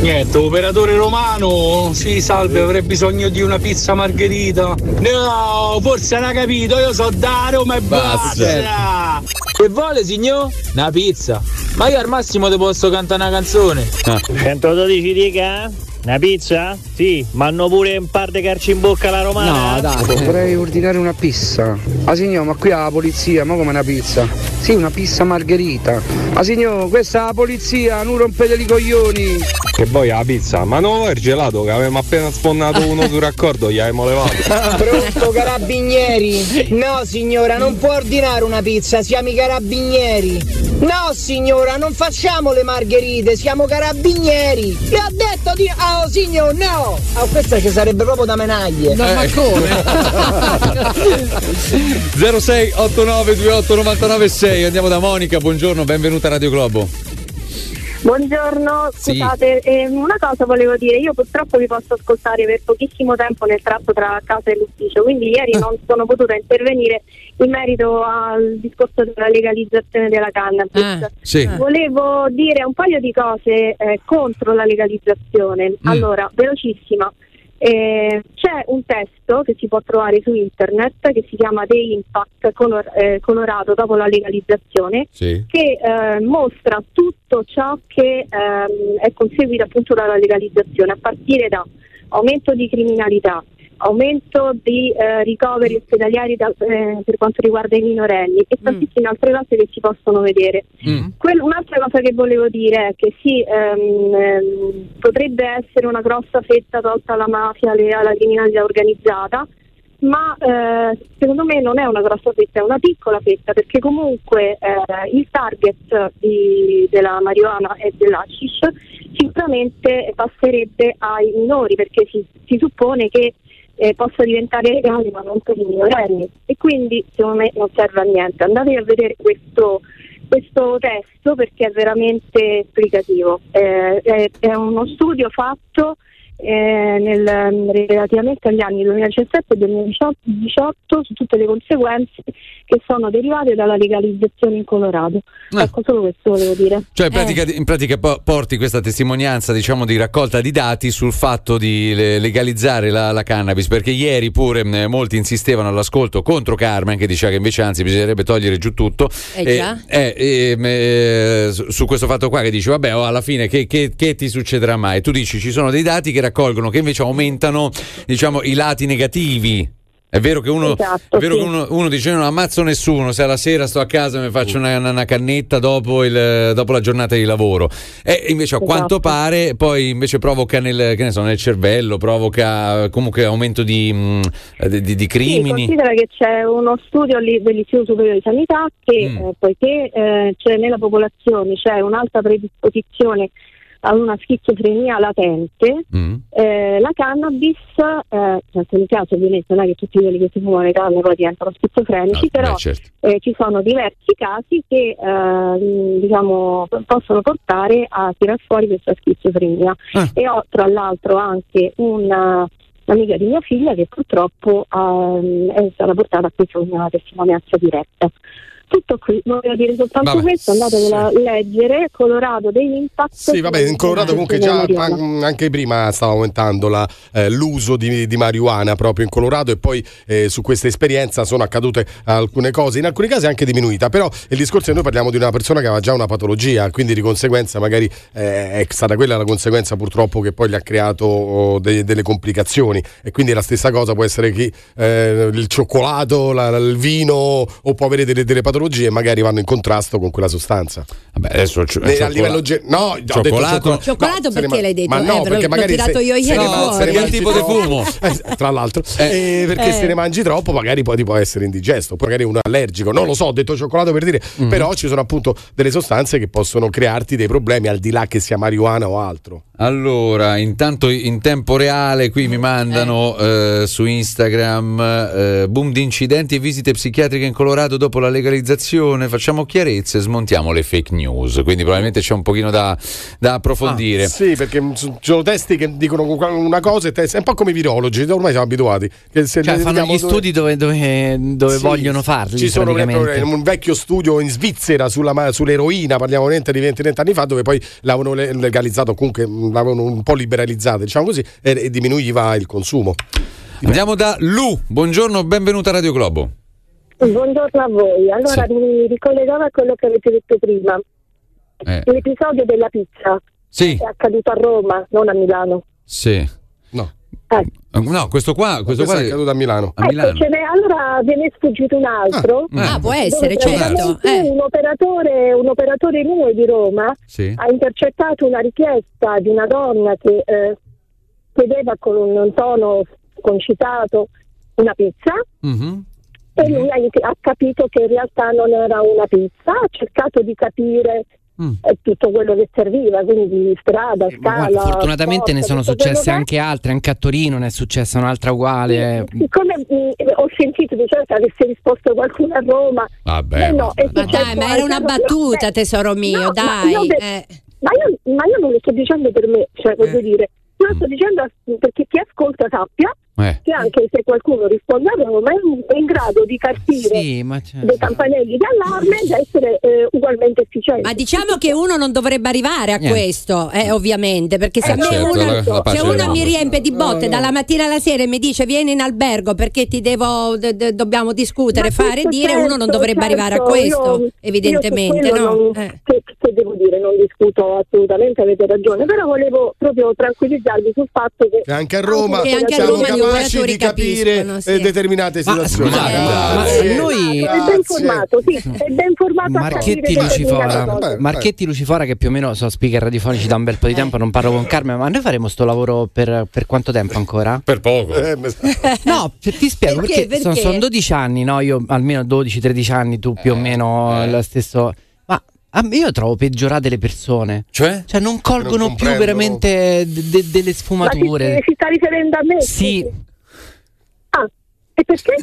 Niente, operatore romano, sì salve, avrei bisogno di una pizza margherita. No, forse non ha capito, io so da Roma e basta. Che vuole signor? Una pizza. Ma io al massimo ti posso cantare una canzone. 112 dica? Una pizza? Sì, ma hanno pure un par di carci in bocca la romana. No, dai. Vorrei ordinare una pizza. Ah signor, ma qui ha la polizia, ma come una pizza? Sì, una pizza margherita. Ah signor, questa è la polizia, non rompete i coglioni. Che poi la pizza, ma non il gelato che avevamo appena sfondato uno sul raccordo, gli avevamo levato. Pronto carabinieri? No signora, non può ordinare una pizza, siamo i carabinieri. No signora, non facciamo le margherite, siamo carabinieri. Le ho detto di... Oh signor, no! Ah, questa ci sarebbe proprio da menaglie. No, ma come? 06 89 28 99 6 Andiamo da Monica, buongiorno, benvenuta a Radio Globo. Buongiorno, Sì. scusate, ehm, una cosa volevo dire, io purtroppo vi posso ascoltare per pochissimo tempo nel tratto tra casa e l'ufficio, quindi ieri non sono potuta intervenire in merito al discorso della legalizzazione della cannabis. sì. Volevo dire un paio di cose eh, contro la legalizzazione. Allora, velocissima. Eh, c'è un testo che si può trovare su internet che si chiama The Impact color- eh, colorato dopo la legalizzazione Sì. che eh, mostra tutto ciò che ehm, è conseguito appunto dalla legalizzazione, a partire da aumento di criminalità, aumento di eh, ricoveri ospedalieri da- eh, per quanto riguarda i minorenni e tantissime altre cose che si possono vedere. Quell- un'altra cosa che volevo dire è che sì, ehm, ehm, potrebbe essere una grossa fetta tolta alla mafia, alle- alla criminalità organizzata, ma eh, secondo me non è una grossa fetta, è una piccola fetta perché comunque eh, il target di- della marijuana e dell'hashish sicuramente passerebbe ai minori perché si, si suppone che eh, possa diventare legale ma non per i minorenni e quindi secondo me non serve a niente. Andate a vedere questo, questo testo perché è veramente esplicativo. Eh, è, è uno studio fatto eh, nel- relativamente agli anni 2017 e 2018 su tutte le conseguenze che sono derivate dalla legalizzazione in Colorado. Ecco, solo questo volevo dire. Cioè, in pratica, in pratica po- porti questa testimonianza, diciamo, di raccolta di dati sul fatto di le- legalizzare la, la cannabis, perché ieri pure mh, molti insistevano all'ascolto contro Carmen, che diceva che invece anzi bisognerebbe togliere giù tutto. Eh già. eh, eh, mh, eh, su, questo fatto qua che dici, vabbè, oh, alla fine che, che- che ti succederà mai? Tu dici, ci sono dei dati che raccolgono, che invece aumentano, diciamo, i lati negativi. È vero che uno, Esatto, è vero sì. che uno, uno dice non ammazzo nessuno, se alla sera sto a casa mi faccio una, una- cannetta dopo, il- dopo la giornata di lavoro. E invece a Esatto. quanto pare poi invece provoca nel, che ne so, nel cervello, provoca comunque aumento di, mh, di- di- di Sì, crimini. considera che c'è uno studio dell'Istituto Superiore di Sanità che Mm. eh, poiché eh, c'è nella popolazione c'è un'alta predisposizione ad una schizofrenia latente, Mm. eh, la cannabis, eh, in alcuni casi ovviamente non è che tutti quelli che si fumano le canne poi diventano schizofrenici, Ah, però beh, certo. eh, ci sono diversi casi che ehm, diciamo, possono portare a tirar fuori questa schizofrenia. Ah. E ho tra l'altro anche una un'amica di mia figlia che purtroppo ehm, è stata portata a questa come una testimonianza diretta. Tutto qui, voglio dire soltanto Vabbè, questo, andatevelo a leggere, Colorado dei Impact. Sì, vabbè, in Colorado comunque già an- anche prima stava aumentando la, eh, l'uso di, di marijuana proprio in Colorado e poi eh, su questa esperienza sono accadute alcune cose, in alcuni casi anche diminuita, però il discorso è che noi parliamo di una persona che aveva già una patologia, quindi di conseguenza magari eh, è stata quella la conseguenza purtroppo che poi gli ha creato oh, de- delle complicazioni. E quindi la stessa cosa può essere chi eh, il cioccolato, la- la- il vino o può avere delle, delle patologie patologie magari vanno in contrasto con quella sostanza. Vabbè, adesso il Eh, a livello ge- no, ho detto Cioccolato? cioccolato. Cioccolato No, perché ma- l'hai detto? Ma Eh, no, ve perché l'ho magari tirato se- io ieri ma- fuori. se ne mangi tipo di fumo? Eh, tra l'altro, Eh, perché Eh. se ne mangi troppo magari poi ti può essere indigesto, poi magari uno è allergico, non lo so, ho detto cioccolato per dire, Mm. però ci sono appunto delle sostanze che possono crearti dei problemi al di là che sia marijuana o altro. Allora, intanto in tempo reale qui mi mandano eh, su Instagram eh, boom di incidenti e visite psichiatriche in Colorado dopo la legalizzazione. Facciamo chiarezza e smontiamo le fake news. Quindi probabilmente c'è un pochino da, da approfondire. Ah, sì, perché ci sono testi che dicono una cosa e testi, è un po' come i virologi, ormai siamo abituati. Che se Cioè, fanno gli dove- studi dove, dove- dove Sì, vogliono farli. Ci sono un vecchio studio in Svizzera sulla, ma- sull'eroina, parliamo di 20-30 anni fa, dove poi l'avevano le- legalizzato, comunque l'avevano un po' liberalizzato, diciamo così, e, e diminuiva il consumo. Andiamo da Lu. Buongiorno, benvenuta a Radio Globo. Buongiorno a voi. Allora Sì. mi ricollegavo a quello che avete detto prima. Eh, L'episodio della pizza sì, è accaduto a Roma, non a Milano. sì. No. Eh. No, questo qua, questo Questo qua è accaduto a Milano. a Milano. Ecco, ce n'è- allora ve ne è sfuggito un altro. Ah, può essere, certo. Eh. Un operatore, un operatore NUE di Roma Sì. ha intercettato una richiesta di una donna che eh, chiedeva con un tono concitato una pizza Mhm. e lui ha, ha capito che in realtà non era una pizza, ha cercato di capire Mm. eh, tutto quello che serviva, quindi strada, scala. Guarda, fortunatamente ne porta, sono tutto quello successe anche altre, anche a Torino ne è successa un'altra uguale. eh. Siccome mm, ho sentito di certo che avesse risposto qualcuno a Roma, Vabbè. eh no, Ma dai, ma era una battuta, No, tesoro mio, no, ma dai. io de- eh. Ma io, ma io non lo sto dicendo per me, cioè voglio dire, io lo sto dicendo perché chi ascolta sappia Eh. che anche se qualcuno risponde a Roma è in, grado di carpire Sì, dei campanelli d'allarme ed essere eh, ugualmente efficiente. Ma diciamo che uno non dovrebbe arrivare a Niente. questo, eh, ovviamente, perché se Eh, a me certo, uno, la- la se uno mi riempie di botte dalla mattina alla sera e mi dice vieni in albergo perché ti devo, d- d- dobbiamo discutere, Ma fare, dire, uno non certo, dovrebbe certo, arrivare a questo, io- evidentemente, io no? non- Eh. che, che devo dire, non discuto assolutamente, avete ragione, però volevo proprio tranquillizzarvi sul fatto che E anche a Roma Che anche a Roma capaci di capire sì. eh, determinate Ma situazioni. Grazie. ma Sì, noi- è ben formato, sì, è ben formato Marchetti Lucifora. Beh, Marchetti Lucifora che più o meno sono speaker radiofonici da un bel po' di tempo, non parlo con Carmen, ma noi faremo sto lavoro per, per quanto tempo ancora? Per poco. Eh, No, ti spiego Perché? perché, sono, Perché? sono 12 anni, no? Io almeno 12-13 anni, tu più o meno eh. lo stesso. Ma a me io trovo peggiorate le persone. Cioè? Cioè non colgono più comprendono. veramente de- de- delle Ma si, sfumature. si sta riferendo a me? Sì. Ah, e perché?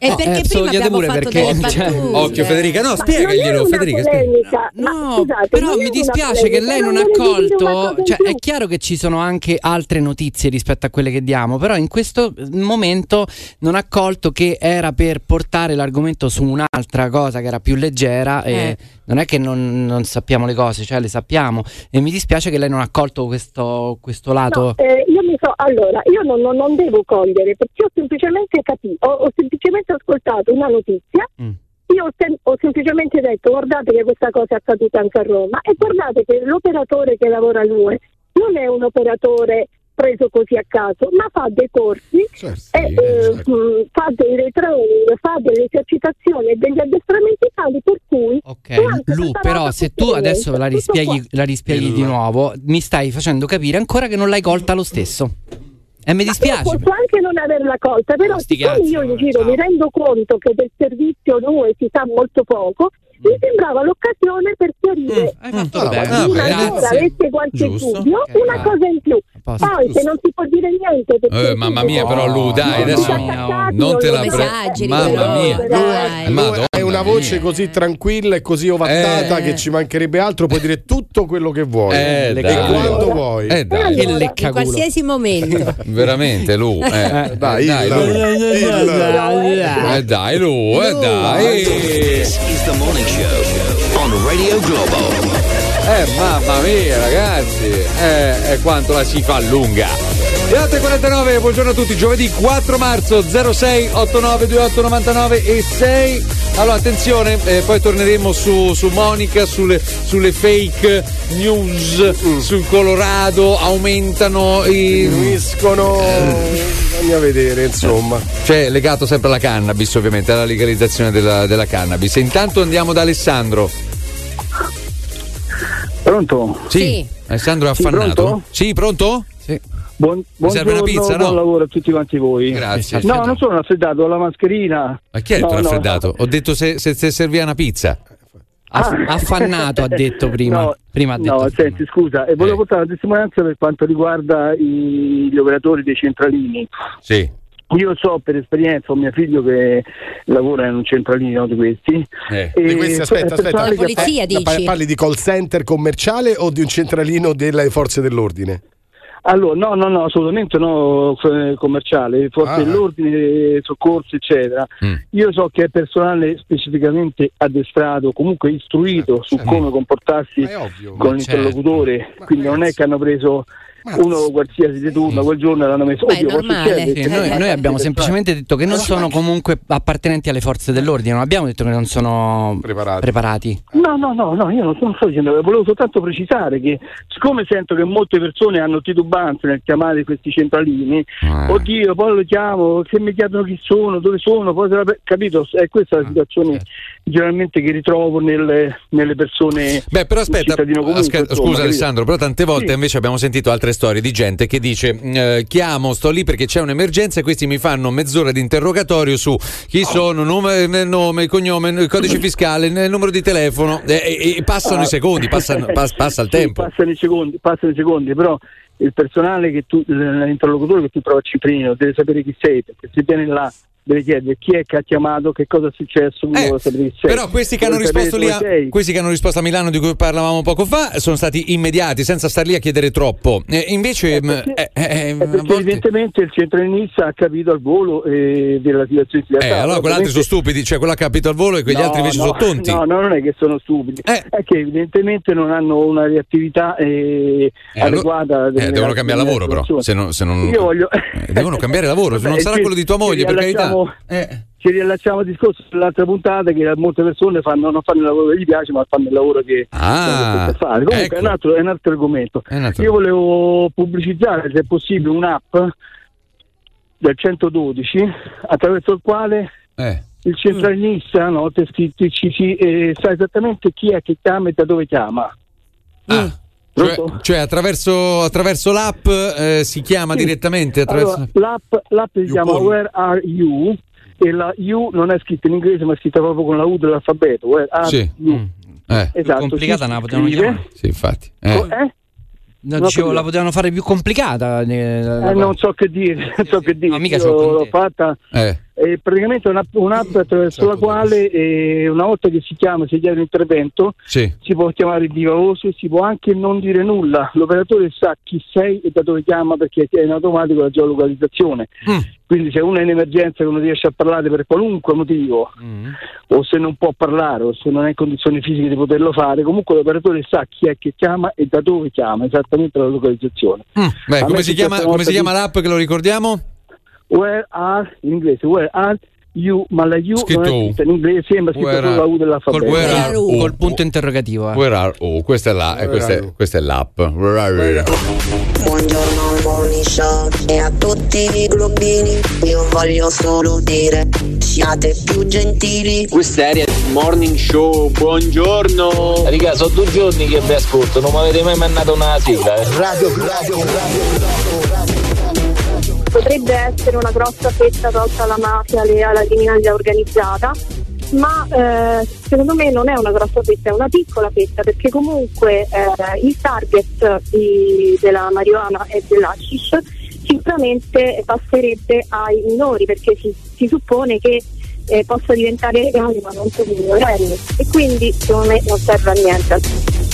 E perché eh, prima abbiamo pure fatto perché- delle cioè. Occhio Federica, no, Ma spiegaglielo Federica. spiega- polemica, No, scusate, però mi dispiace che lei non ha colto. Cioè, è chiaro che ci sono anche altre notizie rispetto a quelle che diamo, però in questo momento non ha colto che era per portare l'argomento su un'altra cosa che era più leggera. E Eh. non è che non, non sappiamo le cose, cioè le sappiamo. E mi dispiace che lei non ha colto questo, questo lato. No, eh, io mi so, allora, io non, non- non devo cogliere perché ho semplicemente capito, ho, ho semplicemente ascoltato una notizia. Mm. Io ho, sem- ho semplicemente detto guardate che questa cosa è accaduta anche a Roma e guardate che l'operatore che lavora all'UE non è un operatore preso così a caso, ma fa dei corsi, Certo, e, eh, mh, fa dei retraining, fa delle esercitazioni e degli addestramenti tali per cui Ok, Lu, però se tu adesso la rispieghi, la rispieghi di nuovo, mi stai facendo capire ancora che non l'hai colta lo stesso. E mi Io dispiace. posso anche non averla colta, però siccome io in eh, giro mi rendo conto che del servizio NUE si sa molto poco, mi sembrava l'occasione per chiarire Hai fatto Ah, bene. ah, una cosa avesse qualche Giusto. dubbio, Ok, una vai. cosa in più. Posto. Poi se non si può dire niente perché Eh, mamma mia, però Lu, dai, No, adesso no, non te la no, pre- esageri, Mamma mia. dai. È- lui Madonna è una voce mia. così tranquilla e così ovattata Eh. che ci mancherebbe altro, puoi dire tutto quello che vuoi Eh, e dai. quando vuoi. Eh dai, Che In leccaculo. qualsiasi momento. veramente Lu. Eh, Dai, dai, il- Lu. Eh dai, Lu, eh dai. This is the morning show on Radio Globo. Eh, mamma mia, ragazzi. Eh, e quanto la si fa lunga. Le 8.49, buongiorno a tutti. Giovedì 4 marzo 06 89 28 99 e 6. Allora, attenzione, eh, poi torneremo su, su Monica, sulle, sulle fake news sul Colorado. Aumentano i. Diminuiscono Bisogna vedere, insomma. Cioè, legato sempre alla cannabis, ovviamente, alla legalizzazione della, della cannabis. E intanto andiamo da Alessandro. Pronto? Sì. Alessandro è Sì, affannato? pronto? Sì, pronto? Sì. Buon, Mi serve una buongiorno, pizza, no? buon lavoro a tutti quanti voi. Grazie. No, non sono raffreddato, ho la mascherina. Ma chi è il No, tuo no. raffreddato? Ho detto se, se, se serviva una pizza. Ah. Affannato ha detto prima. No, prima ha detto. no senti, scusa, e Eh. volevo portare una testimonianza per quanto riguarda i- gli operatori dei centralini. Sì. Io so per esperienza, ho mio figlio che lavora in un centralino di questi. Eh. E Di questi, aspetta, aspetta. personale che- Eh, pa- Parli di call center commerciale o di un centralino delle forze dell'ordine? Allora, no, no, no, assolutamente no, commerciale, forze Ah. dell'ordine, soccorso, eccetera. Mm. Io so che è personale specificamente addestrato, comunque istruito su come comportarsi con Ma l'interlocutore, quindi non è che hanno preso uno qualsiasi di turno quel giorno l'hanno messo. È Oddio. Sì, noi, noi abbiamo semplicemente detto che non sono comunque appartenenti alle forze dell'ordine, non abbiamo detto che non sono preparati. No, no, no, no, io non sto, non sto dicendo, volevo soltanto precisare che siccome sento che molte persone hanno titubanza nel chiamare questi centralini, oddio, poi lo chiamo, se mi chiedono chi sono, dove sono, poi se la capito? È questa la situazione generalmente che ritrovo nelle, nelle persone. Beh, però aspetta, cittadino comune, asca- insomma, scusa capito? Alessandro, però tante volte Sì. invece abbiamo sentito altre storie di gente che dice eh, chiamo, sto lì perché c'è un'emergenza e questi mi fanno mezz'ora di interrogatorio su chi sono, nome, nome cognome, il codice fiscale, numero di telefono e, e- passano Ah. i secondi, passano- pas- passa il Sì, tempo. Passano i secondi, passano i secondi, però il personale che tu, l'interlocutore che tu trovi a Ciprino deve sapere chi sei, perché se viene là deve chiedere chi è che ha chiamato, che cosa è successo. Eh, Però questi che, a, questi che hanno risposto a Milano di cui parlavamo poco fa sono stati immediati, senza star lì a chiedere troppo. Eh, invece, mh, eh, eh, Eh, perché evidentemente il centralinista ha capito al volo eh, della situazione di eh, realtà. allora quegli altri sono stupidi, cioè quello ha capito al volo e quegli No, altri invece no, sono tonti. No, no, non è che sono stupidi, è che evidentemente non hanno una reattività eh, Eh, adeguata. eh, devono cambiare lavoro però, se no- se non- Io voglio... Eh, devono cambiare lavoro, se non sarà quello di tua moglie, per carità. Riallacciamo- Eh. Ci riallacciamo al discorso dell'altra puntata che molte persone fanno, non fanno il lavoro che gli piace, ma fanno il lavoro che Ah, che fare. Comunque ecco. è, un altro, è un altro argomento. Un altro- Io volevo pubblicizzare, se è possibile, un'app del 112 attraverso il quale Eh. il centralinista no, ti- ci- ci- eh, sa esattamente chi è che chiama e da dove chiama. Ah, cioè, cioè attraverso, attraverso l'app eh, si chiama Sì. direttamente attraverso... Allora, l'app, l'app si chiama YouPorn. Where Are You? E la U non è scritta in inglese, ma è scritta proprio con la U dell'alfabeto. Where are Sì. you? Eh. Esatto, complicata la potevano scrive- chiamare. Sì, infatti. Eh. eh? No, Non dicevo, la potevano fare più complicata. eh, Eh, non so che dire, non so che dire. No, mica Io l'ho fatta Eh. È praticamente un'app, un'app attraverso la quale eh, una volta che si chiama, si chiede un intervento, Sì. si può chiamare di viva voce, si può anche non dire nulla. L'operatore sa chi sei e da dove chiama perché è in automatico la geolocalizzazione. Mm. Quindi se uno è in emergenza e non riesce a parlare per qualunque motivo, o se non può parlare, o se non è in condizioni fisiche di poterlo fare, comunque l'operatore sa chi è che chiama e da dove chiama, esattamente la localizzazione. Beh, A me come è si, chiama, come si chiama l'app che lo ricordiamo? Where are in inglese? Where are you? Ma la U Scritto non è U. in inglese, sembra scritta Where solo la are- U dell'alfabeto. col where are- U. Col punto interrogativo. eh. Where are oh, questa è la, eh, questa, è, questa è l'app. Where are you? Buongiorno al morning show e a tutti i globini Io voglio solo dire Siate più gentili Questa è Morning Show, buongiorno. Raga, sono due giorni che vi ascolto, non mi avete mai mandato una sigla. eh. Radio, radio, potrebbe essere una grossa fetta tolta alla mafia, alle- alla criminalità organizzata, ma eh, secondo me non è una grossa fetta, è una piccola fetta perché comunque eh, il target di- della marijuana e dell'hashish sicuramente passerebbe ai minori perché si, si suppone che eh, possa diventare legale ma non per i minorenni e quindi secondo me non serve a niente.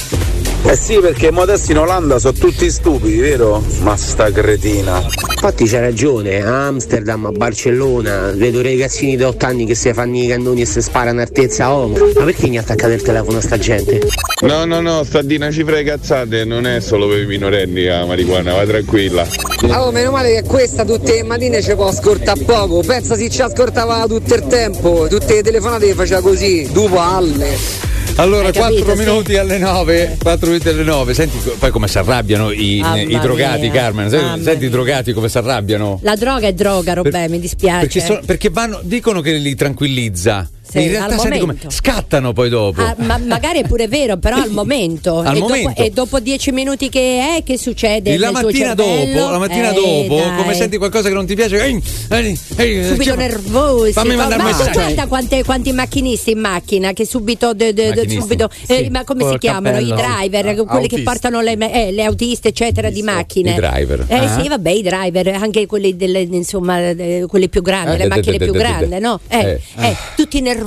Eh sì, perché adesso in Olanda sono tutti stupidi, vero? Ma sta cretina. Infatti c'ha ragione, a Amsterdam, a Barcellona, vedo ragazzini di 8 anni che si fanno i cannoni e si sparano a altezza uomo. Ma perché gli ha attaccato il telefono a sta gente? No, no, no, sta di una cifra di cazzate, non è solo per i minorenni la marijuana, vai tranquilla. Oh, meno male che questa tutte le mattine ci può ascoltare poco. Pensa se ci ascoltava tutto il tempo, tutte le telefonate le faceva così, due palle. Allora, Hai 4 capito, sì. minuti alle 9. 4 minuti alle 9. Senti poi come si arrabbiano i, i drogati, mia. Carmen. Senti, senti i drogati come si arrabbiano. La droga è droga, Robè, Per- mi dispiace. Perché, sono- perché vanno, dicono che li tranquillizza. Sì, in realtà al senti come scattano poi dopo. Ah, ma magari è pure vero, però al momento. Al e, momento. Dopo, e dopo dieci minuti che è, che succede? E la mattina dopo, la mattina Eh, dopo, dai. come senti qualcosa che non ti piace, ehi, ehi, ehi, Subito cioè, nervosi. Fammi mandare ma messaggio. guarda quante- quanti macchinisti in macchina che subito, de- de- de- subito sì, eh, ma come si col chiamano? I cappello. driver, Ah, quelli che autisti. portano le, eh, le autiste, eccetera, di macchine. I driver. Eh Ah. sì, vabbè, i driver, anche quelli delle, insomma, eh, quelli più grandi, Eh, le macchine più grandi, no? Eh, eh. eh, tutti nervosi.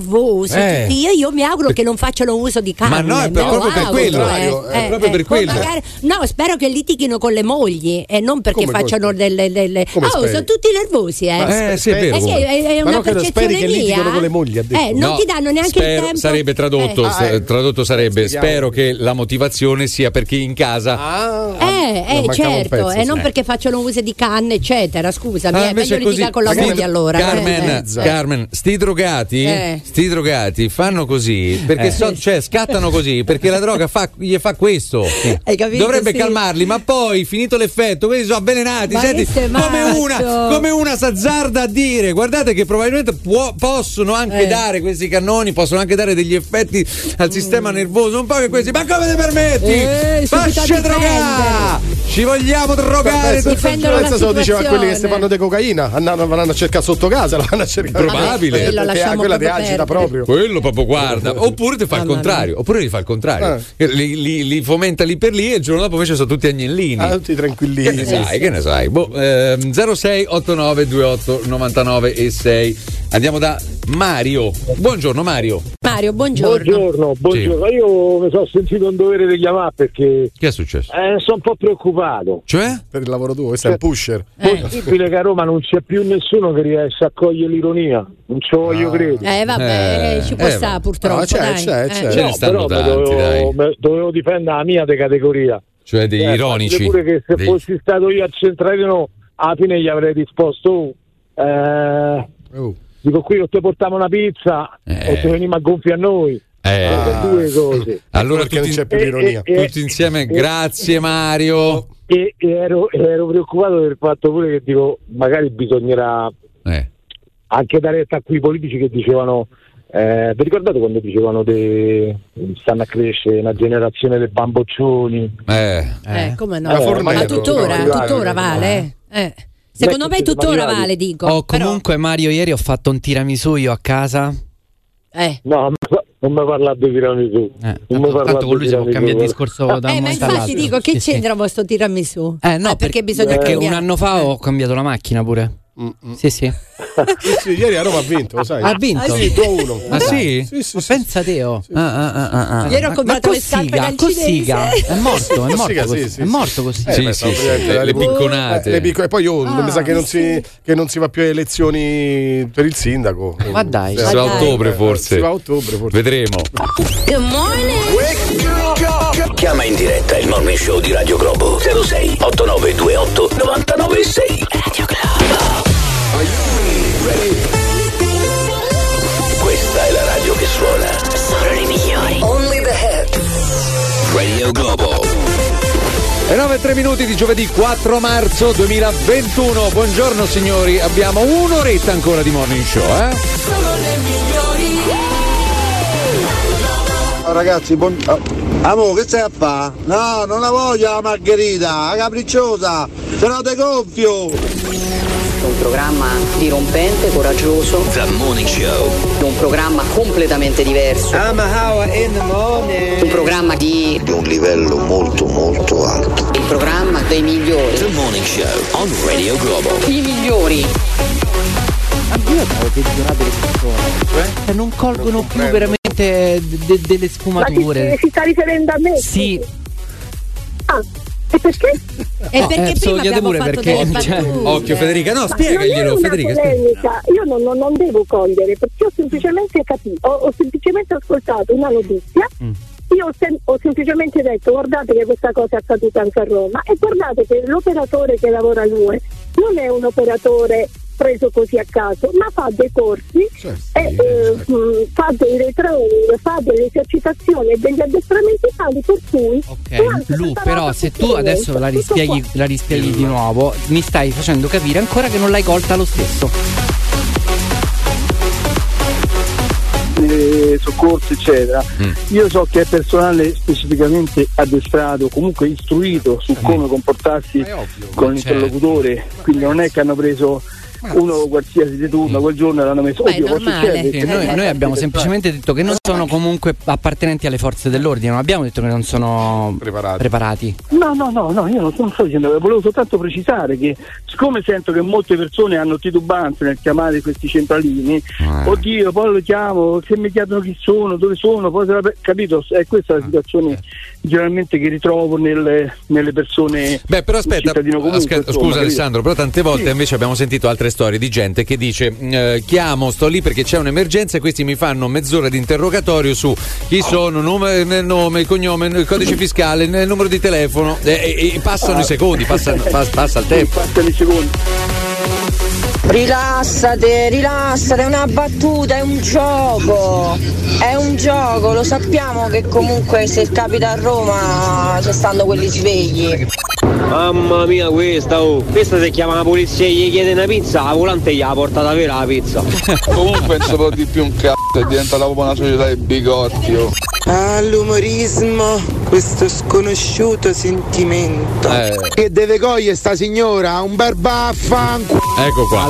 Eh. tutti- io, io mi auguro che non facciano uso di carne. no, è per- proprio per auguro, quello, eh. è proprio per o quello. magari- no, spero che litighino con le mogli e non perché Come facciano delle. delle Come oh, speri? sono tutti nervosi, eh. Ma Eh, sì, è vero, Eh è, è Ma una percezione che litigano mia. con le mogli, ha detto. Eh, non No, ti danno neanche spero- il tempo. Sarebbe tradotto, Eh. s- Ah, eh. tradotto sarebbe spero che la motivazione sia perché in casa Eh, eh, mancava un certo, pezzo, e non perché facciano uso di canne, eccetera. Scusami, Ah, invece meglio litigare con la Sti- moglie allora. Carmen, eh. Carmen, sti drogati, Eh. sti drogati fanno così perché Eh. so- cioè, scattano così perché la droga fa, gli fa questo. Hai capito? Dovrebbe Sì. calmarli, ma poi finito l'effetto, quelli sono avvelenati. Ma Senti, come una, come una s'azzarda a dire, guardate che probabilmente può- possono anche Eh. dare questi cannoni, possono anche dare degli effetti al sistema nervoso, un po' che questi, ma come ti permetti? Eh, subito a Fasce difendere. drogare! Ci vogliamo drogare pensa se lo diceva a quelli che si fanno di cocaina, andranno, vanno a cercare sotto casa, la vanno a cercare. Probabile. ah, quella ti proprio agita perdere. proprio. Quello proprio guarda, oppure ti fa il contrario, oppure li fa il contrario, Eh. li, li- li fomenta lì per lì e il giorno dopo invece sono tutti agnellini. Ah, tutti che tranquillini. ne sai, che ne sai? Boh, ehm, 06 89 28 99 e 6. Andiamo da Mario. Buongiorno Mario. Mario, buongiorno. Buongiorno, buongiorno. Io mi sono sentito in dovere di chiamare perché Che è successo? eh, sono un po' preoccupato. Cioè? Per il lavoro tuo, questo è un pusher. Possibile che a Roma non c'è più nessuno che riesce a cogliere l'ironia. Non ci voglio credere. Eh vabbè, Eh, ci può eh, stare purtroppo. no, c'è, dai. c'è, Eh. c'è. Ce ne No, stanno tanti, dai. dovevo, me- dovevo difendere la mia di categoria. Cioè degli Eh, ironici. Pure che se Dei- fossi stato io a centralino, alla fine gli avrei risposto: "Oh, Oh. dico qui o ti portiamo una pizza Eh. o ti veniamo a gonfia a noi. Eh, Sono due cose. allora Perché non tutti, c'è più l'ironia. Eh, eh, tutti insieme, grazie Mario. E, ero, ero preoccupato del fatto pure che dico, magari bisognerà Eh, anche dare retta a quei politici che dicevano. Eh, vi ricordate quando dicevano che stanno a crescere una generazione dei bamboccioni? eh. Eh, come no? La Ma tuttora, tuttora vale. Eh. Secondo me tuttora vale, dico. Oh, Però- comunque Mario, ieri ho fatto un tiramisù io a casa. eh. No, non mi parlate di tiramisù. Eh, Non mi parlate tanto con lui di si può tiramisù, cambiare guarda. discorso da Eh, ma infatti dico che Sì, sì. c'entra questo tiramisù? Eh no, perché bisogna perché un anno fa ho cambiato la macchina pure. Sì, sì. Sì, sì, ieri a Roma ha vinto, lo sai. Ha vinto? Ah, sì, 2-1. Ah sì? Sì, sì, Ma sì. pensa te, oh. Ah, ah, ah, ah, ah. Ieri ho comprato ma le scarpe dal Cossiga. È morto, è morto così. sì, sì, È morto così. Eh, Sì, beh, le, le picco- picconate. Eh, le picco- e poi io Ah, mi sa che non, si, che non si va più a elezioni per il sindaco. Ma dai. Eh, Si va a dai. ottobre eh, forse. Si va a ottobre forse. Vedremo. Good morning. Chiama in diretta il morning show di Radio Globo 06 8928 996 Radio Globo. Questa è la radio che suona. Solo le migliori. Only the hits. Radio Globo. E 9 e 3 minuti di giovedì 4 marzo 2021. Buongiorno signori, abbiamo un'oretta ancora di morning show, eh? Oh, ragazzi, buon... oh. Amo, che stai a fare? No, non la voglio la margherita, la capricciosa, se no te gonfio! Programma dirompente, coraggioso. The Morning Show. Un programma completamente diverso. Un programma di. Di un livello molto molto alto. Il programma dei migliori. The Morning Show on Radio Globo. I migliori. Cioè, non colgono più veramente de- de- delle Ma ti, sfumature. si sta riferendo a me? Sì, Ah, e perché? E perché Eh, prima abbiamo pure fatto perché, delle cioè. Occhio Federica, no, non spiegaglielo Federica. polemica, io non, non- non devo cogliere perché ho semplicemente capito, ho, ho semplicemente ascoltato una notizia. Mm. Io ho, sem- ho semplicemente detto guardate che questa cosa è accaduta anche a Roma e guardate che l'operatore che lavora a lui non è un operatore preso così a caso, ma fa dei corsi e eh, mh, fa dei training, fa delle esercitazioni e degli addestramenti tali per cui Ok, Lu, però se tu adesso la rispieghi, la rispieghi di nuovo, mi stai facendo capire ancora che non l'hai colta lo stesso. eh, soccorso eccetera. Io so che è personale specificamente addestrato comunque istruito su come comportarsi con l'interlocutore quindi non è che hanno preso uno qualsiasi di turno quel giorno l'hanno messo Beh, oddio Sì, noi, noi abbiamo semplicemente detto che non sono comunque appartenenti alle forze dell'ordine, non abbiamo detto che non sono preparati. No, no, no, no, io non sto, dicendo, volevo soltanto precisare che siccome sento che molte persone hanno titubanza nel chiamare questi centralini, oddio, poi lo chiamo, se mi chiedono chi sono, dove sono, poi la- capito? È questa la situazione generalmente che ritrovo nelle, nelle persone. Beh, però aspetta, cittadino comune, asca- insomma, scusa capito? Alessandro, però tante volte Sì. invece abbiamo sentito altre storie di gente che dice eh, chiamo, sto lì perché c'è un'emergenza e questi mi fanno mezz'ora di interrogatorio su chi sono, nome, nel nome, il cognome, il codice fiscale, il numero di telefono e, e- e passano i secondi, passa, pa- passa il tempo. Passano i secondi. Rilassate, rilassate, è una battuta, è un gioco. È un gioco, lo sappiamo che comunque se capita a Roma ci stanno quelli svegli. Mamma mia questa, oh. Questa se chiama la polizia e gli chiede una pizza, la volante gli ha portata vera la pizza. Comunque non sapevo di più un cazzo, è diventata proprio una società di bigotti. oh. All'umorismo, questo sconosciuto sentimento. Che deve cogliere sta signora? Un bel baffanculo. Ecco qua.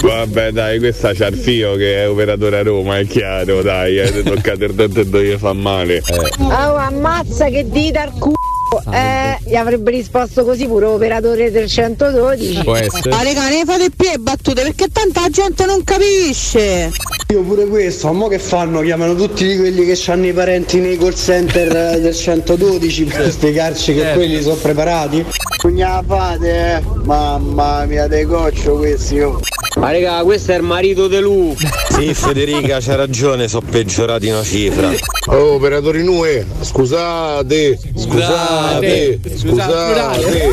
Vabbè dai, questa c'ha il figlio che è operatore a Roma, è chiaro, dai, eh, toccate il dente e dove gli fa male. Oh, ammazza che dita al culo. Eh, gli avrebbe risposto così pure operatore del 112. Può essere. Ma raga, ne fate più le battute perché tanta gente non capisce. Io pure questo, ma mo che fanno? Chiamano tutti quelli che hanno i parenti nei call center eh, del 112 per spiegarci che quelli sono preparati? Pugnafate, eh. Mamma mia, dei goccio questi, oh. Ma raga, questo è il marito di lui. Sì, Federica c'ha ragione, sono peggiorati una cifra. Oh, operatori NUE, scusate, scusate, scusate.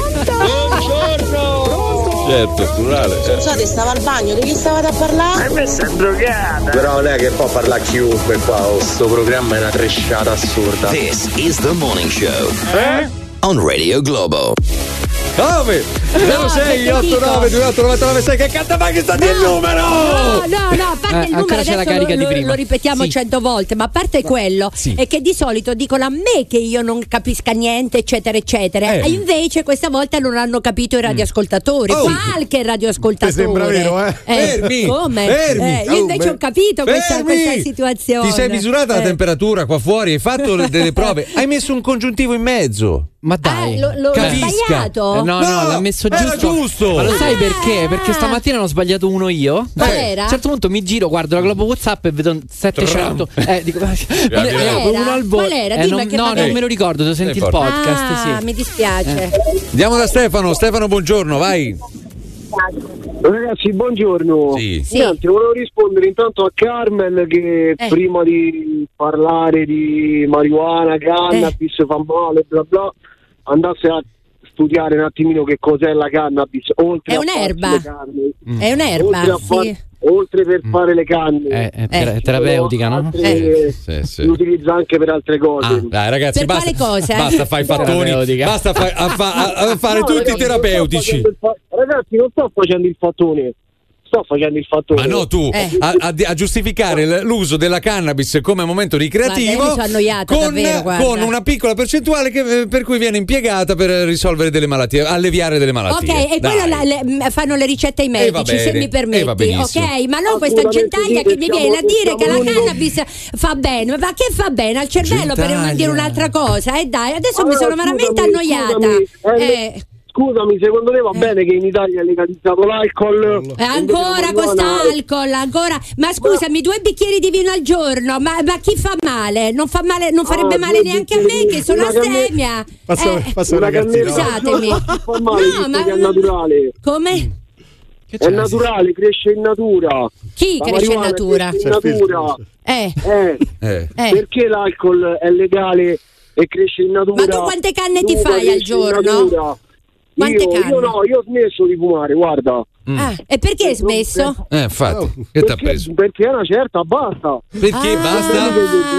Certo, plurale. Scusate, stava al bagno, di chi stavate a parlare? questa è drogata. Però non è che può parlare chiunque qua, oh, sto programma è una tresciata assurda. This is the morning show Eh? on Radio Globo. Come? 06 89 28 99 6 che canta mai che sta di il numero? No, no, no, a parte Eh, il numero la adesso carica lo, di lo- prima. lo ripetiamo Sì. cento volte, ma a parte quello Sì. è che di solito dicono a me che io non capisca niente, eccetera, eccetera. Eh. E invece questa volta non hanno capito i radioascoltatori. Oh. Qualche radioascoltatore. Ti sembra vero, eh? Fermi, Come? fermi. Eh, io invece Oh, ho capito questa, questa situazione. Ti sei misurata la Eh. temperatura qua fuori? Hai fatto le- delle prove? Hai messo un congiuntivo in mezzo? Ma dai, Eh, lo- lo- l'ho Capisca. sbagliato? Eh, no, no, No, l'ha messo era giusto. giusto. Ma lo sai Ah. perché? Perché stamattina ne ho sbagliato uno io. Qual Eh, era? A un certo punto mi giro, guardo la Globo WhatsApp e vedo 700. Eh, dico, uno al volo. Qual era? Eh, non, che no, magari- non me lo ricordo, devo sentire il podcast. Ah, sì. mi dispiace. Andiamo da Stefano. Stefano, buongiorno, vai. Ragazzi, buongiorno. Sì. Sì. Niente, volevo rispondere intanto a Carmen che Eh. prima di parlare di marijuana, cannabis, Eh. fa male, bla bla, andasse a studiare un attimino che cos'è la cannabis, oltre È un'erba. le canne, È un'erba, oltre, a far- sì. oltre per fare le canne. Eh, è tera- Eh. terapeutica, no? altre- Sì, sì. si utilizza anche per altre cose. Ah, dai ragazzi, Per basta, quale cosa? basta fare i fattoni, basta fa- a, fa- a- fare No, tutti sto terapeutici. fa- Ragazzi, non sto facendo il fattone, sto facendo il fattone. Ma no, tu Eh. a, a- a giustificare l'uso della cannabis come momento ricreativo mi con, davvero, guarda. con una piccola percentuale che- eh, per cui viene impiegata per risolvere delle malattie, alleviare delle malattie. Ok, e quello la- le- fanno le ricette ai va medici, se bene, mi e va permetti, ok? Ma non questa gentaglia che mi viene a dire che la cannabis fa bene, ma che fa bene al cervello per non Gentaglia. dire un'altra cosa? E dai, adesso mi Allora, sono veramente scusami, annoiata. scusami, eh, Eh, Scusami, secondo te va bene che in Italia è legalizzato l'alcol? eh, ancora Invece la costa marijuana- alcol, ancora. Ma scusami, due bicchieri di vino al giorno, ma, ma chi fa male? Non fa male, non farebbe Ah, male neanche a me che sono astemia. Passa, Eh, passa Una ragazzi. no. Scusatemi. non fa male, No, visto ma- che è naturale. Come? È naturale, cresce in natura. Chi La cresce in natura? cresce in natura. Eh, Eh, Eh. eh. Perché l'alcol è legale e cresce in natura? Ma tu quante canne ti fai al giorno? Quante io, canne? io no, io ho smesso di fumare, guarda. Ah, e perché hai smesso? Eh, infatti, che t'ha preso? Perché è una certa, basta. Perché basta?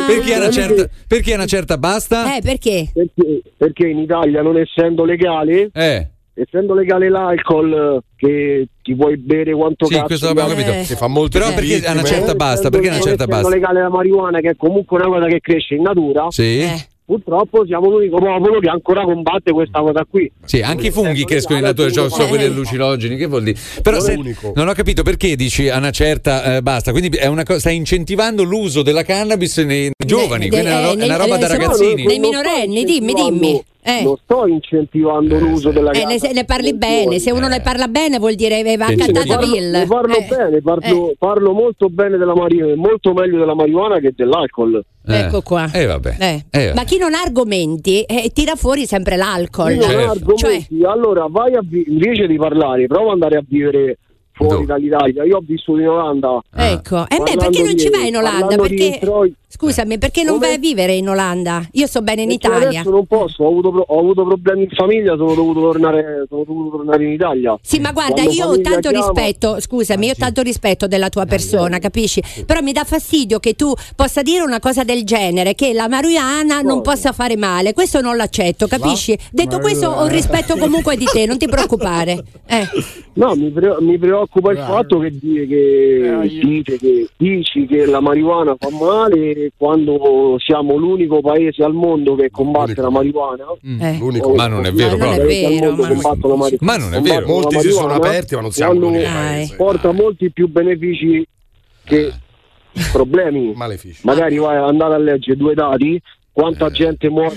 Perché è una certa, perché è una certa basta? Eh, perché? Perché, perché in Italia, non essendo legale, Eh. essendo legale l'alcol, eh, che ti puoi bere quanto Sì, cazzo questo l'abbiamo capito. Si fa molto Però perché a una certa basta? Perché a una certa Essendo basta? legale la marijuana, che è comunque una cosa che cresce in natura, Sì. Purtroppo siamo l'unico popolo che ancora combatte questa cosa qui. Sì, anche i funghi crescono in natura, cioè, sono quelli allucinogeni, che vuol dire? Però se- non ho capito perché dici a una certa eh, basta, quindi è una co- stai incentivando l'uso della cannabis nei giovani, quindi è una, ro- è una roba da ragazzini. Nei minorenni, dimmi, dimmi. Eh. Non sto incentivando l'uso della Eh, ne, se- ne parli bene, se uno ne parla bene vuol dire eh, va Sì, parlo, Bill. ne parlo Eh. bene, parlo, parlo molto bene della marijuana, molto meglio della marijuana che dell'alcol. Ecco qua. Eh vabbè. Eh. Eh, vabbè. Ma chi non ha argomenti eh, tira fuori sempre l'alcol. Certo. Cioè, argomenti, allora vai a vi- invece di parlare, prova ad andare a vivere fuori dall'Italia. Io ho vissuto in Olanda. ecco. E beh, Parlando perché non ci vai in Olanda? Perché, introiti- scusami, perché non Come? vai a vivere in Olanda? Io sto bene in Perché Italia. Adesso non posso, ho avuto, pro- ho avuto problemi in famiglia, sono dovuto tornare, sono dovuto tornare in Italia. Sì, ma guarda, Quando io ho tanto chiama- rispetto, scusami, io ho tanto rispetto della tua persona, capisci? Però mi dà fastidio che tu possa dire una cosa del genere, che la marijuana non possa fare male. Questo non l'accetto, capisci? Detto questo, ho rispetto comunque di te, non ti preoccupare. Eh. No, mi, pre- mi preoccupa il fatto che, di- che dite che dici che la marijuana fa male quando siamo l'unico paese al mondo che combatte la marijuana. Eh. L'unico. Ma non è vero L'unico proprio. paese al mondo ma non- combatte la mari- Ma non è vero. Molti si sono aperti, ma non siamo l'unico paese. Porta molti più benefici che problemi. Malefici. Magari vai ad andare a leggere due dati. Quanta gente muore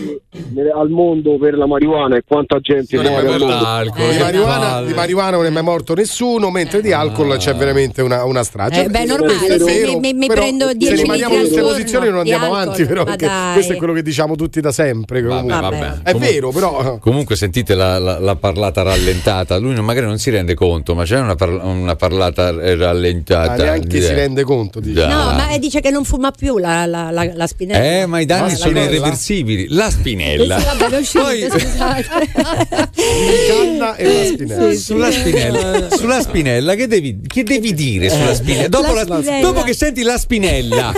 al mondo per la marijuana e quanta gente Non è muore per l'alcol. Di che marijuana, di marijuana non è mai morto nessuno, mentre di alcol c'è veramente una, una strage. Eh, beh, normale, vero, mi- mi prendo se 10 rimaniamo in litri queste al posizioni non di andiamo alcol, avanti, però, ma questo è quello che diciamo tutti da sempre. comunque. Vabbè, Vabbè. È Comunque- vero, però. Comunque sentite la, la- la parlata rallentata, lui magari non si rende conto, ma c'è una, par- una parlata eh, rallentata. Ah, neanche si rende conto. Dice. Già. No, ma dice che non fuma più la, la, la, la spinella. Eh, ma i danni sono. Irreversibili. La spinella. Sì, vabbè, uscite, Poi- canna e la spinella. Sì, Sulla spinella, sulla spinella che, devi, che devi dire sulla spinella? Dopo, La la- spinella. dopo che senti la spinella,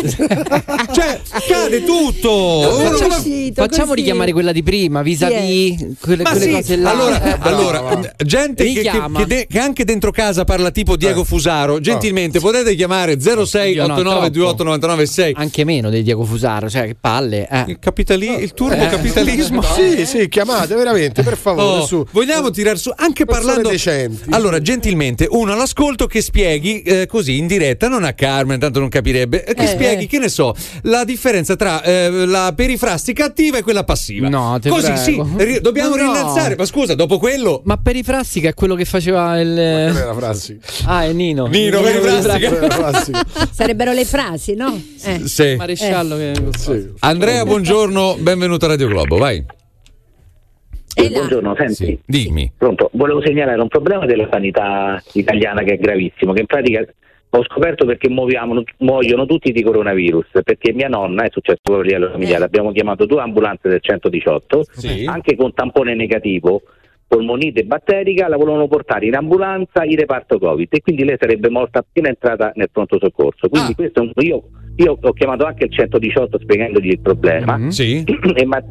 cioè cade tutto. Facciamo- Uno- uscito Facciamo richiamare quella di prima, vis-à-vis quelle, Ma quelle sì, cose là. allora, Eh, allora, eh, gente che, che- de- che anche dentro casa parla tipo Diego Fusaro, gentilmente potete chiamare 06 Io no, 89 28 troppo. 99 6. Anche meno di Diego Fusaro, cioè che palle. eh. Il, capitali- il turbo Eh. capitalismo. Sì, sì, chiamate veramente, per favore. Oh, su. vogliamo tirare su anche parlando decenti. allora gentilmente uno all'ascolto che spieghi eh, così in diretta non a Carmen tanto non capirebbe eh, che Eh, spieghi eh. che ne so la differenza tra eh, la perifrastica attiva e quella passiva No, te così prego. sì ri- dobbiamo No. rinnalzare ma scusa dopo quello Ma perifrassica è quello che faceva il. È la frase. Ah, è Nino. Nino perifrastica è la frase. Sarebbero le frasi, no? Eh. sì. Maresciallo che. Sì. Andrea buongiorno benvenuto a Radio Globo vai E là. Buongiorno, senti, Sì, dimmi pronto, volevo segnalare un problema della sanità italiana che è gravissimo, che in pratica ho scoperto perché muoviamo- muoiono tutti di coronavirus, perché mia nonna, è successo proprio a livello familiare, abbiamo chiamato due ambulanze del 118, Sì. anche con tampone negativo, polmonite batterica, la volevano portare in ambulanza in reparto Covid e quindi lei sarebbe morta appena entrata nel pronto soccorso. Quindi Ah. questo è un- io, io ho chiamato anche il 118 spiegandogli il problema. Mm, sì. E mi ha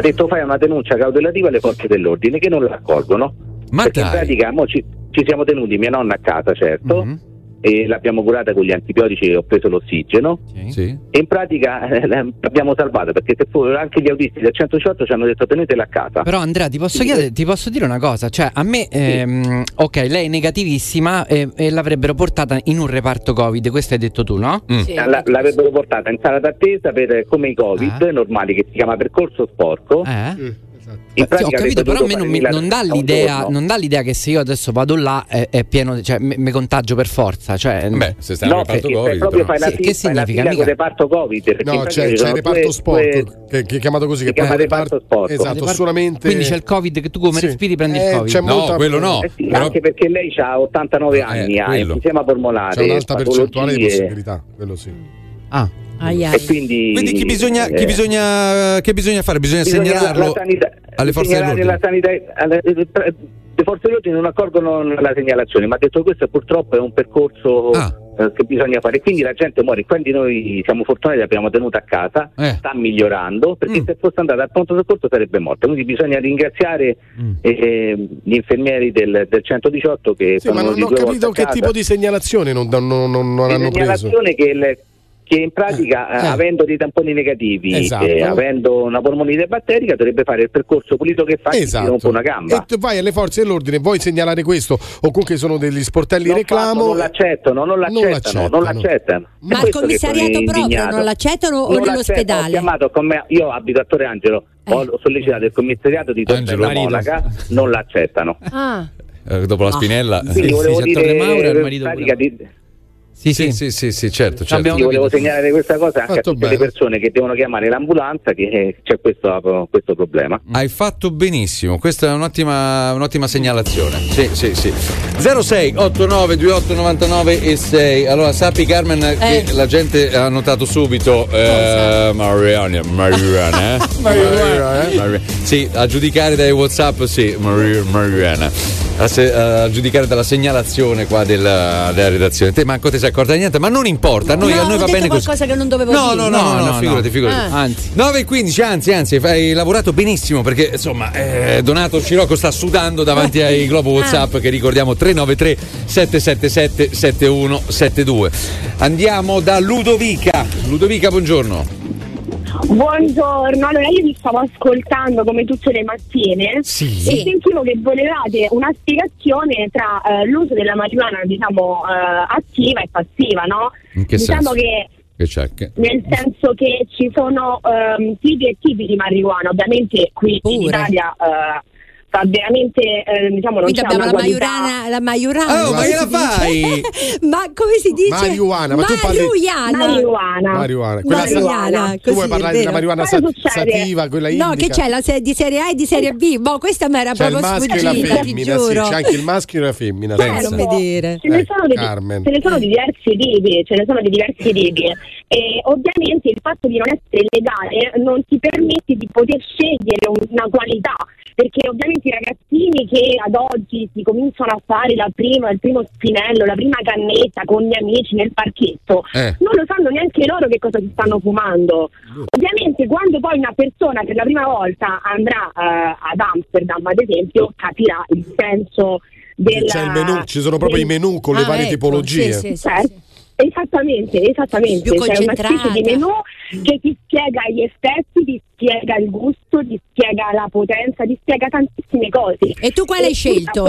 detto fai una denuncia cautelativa alle forze dell'ordine che non la accolgono. ma Perché in dai. pratica mo ci, ci siamo tenuti mia nonna a casa, certo, Mhm. E l'abbiamo curata con gli antibiotici e ho preso l'ossigeno. sì E in pratica eh, l'abbiamo salvata perché se fu- anche gli autisti del 118 ci hanno detto tenetela a casa. Però Andrea ti posso, chiedere, ti posso dire una cosa, cioè a me, ehm, ok, lei è negativissima e, e l'avrebbero portata in un reparto Covid, questo hai detto tu, no? Mm. Sì. La- l'avrebbero portata in sala d'attesa per come i Covid Ah. normali che si chiama percorso sporco. Eh? In Sì, ho capito, però a me non, mi- non dà non dà l'idea che se io adesso vado là è, è pieno, cioè mi contagio per forza. Cioè, beh se stai No, reparto perché Covid proprio però. fai la, Sì, fi- che fai la significa? fila con il reparto Covid. No, c'è, c'è il reparto due- sport due- che, che è chiamato così. Che chiama reparto sport. Esatto, Repar- solamente. Quindi c'è il Covid che tu come Sì. respiri prendi Eh, il Covid. c'è no molta- quello no Eh sì, però- anche perché lei ha 89 Eh, anni, ha enfisema polmonare, C'è un'alta percentuale di possibilità, quello sì. Ah, Ai, ai. E quindi, quindi chi bisogna, chi eh, bisogna, che bisogna fare? Bisogna, bisogna segnalarlo la sanità- alle forze segnalare dell'ordine. la sanità, alle- eh, le forze dell'ordine non accorgono la segnalazione, ma detto questo purtroppo è un percorso Ah. eh, che bisogna fare, quindi la gente muore, quindi noi siamo fortunati, l'abbiamo tenuta a casa, Eh. sta migliorando, perché Mm. se fosse andata al pronto soccorso sarebbe morta, quindi bisogna ringraziare Mm. eh, gli infermieri del, del 118 che Sì, ma non di ho capito che casa. tipo di segnalazione non, non- non- non hanno preso. segnalazione che, il- che in pratica, eh, Eh. avendo dei tamponi negativi, Esatto. eh, avendo una polmonite batterica, dovrebbe fare il percorso pulito che fa e si Esatto. rompe una gamba. E tu vai alle forze dell'ordine, vuoi segnalare questo o comunque sono degli sportelli Non reclamo. fatto, non l'accettano, non l'accettano, l'accettano. non l'accettano. Ma che commissariato proprio indignato. non l'accettano o Non l'accetto, Ho nell'ospedale? chiamato con me- io abito a Torre Angelo, ho ho sollecitato il commissariato di Angelo Torre. Monaca, non l'accettano. Ah. Eh, dopo la spinella. Quindi volevo sì, dire, Torre Maura, il marito pratica di- Sì, sì, sì, sì, sì, certo. certo. Io volevo segnalare questa cosa anche a Fatto tutte le bene. persone che devono chiamare l'ambulanza che eh, c'è questo, questo problema. Hai fatto benissimo, questa è un'ottima, un'ottima segnalazione. Sì, sì, sì. 06 89 28 99 e 6. Allora sappi Carmen che Eh. la gente ha notato subito eh, Mariana, Mariana, eh? Mariana, eh? Mariana. Sì, a giudicare dai WhatsApp, sì, Mari- Mariana. A, se- a giudicare dalla segnalazione qua della, della redazione. Te manco ti sei accorta di niente, ma non importa, a noi, no, a noi va bene così. qualcosa che non dovevo No, dire. no, no, no, no, no, figurati, no. figurati. Ah. Anzi. 9 e 15, anzi, anzi, hai lavorato benissimo perché insomma eh, Donato Scirocco sta sudando davanti ai globo WhatsApp che ricordiamo 393 777 7172. Andiamo da Ludovica. Ludovica, buongiorno. Buongiorno, allora io vi stavo ascoltando come tutte le mattine Sì. e sentivo che volevate una spiegazione tra eh, l'uso della marijuana diciamo eh, attiva e passiva, no? In che diciamo senso? che Che c'è? Che- nel senso che ci sono ehm, tipi e tipi di marijuana, ovviamente qui in Pure. Italia eh, veramente eh, diciamo non Quindi c'è abbiamo una la qualità maiurana, la maiurana. Oh, ma che la fai? ma come si dice? Marijuana, ma tu parli- marijuana. Marijuana, quella sa- Marijuana, tu così, vuoi parlare della vero. marijuana sa- sativa, quella No, indica? che c'è la se- di serie A e di serie B. Boh, questa mi era C'è il proprio maschio e la sfuggita, ti femmina, sì, c'è anche il maschio e la femmina. Non mi dire. Ce ne, Eh, sono di, Carmen. ce ne sono di diversi tipi, ce ne sono di diversi tipi. E ovviamente il fatto di non essere legale non ti permette di poter scegliere un- una qualità. Perché ovviamente i ragazzini che ad oggi si cominciano a fare la prima, il primo spinello, la prima cannetta con gli amici nel parchetto, Eh. non lo sanno neanche loro che cosa si stanno fumando. Ovviamente quando poi una persona per la prima volta andrà eh, ad Amsterdam, ad esempio, capirà il senso del... C'è il menù, ci sono proprio del- i menù con le Ah, varie ecco, tipologie. sì, sì, sì, Certo. Esattamente, esattamente. Più C'è una specie di menù che ti spiega gli effetti, ti spiega il gusto, ti spiega la potenza, ti spiega tantissime cose. E tu quale hai scelto?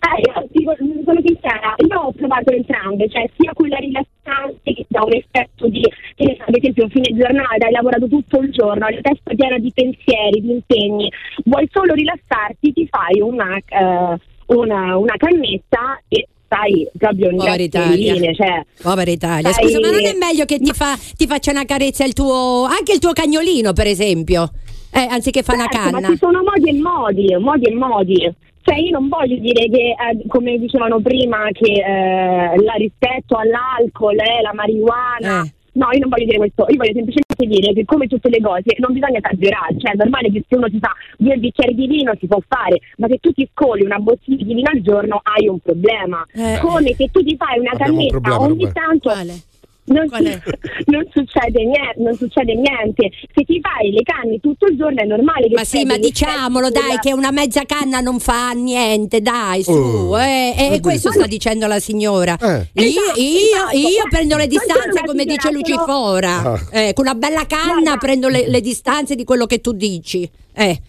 Eh, io dico, sono sincera, io ho provato entrambe, cioè sia quella rilassante che dà un effetto di, che ad esempio fine giornata, hai lavorato tutto il giorno, hai la testa piena di pensieri, di impegni, vuoi solo rilassarti, ti fai una, eh, una, una cannetta e stai proprio in Povera Italia. cioè, Povera Italia. Sai- Scusa, ma non è meglio che ti, fa, ti faccia una carezza il tuo. anche il tuo cagnolino, per esempio? Eh, anziché fare una Certo, canna. Ma ci sono modi e modi, modi e modi. Cioè io non voglio dire che, eh, come dicevano prima, che eh, la rispetto all'alcol, eh, la marijuana. No, io non voglio dire questo, io voglio semplicemente dire che come tutte le cose non bisogna esagerare, cioè è normale che se uno si fa due bicchieri di vino si può fare, ma se tu ti scoli una bottiglia di vino al giorno hai un problema. Eh. Come se tu ti fai una Abbiamo un cannetta problema, ogni tanto Quale? Non, Qual è? non succede niente, non succede niente. Se ti fai le canne tutto il giorno è normale che Ma sì, ma diciamolo, dai, sulla- che una mezza canna non fa niente, dai, su. Oh. eh, e questo sta dicendo la signora. Eh. Io, Esatto, io- esatto. io prendo le distanze, come dice Lucifora. Ah. Eh, con una bella canna Guarda. prendo le, le distanze di quello che tu dici. Eh.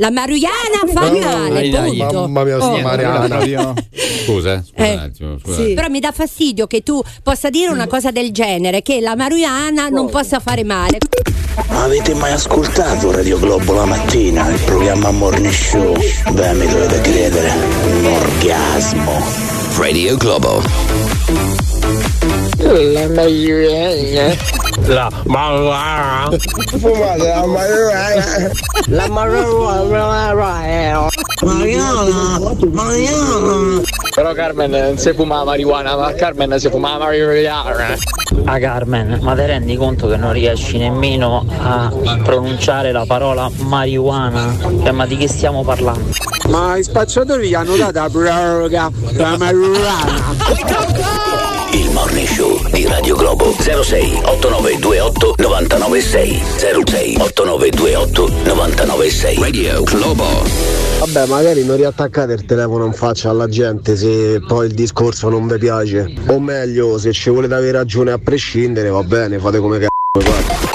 La marijuana fa male, dai, dai. punto. Mamma mia, Oh. Mariana. Scusa, eh, scusa Eh, un attimo. Scusa. sì. Però mi dà fastidio che tu possa dire una cosa del genere, che la marijuana non possa fare male. Avete mai ascoltato Radio Globo la mattina, il programma Morning Show? Beh, mi dovete credere, un orgasmo. Radio Globo. La marijuana. La marijuana. Fumate la marijuana. La marijuana. Mariana, Mariana. Però Carmen non si fuma la marijuana, ma Carmen si fuma la marijuana. Ah Carmen, ma ti rendi conto che non riesci nemmeno a pronunciare la parola marijuana? Cioè, ma di che stiamo parlando? Ma i spacciatori gli hanno dato la proroga la marijuana. Il Morning Show di Radio Globo 06 8928 996 06 8928 996 Radio Globo Vabbè, magari non riattaccate il telefono in faccia alla gente se poi il discorso non vi piace. O meglio, se ci volete avere ragione a prescindere, va bene, fate come c***o pare.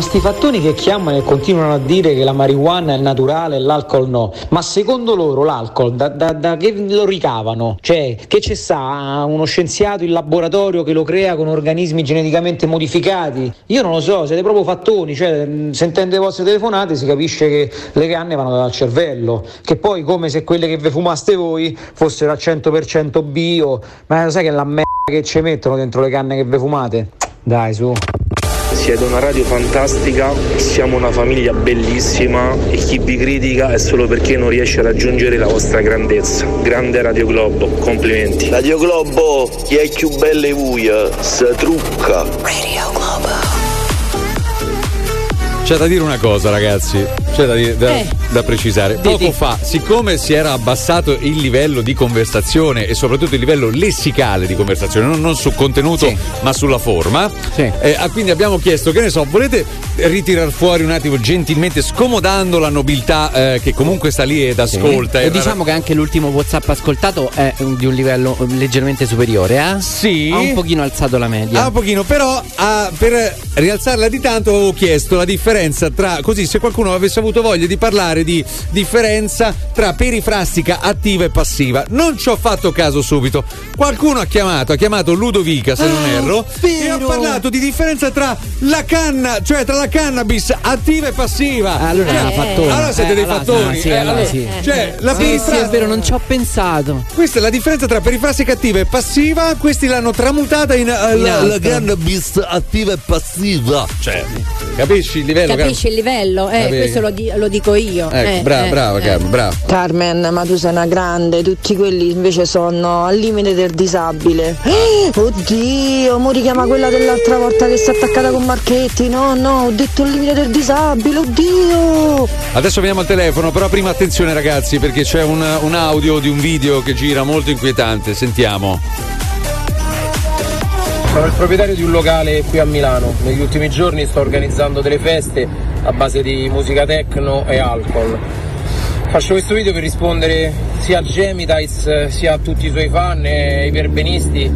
Ma sti fattoni che chiamano e continuano a dire che la marijuana è naturale e l'alcol no, ma secondo loro l'alcol da, da- da che lo ricavano? Cioè, che c'è sta uno scienziato in laboratorio che lo crea con organismi geneticamente modificati? Io non lo so, siete proprio fattoni, cioè mh, sentendo le vostre telefonate si capisce che le canne vanno dal cervello, che poi come se quelle che vi fumaste voi fossero al 100% bio, ma sai che la merda che ci mettono dentro le canne che vi fumate? Dai, su. Siete una radio fantastica, siamo una famiglia bellissima e chi vi critica è solo perché non riesce a raggiungere la vostra grandezza. Grande Radio Globo, complimenti. Radio Globo, chi è più bella e buia, si trucca. C'è da dire una cosa, ragazzi. C'è da, dire- da- Eh. da precisare. Poco fa, siccome si era abbassato il livello di conversazione e soprattutto il livello lessicale di conversazione, non, non sul contenuto, ma sulla forma, eh, ah, quindi abbiamo chiesto, che ne so, volete ritirar fuori un attimo gentilmente, scomodando la nobiltà eh, che comunque sta lì ed ascolta. E e- diciamo che anche l'ultimo WhatsApp ascoltato è di un livello eh, leggermente superiore, eh? Sì. Ha un pochino alzato la media. Ah, un pochino, però ah, per rialzarla di tanto avevo chiesto la differenza tra, così se qualcuno avesse avuto voglia di parlare di differenza tra perifrastica attiva e passiva. Non ci ho fatto caso subito. Qualcuno ha chiamato, ha chiamato Ludovica se non erro, e ha parlato di differenza tra la canna, cioè tra la cannabis attiva e passiva. Allora era Eh, fattone. Allora siete Eh, dei allora- fattoni. sì, Eh, allora allora- sì. Cioè, la Sì, sì, perifrastica è vero, non ci ho pensato. questa è la differenza tra perifrastica attiva e passiva. Questi l'hanno tramutata in, eh, In la, la cannabis attiva e passiva. Cioè, capisci il livello? Capisci il livello? Eh, Capi- questo lo, di- lo dico io. Ecco, Eh, brava, eh, brava, eh. Carmen, brava. Carmen, ma tu sei una grande, tutti quelli invece sono al limite del disabile. Eh, Oddio, mo richiama quella dell'altra volta che si è attaccata con Marchetti. No, no, ho detto il limite del disabile, oddio! Adesso veniamo al telefono, però prima attenzione ragazzi perché c'è un, un audio di un video che gira molto inquietante. Sentiamo. Sono il proprietario di un locale qui a Milano. Negli ultimi giorni sto organizzando delle feste a base di musica techno e alcol. Faccio questo video per rispondere sia a Gemitais sia a tutti i suoi fan e ai perbenisti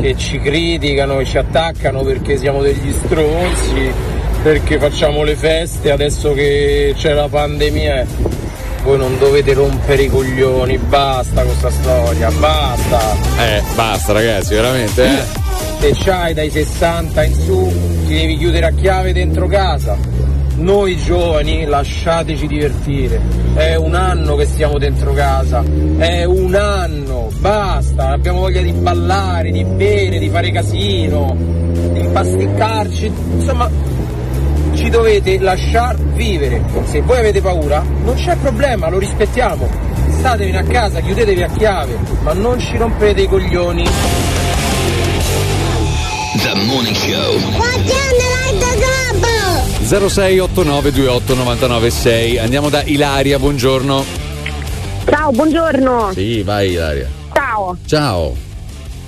che ci criticano e ci attaccano perché siamo degli stronzi, perché facciamo le feste adesso che c'è la pandemia. Voi non dovete rompere i coglioni, basta con questa storia, basta! Eh, basta ragazzi, veramente. Eh. Se c'hai dai 60 in su, ti devi chiudere a chiave dentro casa. Noi giovani lasciateci divertire. È un anno che stiamo dentro casa. È un anno. Basta. Abbiamo voglia di ballare, di bere, di fare casino, di pasticcarci. Insomma, ci dovete lasciar vivere. Se voi avete paura, non c'è problema, lo rispettiamo. Statevene a casa, chiudetevi a chiave, ma non ci rompete i coglioni. The Morning Show 0689289996. Andiamo da Ilaria, buongiorno. Ciao, buongiorno. Sì, vai Ilaria. Ciao. Ciao.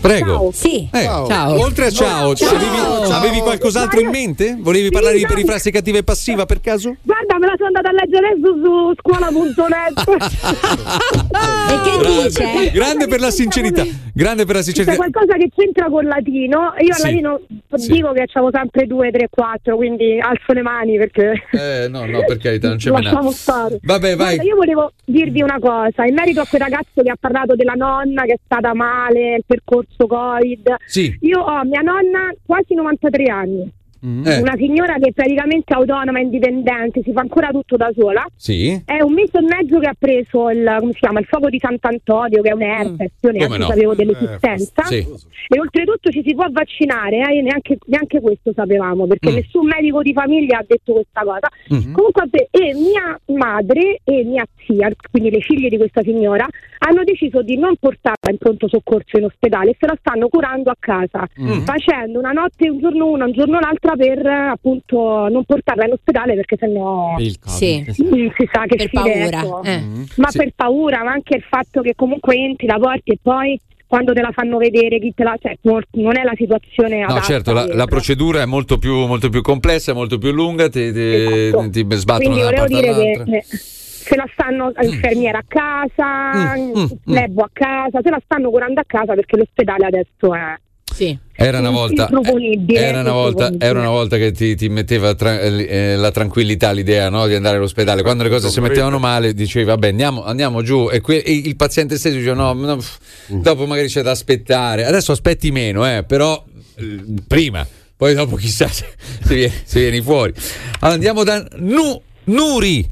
Prego. Ciao. Sì. Eh, Ciao. Oltre a ciao, Ciao. avevi, Ciao. avevi qualcos'altro in mente? Volevi parlare di perifrastica attiva e passiva per caso? Guarda, me la sono andata a leggere su, su scuola.net. e che dice? Grande per la sincerità. Grande per la C'è sincerità. qualcosa che c'entra con latino. Io al Sì. latino Sì. dico che avevo sempre 2, 3, 4, quindi alzo le mani perché. Eh, no, no, per carità, non c'è mai Lasciamo stare. Vabbè, vai. Guarda, io volevo dirvi una cosa, in merito a quel ragazzo che ha parlato della nonna che è stata male, il percorso Covid. Sì. Io ho mia nonna quasi 93 anni. Eh. una signora che è praticamente autonoma, indipendente, si fa ancora tutto da sola. Sì. È un mese e mezzo che ha preso il, come si chiama, il fuoco di Sant'Antonio, che è un herpes, io neanche no? sapevo Eh, dell'esistenza. sì. E oltretutto ci si può vaccinare, eh, neanche, neanche questo sapevamo, perché Mm. nessun medico di famiglia ha detto questa cosa. Mhm. Comunque, e mia madre e mia zia, quindi le figlie di questa signora, hanno deciso di non portarla in pronto soccorso in ospedale e se la stanno curando a casa, Mm. facendo una notte un giorno una, un giorno l'altra per appunto non portarla in ospedale perché sennò Il Covid, sì. Mm, si sa che Per paura, ecco. eh. Ma Sì. per paura, ma anche il fatto che comunque entri, la porti e poi quando te la fanno vedere chi te la cioè, non- è la situazione No, certo, la, la procedura è molto più, molto più complessa, molto più lunga, ti, ti, Esatto. ti sbattono Quindi volevo dire all'altra. che eh, se la stanno infermiera a casa, Mm, lebo a casa, se la stanno curando a casa perché l'ospedale adesso è Sì. Era una volta, improponibile. era una volta, era una volta che ti, ti metteva tra- eh, la tranquillità l'idea no, di andare all'ospedale. Quando le cose si mettevano male, dicevi vabbè andiamo, andiamo giù e, que- e il paziente stesso diceva no, no, pff, dopo magari c'è da aspettare. Adesso aspetti meno, eh, però eh, prima, poi dopo chissà se, se vieni, se vieni fuori. Allora, andiamo da Nu- Nuri.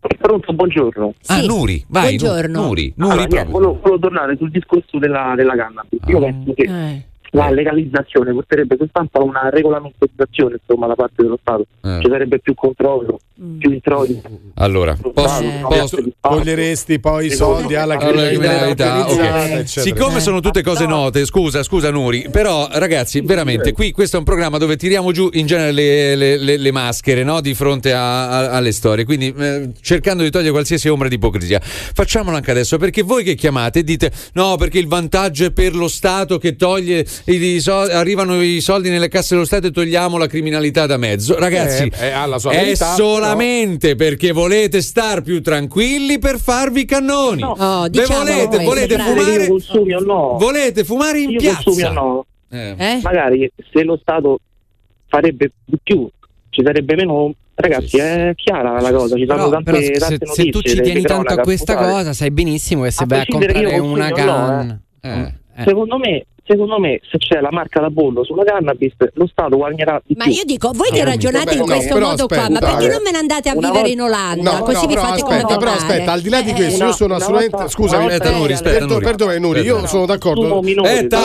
Pronto, buongiorno. Ah, Nuri, vai. Buongiorno. Nuri, Nuri Allora, niente, volevo, volevo tornare sul discorso della, della cannabis. Io penso che Eh. La legalizzazione porterebbe soltanto a una regolamentazione insomma, da parte dello Stato. Eh. Ci sarebbe più controllo, Mm. più introiti. Allora, posso, Eh. posso, Toglieresti poi i soldi alla criminalità criminalità, ok. organizzata, eccetera. Siccome sono tutte cose note, scusa, scusa Nuri, però ragazzi, veramente, qui questo è un programma dove tiriamo giù in genere le, le- le- le maschere no? di fronte a- a- alle storie, quindi eh, cercando di togliere qualsiasi ombra di ipocrisia. Facciamolo anche adesso, perché voi che chiamate e dite no, perché il vantaggio è per lo Stato che toglie, i, i so- arrivano i soldi nelle casse dello Stato e togliamo la criminalità da mezzo. Ragazzi, Eh, eh, è verità, solamente perché volete star più tranquilli per farvi i cannoni. Oh, Ve diciamo volete, volete fumare? Io consumi o no? Volete fumare in Io piazza? no? Eh. Eh? Magari se lo Stato farebbe di più, ci sarebbe meno. Ragazzi, è chiara la cosa, ci sono Però, tante, però se, tante se tu ci tieni tanto a questa cosa, sai benissimo che se A vai a comprare una o no, canna. Eh. eh. Secondo me, secondo me, se c'è la marca da bollo sulla cannabis, lo Stato guadagnerà di Ma più. io dico, voi che Eh, ragionate vabbè, in no, questo però modo qua, aspetta, ma perché eh. non me ne andate a vivere volta- in Olanda? No, così no, vi però fate aspetta, come però pare. aspetta, al di là di Eh, questo, io una- sono assolutamente. volta- Scusami, Aspetta, Nuri, aspetta, Perdo- Nuri. io sono d'accordo. Aspetta.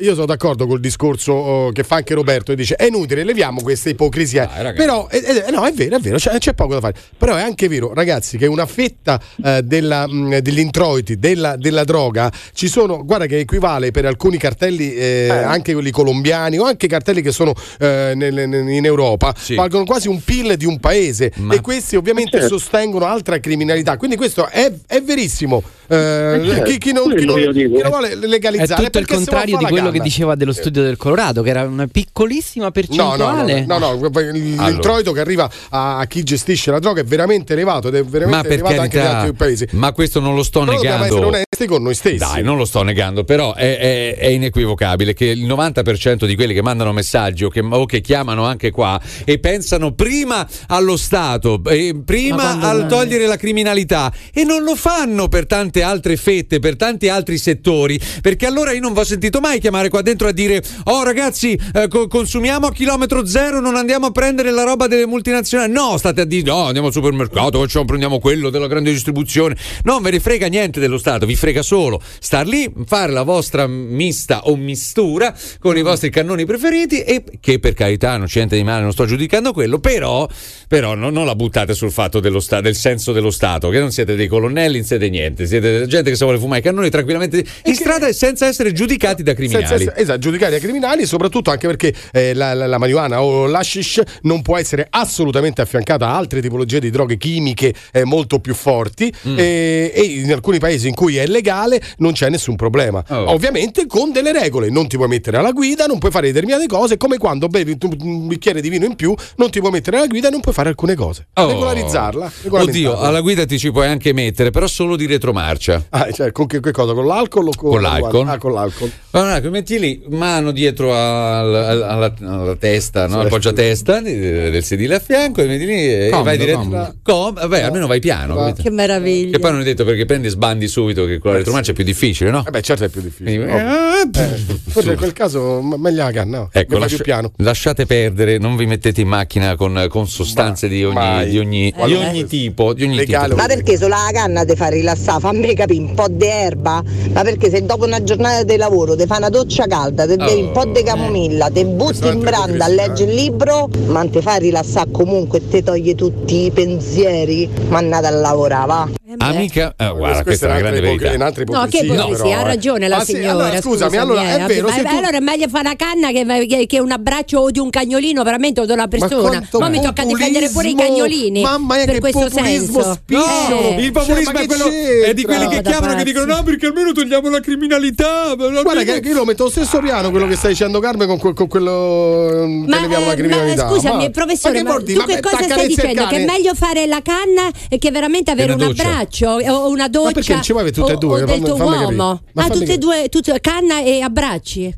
Io sono d'accordo col discorso oh, che fa anche Roberto e dice è inutile, leviamo questa ipocrisia. Ragazzi. Però, eh, eh, no, è vero, è vero, c'è, c'è poco da fare. Però è anche vero, ragazzi, che una fetta eh, della, mh, degli introiti della, della droga ci sono, guarda che equivale per alcuni cartelli, eh, anche quelli colombiani o anche cartelli che sono eh, nel- nel- in Europa, Sì. valgono quasi un PIL di un paese Ma- e questi ovviamente Certo. sostengono altra criminalità. Quindi questo è, è verissimo. Eh, certo, chi, chi non, chi quello non- chi non vuole È legalizzare tutto il perché se no contrario fa di la quello che diceva dello studio del Colorado, che era una piccolissima No, no, percentuale. no, no, no, Allora. l'introito che arriva a, a chi gestisce la droga è veramente elevato ed è veramente elevato anche negli altri paesi. ma questo non lo sto Però dobbiamo essere negando. onesti con noi stessi. Dai, non lo sto negando, però è, è- è inequivocabile che il 90% di quelli che mandano messaggi o che, o che chiamano anche qua e pensano prima allo Stato, e Ma prima al togliere la criminalità e non lo fanno per tante altre fette, per tanti altri settori, perché allora io non vi ho sentito mai chiamare qua dentro a dire oh ragazzi eh, co- consumiamo a chilometro zero, non andiamo a prendere la roba delle multinazionali, no, state a dire no, andiamo al supermercato, facciamo, prendiamo quello della grande distribuzione, non ve ne frega niente dello Stato, vi frega solo star lì, fare la vostra mista o mistura con i vostri cannoni preferiti e che per carità non c'è niente di male, non sto giudicando quello, però, però no- non la buttate sul fatto dello sta- del senso dello Stato, che non siete dei colonnelli, non siete niente, siete gente che se vuole fumare i cannoni tranquillamente in strada e senza essere giudicati da criminali. Essere- esatto, giudicati ai criminali, soprattutto anche perché eh, la, la- la marijuana o l'hashish non può essere assolutamente affiancata a altre tipologie di droghe chimiche eh, molto più forti Mm. e, e in alcuni paesi in cui è legale non c'è nessun problema. Oh. Ovviamente con delle regole, non ti puoi mettere alla guida, non puoi fare determinate cose, come quando bevi un bicchiere di vino in più, non ti puoi mettere alla guida e non puoi fare alcune cose. Oh. Regolarizzarla. Oddio, alla guida ti ci puoi anche mettere, però solo di retromarcia. marcia. Ah, cioè, con che, che cosa? Con l'alcol o con, Con l'alcol. Ah, con l'alcol. Allora, ti metti lì, mano dietro al- al- alla, alla testa, no? al poggiatesta del sedile a fianco, e metti lì e Comodo, vai diretto. comodo. Com- vabbè, almeno vai piano. capito? Che meraviglia. Che poi non è detto perché prendi e sbandi subito che con la retromarcia è più difficile, no? Eh beh, certo è più difficile. Quindi, eh, Eh, forse in quel caso meglio la canna. no? Ecco, lascia- più piano. lasciate perdere, non vi mettete in macchina con, con sostanze di ogni, di ogni, Eh, di eh. ogni tipo. Di ogni tipo. Ma perché sulla canna ti fa rilassare? Fammi capire un po' di erba? Ma perché se dopo una giornata di lavoro ti fa una doccia calda, ti bevi un po' di camomilla, ti butti in branda a leggere il libro, ma ti fa rilassare comunque e ti toglie tutti i pensieri, ma andate a lavorare, va? Amica, eh, guarda, questa questa è una grande verità. un'altra No, che ipocrisia, però, ha eh. ragione la Ah, sì, signora. allora, scusami, scusami, allora eh, è vero. ma- ma tu- allora è meglio fare una canna che, che- che un abbraccio o di un cagnolino veramente o di una persona. quanto Ma mi tocca difendere pure i cagnolini. Mamma mia, per che questo populismo senso. spicciolo! Eh. Il populismo Cioè, ma è, che quello, è di quelli che No, da chiamano che pazzi. dicono no perché almeno togliamo la criminalità. Guarda che io lo metto allo stesso piano quello che stai dicendo Carmen con, con quello mm, che Ma, leviamo la eh, criminalità. ma scusami, Ma- professore, che ma, tu che Ma cosa stai dicendo? Che è meglio fare la canna e che veramente avere una un doccia. Abbraccio o una doccia Ma perché non ci vuoi tutte e due? o del tuo fammi uomo. Ma Ah, tutte e due, tutte- canna e abbracci.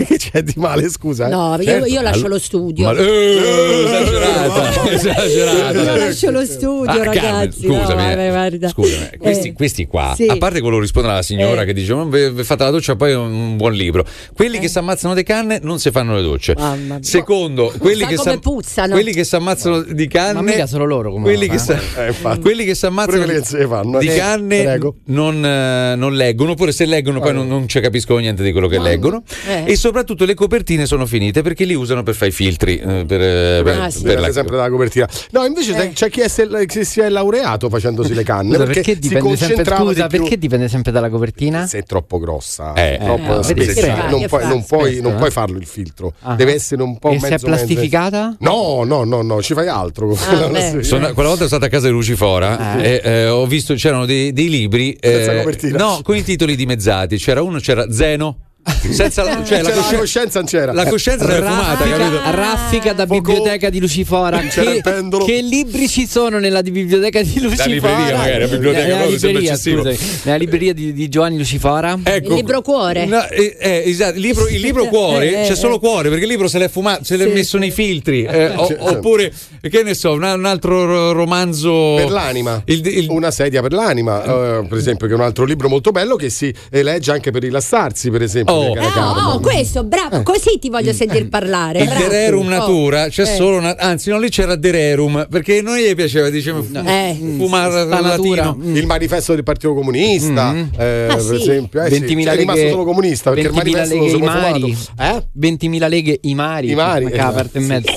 Che c'è di male, scusa? eh? No, io, Certo. io lascio lo studio. Ma, eh, esagerata, esagerata. Io lascio lo studio, Ah, Carmen, ragazzi. scusami, no, eh. Scusami, questi, Eh, questi qua, sì. a parte quello che risponde alla signora Eh. che dice: "Ma ve fate la doccia, poi un buon libro. Quelli che si ammazzano di canne non si fanno le docce. Mamma. Secondo, quelli Sa che, puzzano. quelli che si ammazzano di canne. Ma mica solo loro comunque. quelli che, eh. si- Eh, infatti. quelli che si ammazzano Ne fanno, di eh. canne Prego. non, eh, non leggono, oppure se leggono poi non, non ci capiscono niente di quello che leggono. Eh. E soprattutto le copertine sono finite perché li usano per fare i filtri. eh, per, eh, per- Ah, sì. per la- sempre dalla copertina. No, invece sai, c'è chi è se- si è laureato facendosi le canne. Scusa, perché, perché dipende sempre, scusa, di perché dipende sempre dalla copertina? Se è troppo grossa, Eh, troppo eh, spessa, non, puoi, non, puoi, Spesso, non eh. puoi farlo il filtro. Ah. Deve essere un po' E mezzo se è plastificata? mezzo. No, no, no, no, ci fai altro. Ah. Sono- quella volta sono stato a casa di Lucifora e eh, ho visto c'erano dei, dei libri Senza eh, copertina. no, con i titoli dimezzati. C'era uno, c'era Zeno. Senza la, cioè, la, C'era la cosci- coscienza non c'era. la coscienza era fumata, capito? Raffica, da biblioteca di Lucifora. Che, che libri ci sono nella di biblioteca di Lucifora? libreria, magari, la biblioteca nella sembra libreria, scusami, nella libreria di, di Giovanni Lucifora. Ecco. Il libro cuore. No, eh, eh, esatto, il libro, il libro cuore Eh, eh, c'è solo eh. cuore perché il libro se l'è fumato, se l'è Sì, messo nei filtri. eh, o- oppure, che ne so, un, un altro ro- romanzo Per l'anima, Il- il- una sedia per l'anima, eh, per esempio, che è un altro libro molto bello che si elegge anche per rilassarsi, per esempio. Oh. di Cara Ah, oh, questo, bravo, così ti voglio sentir parlare. il bravo. Dererum Oh, Natura c'è eh. solo una, anzi no lì c'era Dererum perché non gli piaceva diceva Eh. fumare sta al natura. latino Il manifesto del Partito Comunista, eh, Ah, per sì. esempio, eh, sì, 20.000 è rimasto leghe- solo comunista perché il 20.000 manifesto leghe mari. Eh? 20.000 leghe i mari. I mari, esatto, parte in sì. mezzo.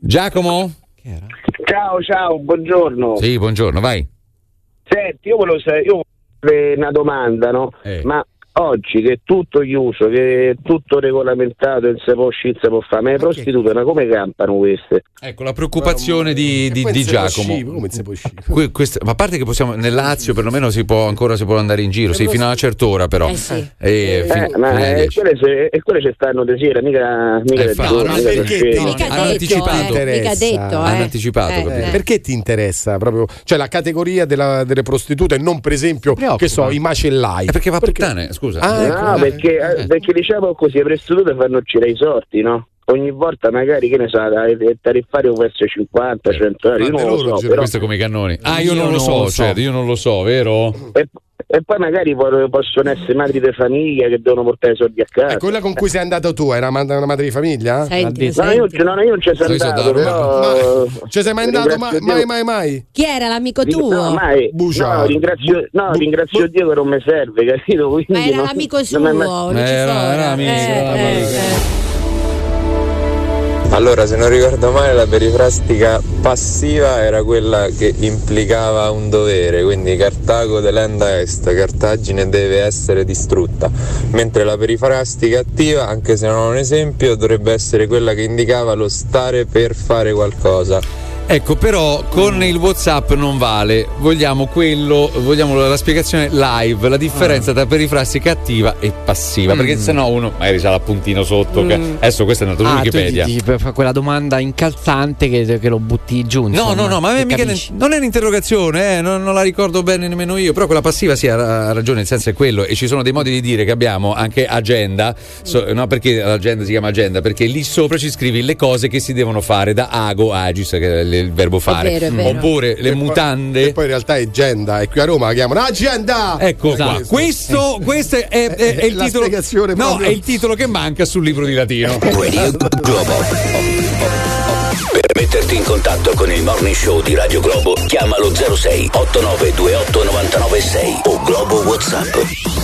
Giacomo? Ciao, ciao, buongiorno. Sì, buongiorno, vai. Senti, io volevo sapere, io volevo fare una domanda, no? Eh. Ma oggi che è tutto chiuso, che è tutto regolamentato, non si può uscire, non si può fare, ma le prostitute, ma come campano queste? Ecco la preoccupazione di, di- di Giacomo. Come se può uscire? Que- questa- ma a parte che possiamo nel Lazio perlomeno si può ancora si può andare in giro, sì, fino a una certa ora però. Eh sì. E fin- Eh, fino ma eh, 10. quelle, se, e quelle ci stanno di sera, mica, mica Eh, fa- giorno, no, mica perché? No. Mica hanno detto, anticipato. eh, mica detto, Hanno eh. anticipato, Eh, eh. Perché ti interessa proprio? Cioè la categoria della- delle prostitute e non per esempio, Preoccupa. che so, i macellai. È perché va a puttane, scusa. Ah, ecco. No, perché, Eh. eh, perché diciamo così, le prostitute fanno girare i sorti, no? Ogni volta magari, che ne so, il tariffario può essere 50, 100 euro, io Ma non loro lo so, però... Questo come i cannoni. Ah, io, Io non lo non so, so. cioè, io non lo so, vero? E, e poi magari po- possono essere madri di famiglia che devono portare i soldi a casa. E quella con cui sei andato tu era una madre di famiglia? Senti, No, io, no, io non ci sono andato, però... Ma ci sei mai andato? Ma- mai, mai, mai? Chi era l'amico Ring- tuo? No, mai, Buciano. no, ringrazio, no, Bu- ringrazio bu- Dio che non mi serve, capito? Quindi Ma era non- l'amico suo, non. Era- era amico, Eh, era eh, amico. eh. Allora, se non ricordo male, la perifrastica passiva era quella che implicava un dovere, quindi Cartago delenda est, Cartagine deve essere distrutta, mentre la perifrastica attiva, anche se non ho un esempio, dovrebbe essere quella che indicava lo stare per fare qualcosa. Ecco, però con il WhatsApp non vale. Vogliamo quello, vogliamo la spiegazione live, la differenza tra perifrastica attiva e passiva. Perché Mm. sennò uno magari c'ha l'appuntino sotto. Che... Mm. Adesso questo è su Ah, Wikipedia. dici, per fare quella domanda incalzante che, che lo butti giù. No, insomma, no, no, ma a che mica non è un'interrogazione, eh, non, non la ricordo bene nemmeno io, però quella passiva sì ha, ragione, il senso è quello e ci sono dei modi di dire che abbiamo anche agenda, so- no perché l'agenda si chiama agenda, perché lì sopra ci scrivi le cose che si devono fare da ago, agis, che è il, il verbo fare, vero, è vero. oppure le E poi- mutande. E poi in realtà è agenda, e qui a Roma la chiamano agenda! Ecco qua, Esatto. questo, questo è, è- è- è il La titolo. spiegazione No, proprio. è il titolo che manca sul libro di latino. Radio Globo. Per metterti in contatto con il Morning Show di Radio Globo, chiamalo 06 8928 996 o Globo WhatsApp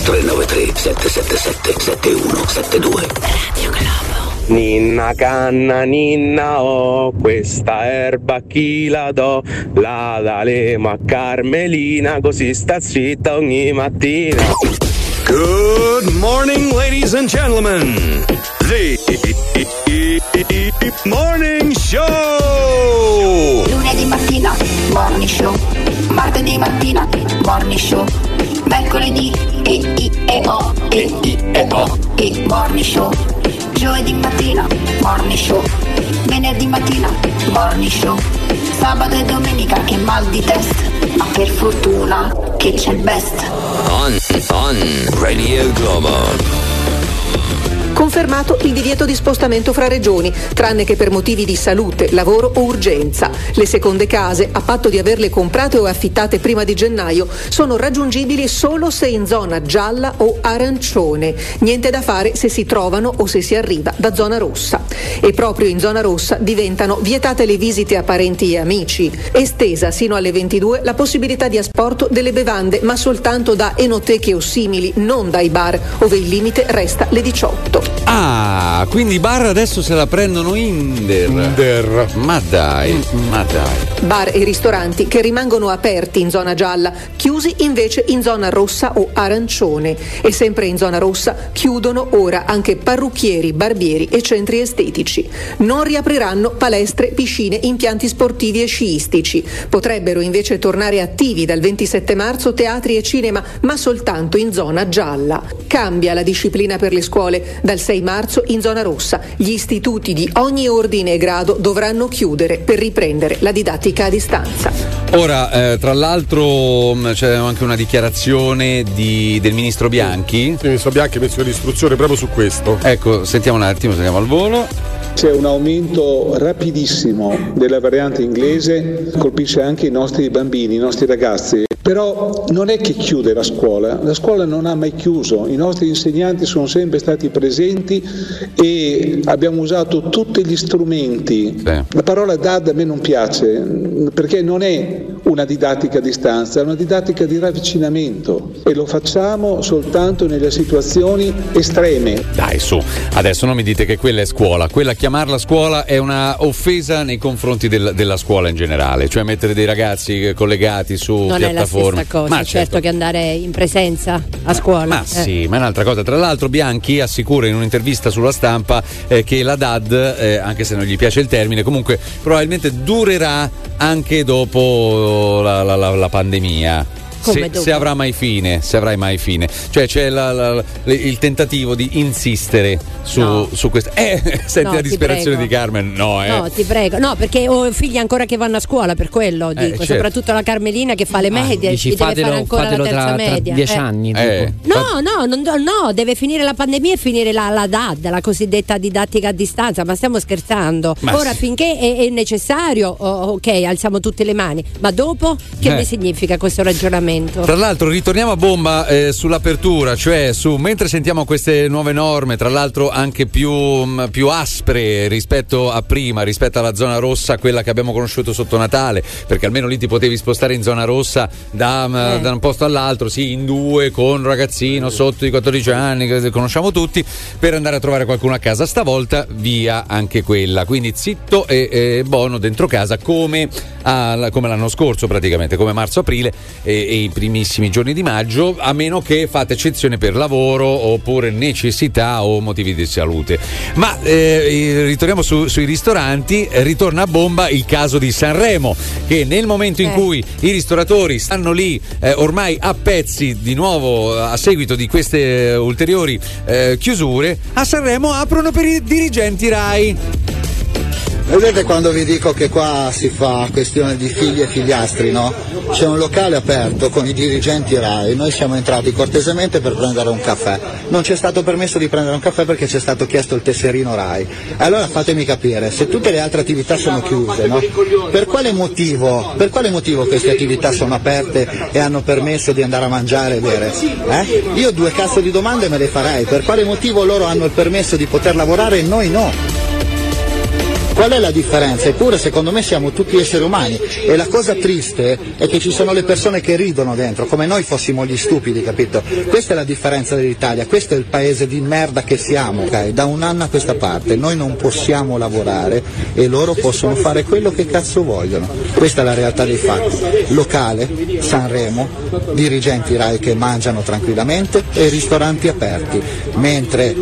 393 777 7172. Ninna canna, ninna oh, questa erba chi la do? La daremo a Carmelina, così sta zitta ogni mattina. Good morning, ladies and gentlemen. The Morning Show. Lunedì mattina, morning show. Martedì mattina, morning show. Mercoledì, e i e o, e i e o, e morning show. Giovedì mattina, morning show. Venerdì mattina, morning show. Sabato e domenica che mal di testa, ma per fortuna che c'è il best. On, on, Radio Globo. Confermato il divieto di spostamento fra regioni, tranne che per motivi di salute, lavoro o urgenza. Le seconde case, a patto di averle comprate o affittate prima di gennaio, sono raggiungibili solo se in zona gialla o arancione. Niente da fare se si trovano o se si arriva da zona rossa. E proprio in zona rossa diventano vietate le visite a parenti e amici. Estesa sino alle 22 la possibilità di asporto delle bevande, ma soltanto da enoteche o simili, non dai bar, ove il limite resta le 18. Ah, quindi i bar adesso se la prendono Inder. Ma dai, ma dai. Bar e ristoranti che rimangono aperti in zona gialla, chiusi invece in zona rossa o arancione. E sempre in zona rossa chiudono ora anche parrucchieri, barbieri e centri estetici. Non riapriranno palestre, piscine, impianti sportivi e sciistici. Potrebbero invece tornare attivi dal 27 marzo teatri e cinema, ma soltanto in zona gialla. Cambia la disciplina per le scuole. Dal 6 marzo in zona rossa gli istituti di ogni ordine e grado dovranno chiudere per riprendere la didattica a distanza. Ora, eh, tra l'altro mh, c'è anche una dichiarazione di- del ministro Bianchi. il ministro Bianchi ha messo l'istruzione proprio su questo. Ecco, sentiamo un attimo, sentiamo al volo. C'è un aumento rapidissimo della variante inglese, colpisce anche i nostri bambini, i nostri ragazzi. Però non è che chiude la scuola, la scuola non ha mai chiuso, i nostri insegnanti sono sempre stati presenti e abbiamo usato tutti gli strumenti. La parola DAD a me non piace perché non è una didattica a distanza, è una didattica di ravvicinamento e lo facciamo soltanto nelle situazioni estreme. Dai, su, adesso non mi dite che quella è scuola. Quella chiamarla scuola è una offesa nei confronti del- della scuola in generale, cioè mettere dei ragazzi collegati su Non piattaforme. Stessa cosa, Ma certo. certo. che andare in presenza a scuola. Ma Eh. sì, ma è un'altra cosa. Tra l'altro, Bianchi assicura in un'intervista sulla stampa eh, che la DAD, eh, anche se non gli piace il termine, comunque probabilmente durerà anche dopo la, la- la- la pandemia. Come Se, se avrà mai fine, se avrai mai fine. Cioè c'è la- la- la- il tentativo di insistere su, No. su questo. Eh, senti No, la disperazione prego. di Carmen? No, eh. No, ti prego. No, perché ho figli ancora che vanno a scuola, per quello dico. certo. Soprattutto la Carmelina che fa le medie, Ah, dici, deve fatelo- fare ancora la terza tra- tra media. dieci Eh. anni, Eh, No, no, non- no, deve finire la pandemia e finire la, la DAD, la cosiddetta didattica a distanza, ma stiamo scherzando. Ma Ora, sì. finché è, è necessario, oh, ok, alziamo tutte le mani, ma dopo che Eh. ne significa questo ragionamento? Tra l'altro ritorniamo a bomba eh, sull'apertura, cioè su mentre sentiamo queste nuove norme, tra l'altro anche più, mh, più aspre rispetto a prima, rispetto alla zona rossa, quella che abbiamo conosciuto sotto Natale, perché almeno lì ti potevi spostare in zona rossa da, mh, Eh. da un posto all'altro, sì, in due, con un ragazzino sotto i 14 anni, che conosciamo tutti, per andare a trovare qualcuno a casa. Stavolta via anche quella, quindi zitto e, e buono dentro casa come, al- come l'anno scorso praticamente, come marzo-aprile e, e i primissimi giorni di maggio, a meno che fate eccezione per lavoro oppure necessità o motivi di salute. Ma eh, ritorniamo su- sui ristoranti, eh, ritorna a bomba il caso di Sanremo, che nel momento in Eh. cui i ristoratori stanno lì eh, ormai a pezzi di nuovo a seguito di queste eh, ulteriori eh, chiusure, a Sanremo aprono per i dirigenti RAI. Vedete quando vi dico che qua si fa questione di figli e figliastri, no? C'è un locale aperto con i dirigenti RAI, noi siamo entrati cortesemente per prendere un caffè. Non ci è stato permesso di prendere un caffè perché ci è stato chiesto il tesserino RAI. Allora fatemi capire, se tutte le altre attività sono chiuse, no? Per quale motivo, per quale motivo queste attività sono aperte e hanno permesso di andare a mangiare e bere? Eh? Io due cazzo di domande me le farei, per quale motivo loro hanno il permesso di poter lavorare e noi no? Qual è la differenza? Eppure secondo me siamo tutti esseri umani e la cosa triste è che ci sono le persone che ridono dentro, come noi fossimo gli stupidi, capito? Questa è la differenza dell'Italia, questo è il paese di merda che siamo, ok? Da un anno a questa parte noi non possiamo lavorare e loro possono fare quello che cazzo vogliono. Questa è la realtà dei fatti. Locale, Sanremo, dirigenti RAI che mangiano tranquillamente e ristoranti aperti, mentre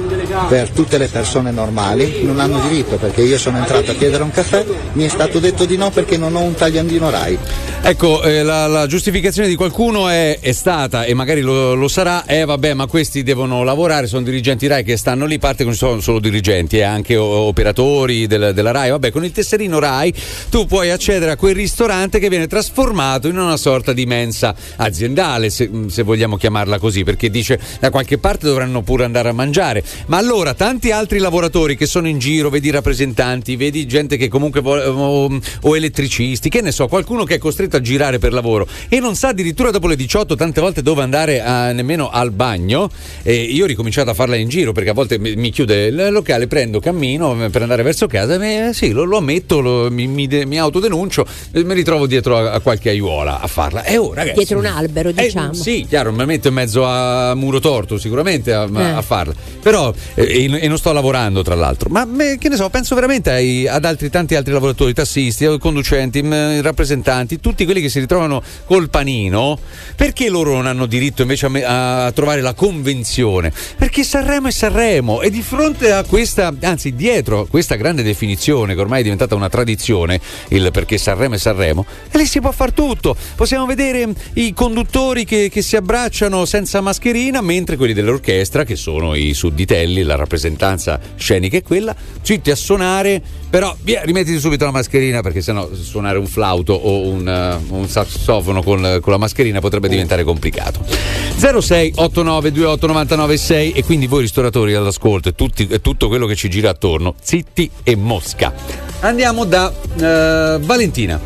per tutte le persone normali non hanno diritto perché io sono entrato a chiedere un caffè, mi è stato detto di no perché non ho un tagliandino RAI. Ecco, eh, la, la giustificazione di qualcuno è, è stata, e magari lo, lo sarà, eh vabbè, ma questi devono lavorare, sono dirigenti RAI che stanno lì, parte che non sono solo dirigenti, e anche operatori del- della RAI. Vabbè, con il tesserino RAI tu puoi accedere a quel ristorante che viene trasformato in una sorta di mensa aziendale, se, se vogliamo chiamarla così, perché dice da qualche parte dovranno pure andare a mangiare. Ma allora tanti altri lavoratori che sono in giro, vedi i rappresentanti, vedi gente che comunque vuole- o, o elettricisti, che ne so, qualcuno che è costretto a girare per lavoro e non sa addirittura dopo le 18 tante volte dove andare a- nemmeno al bagno. E io ho ricominciato a farla in giro perché a volte mi, mi chiude il locale, prendo, cammino eh, per andare verso casa, e, eh, sì, lo, lo ammetto, lo- mi, mi, mi autodenuncio e mi ritrovo dietro a, a qualche aiuola a farla. E oh, ragazzi, Dietro un albero, diciamo. sì, chiaro, mi metto in mezzo a muro torto sicuramente a, Eh. a farla. Però, eh, e, e non sto lavorando tra l'altro, ma me- che ne so, penso veramente ai- ad altri tanti altri lavoratori, tassisti, conducenti, rappresentanti, tutti quelli che si ritrovano col panino, perché loro non hanno diritto invece a, me- a trovare la convenzione? Perché Sanremo è Sanremo e di fronte a questa, anzi dietro questa grande definizione che ormai è diventata una tradizione, il perché Sanremo è Sanremo, e lì si può far tutto. Possiamo vedere i conduttori che, che si abbracciano senza mascherina, mentre quelli dell'orchestra, che sono i sudditelli, la rappresentanza scenica è quella, zitti a suonare, però via, rimettiti subito la mascherina perché sennò suonare un flauto o un, eh, un sassofono con, con la mascherina potrebbe diventare complicato. 06 89 28 99 6 e quindi voi ristoratori all'ascolto e, tutti- e tutto quello che ci gira attorno, zitti e mosca. Andiamo da eh, Valentina.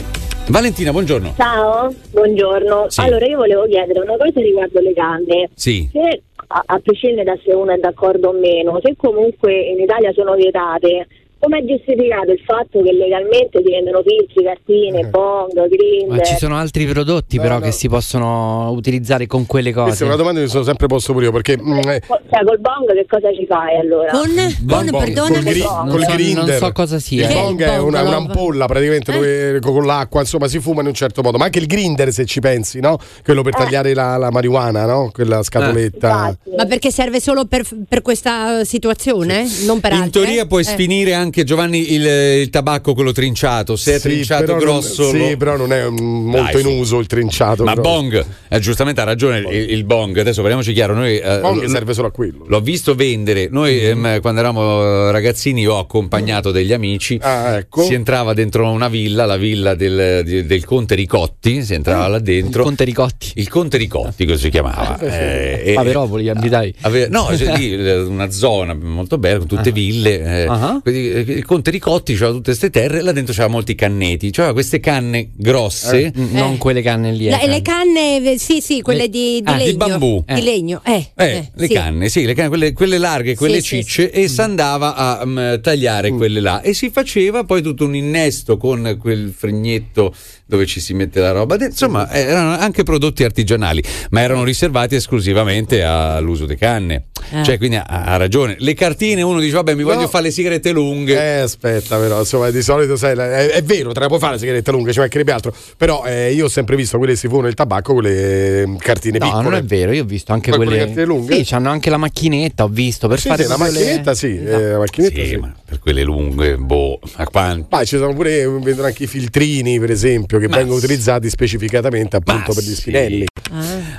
Valentina, buongiorno. Ciao, buongiorno. Sì. Allora io volevo chiedere una cosa riguardo le canne. Sì. Se, a, a prescindere da se uno è d'accordo o meno, se comunque in Italia sono vietate, come è giustificato il fatto che legalmente si vendono filtri, cartine, bong, grinder? Ma ci sono altri prodotti però che si possono utilizzare con quelle Questa è cose. una domanda che mi sono sempre posto pure io perché mm, eh, Cioè col bong che cosa ci fai allora? Con? Bong, bong, col, gri- Non col so- grinder. non so cosa sia. Il bong è una, bong? un'ampolla praticamente dove con l'acqua, insomma, si fuma in un certo modo. Ma anche il grinder, se ci pensi, no? Quello per tagliare la, la marijuana, no? Quella scatoletta. Ma perché serve solo per, per questa situazione? Non per In altre? teoria puoi Eh. sfinire anche Giovanni il, il tabacco quello trinciato, se è Sì, trinciato però non- grosso. sì, lo- però non è mm, molto Dai, in uso il trinciato. Ma grosso. bong, eh, giustamente ha ragione il, il bong. Adesso parliamoci chiaro. Noi, eh, Bong l- serve solo a quello. L'ho visto vendere. Noi, ehm, quando eravamo ragazzini, io ho accompagnato degli amici. Ah, ecco. Si entrava dentro una villa, la villa del, di- del Conte Ricotti. Si entrava là dentro. Il Conte Ricotti. Il Conte Ricotti, così si chiamava. Eh, e- Paveropoli, abitavi. Ave- no, cioè, lì, eh, una zona molto bella con tutte ville. eh, Ah. quindi, eh, il Conte Ricotti c'aveva tutte queste terre, là dentro c'aveva molti cannetti, c'aveva queste canne grosse. Mm, Non quelle canne lì. La- eh. le canne, eh, sì, sì, quelle di, di ah, di legno. bambù. Di legno, eh. Eh, eh, le sì. canne, sì, le canne, quelle, quelle larghe, quelle Sì, sì, cicce, e si andava a mm, tagliare quelle là. E si faceva poi tutto un innesto con quel fregnetto dove ci si mette la roba. Insomma, erano anche prodotti artigianali, ma erano riservati esclusivamente all'uso di canne. Eh. Cioè, quindi ha, ha ragione. Le cartine, uno dice, vabbè, mi voglio fare le sigarette lunghe. Eh, aspetta, però, insomma, di solito sai, è, è vero, te la puoi fare la sigaretta lunga, ci mancherebbe altro. Però eh, io ho sempre visto quelle che si fumano il tabacco con le mm, cartine No, piccole. non è vero, io ho visto anche Ma quelle. quelle carte lunghe? Sì, hanno anche la macchinetta, ho visto per Sì, fare sì, la le- macchinetta, sì, eh, la macchinetta sì. ma per quelle lunghe, boh, a quanto? Ma ci sono pure vendono anche i filtrini, per esempio, che Ma vengono sì. utilizzati specificatamente appunto per gli spinelli.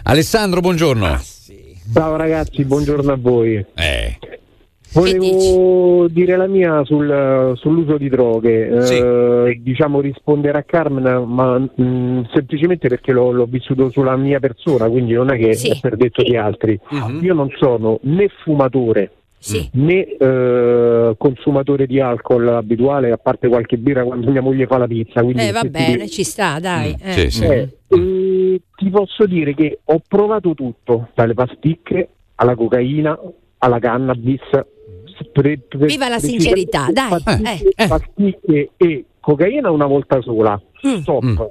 Alessandro, buongiorno. Ciao ragazzi, buongiorno a voi. Eh. Volevo dire la mia sul- sull'uso di droghe, Eh, diciamo rispondere a Carmen, ma mh, semplicemente perché l'ho, l'ho vissuto sulla mia persona, quindi non è che è per detto di altri. Mhm. Io non sono né fumatore né eh, consumatore di alcol abituale, a parte qualche birra quando mia moglie fa la pizza. Quindi Eh, va ti bene, dico- ci sta, dai. eh. eh, e ti posso dire che ho provato tutto, dalle pasticche alla cocaina, alla cannabis. Pre- pre- Viva la sincerità, dai. Pasticche, Eh, pasticche e cocaina una volta sola. Stop.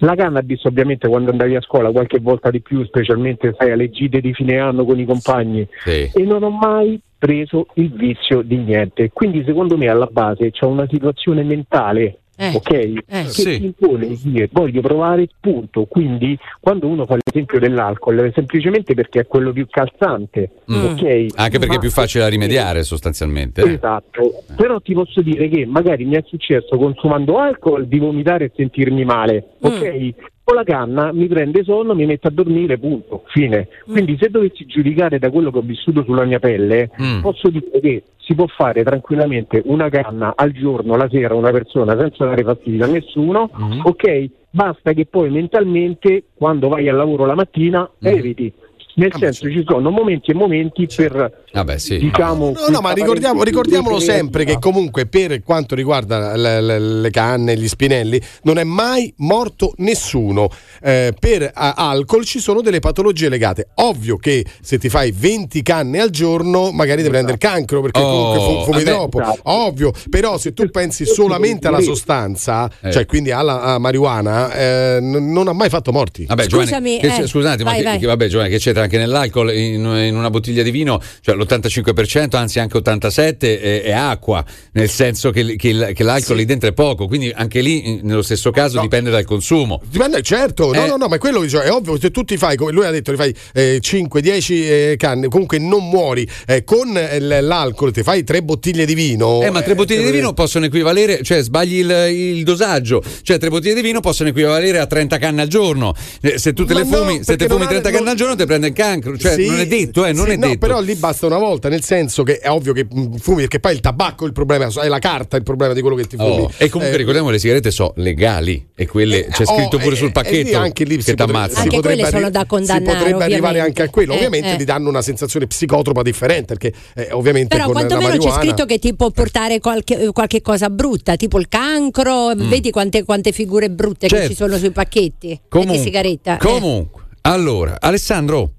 La cannabis ovviamente quando andavi a scuola qualche volta di più, specialmente sai, alle gite di fine anno con i compagni Sì. e non ho mai preso il vizio di niente. Quindi secondo me alla base c'è una situazione mentale, ok? che sì. ti impone di dire voglio provare punto. Quindi quando uno fa l'esempio dell'alcol è semplicemente perché è quello più calzante, Mm. ok? Anche perché è Ma- più facile da rimediare sostanzialmente. eh. Esatto, però ti posso dire che magari mi è successo consumando alcol di vomitare e sentirmi male, ok? Con la canna mi prende sonno, mi mette a dormire, punto, fine. Quindi se dovessi giudicare da quello che ho vissuto sulla mia pelle, Mm. posso dire che si può fare tranquillamente una canna al giorno, la sera, una persona senza dare fastidio a nessuno, ok? Basta che poi mentalmente, quando vai al lavoro la mattina, eviti. Nel senso ci sono momenti e momenti per Vabbè, sì. diciamo No, no, ma ricordiamo, ricordiamolo sempre che comunque per quanto riguarda le, le- le canne, gli spinelli, non è mai morto nessuno. Eh, per a- alcol ci sono delle patologie legate. Ovvio che se ti fai 20 canne al giorno magari ti prende il cancro perché Oh, comunque fu- fumi vabbè. troppo. Esatto. Ovvio, però se tu pensi solamente alla sostanza, Eh. cioè quindi alla a marijuana, eh, n- non ha mai fatto morti. Vabbè, Giovanni, che c'è- scusate, ma che, che- vabbè, Giovanni, che c'entra anche nell'alcol in, in una bottiglia di vino, cioè l'85%, anzi anche 87% è, è acqua, nel senso che, che che l'alcol lì dentro è poco, quindi anche lì, nello stesso caso, dipende dal consumo. Dipende, certo, no, Eh. no, no, ma è quello che dicevo, è ovvio, se tu ti fai, come lui ha detto, ti fai 5-10 canne, comunque non muori, eh, con eh, l'alcol ti fai tre bottiglie di vino. Eh, ma tre bottiglie di vino possono equivalere, cioè sbagli il, il dosaggio, cioè tre bottiglie di vino possono equivalere a 30 canne al giorno. Eh, se tu te Ma le no, fumi, se perché te fumi non ha- 30 canne al giorno ti prende cancro, cioè Sì, non è detto, eh, non sì, è no, detto. però lì basta una volta, nel senso che è ovvio che mh, fumi, perché poi il tabacco è il problema, è la carta il problema di quello che ti fumi. Oh, E comunque Eh, ricordiamo le sigarette sono legali e quelle c'è oh, scritto pure e- sul e pacchetto lì anche lì che si ti ammazza. Anche potrebbe quelle sono da condannare, Si potrebbe arrivare ovviamente. anche a quello, Eh, ovviamente eh. ti danno una sensazione psicotropa differente, perché eh, ovviamente Però con la quantomeno c'è scritto che ti può portare qualche, qualche cosa brutta, tipo il cancro. Vedi quante, quante figure brutte Mm. Certo. che ci sono sui pacchetti Comunque, sigaretta. eh. Comunque, allora, Alessandro.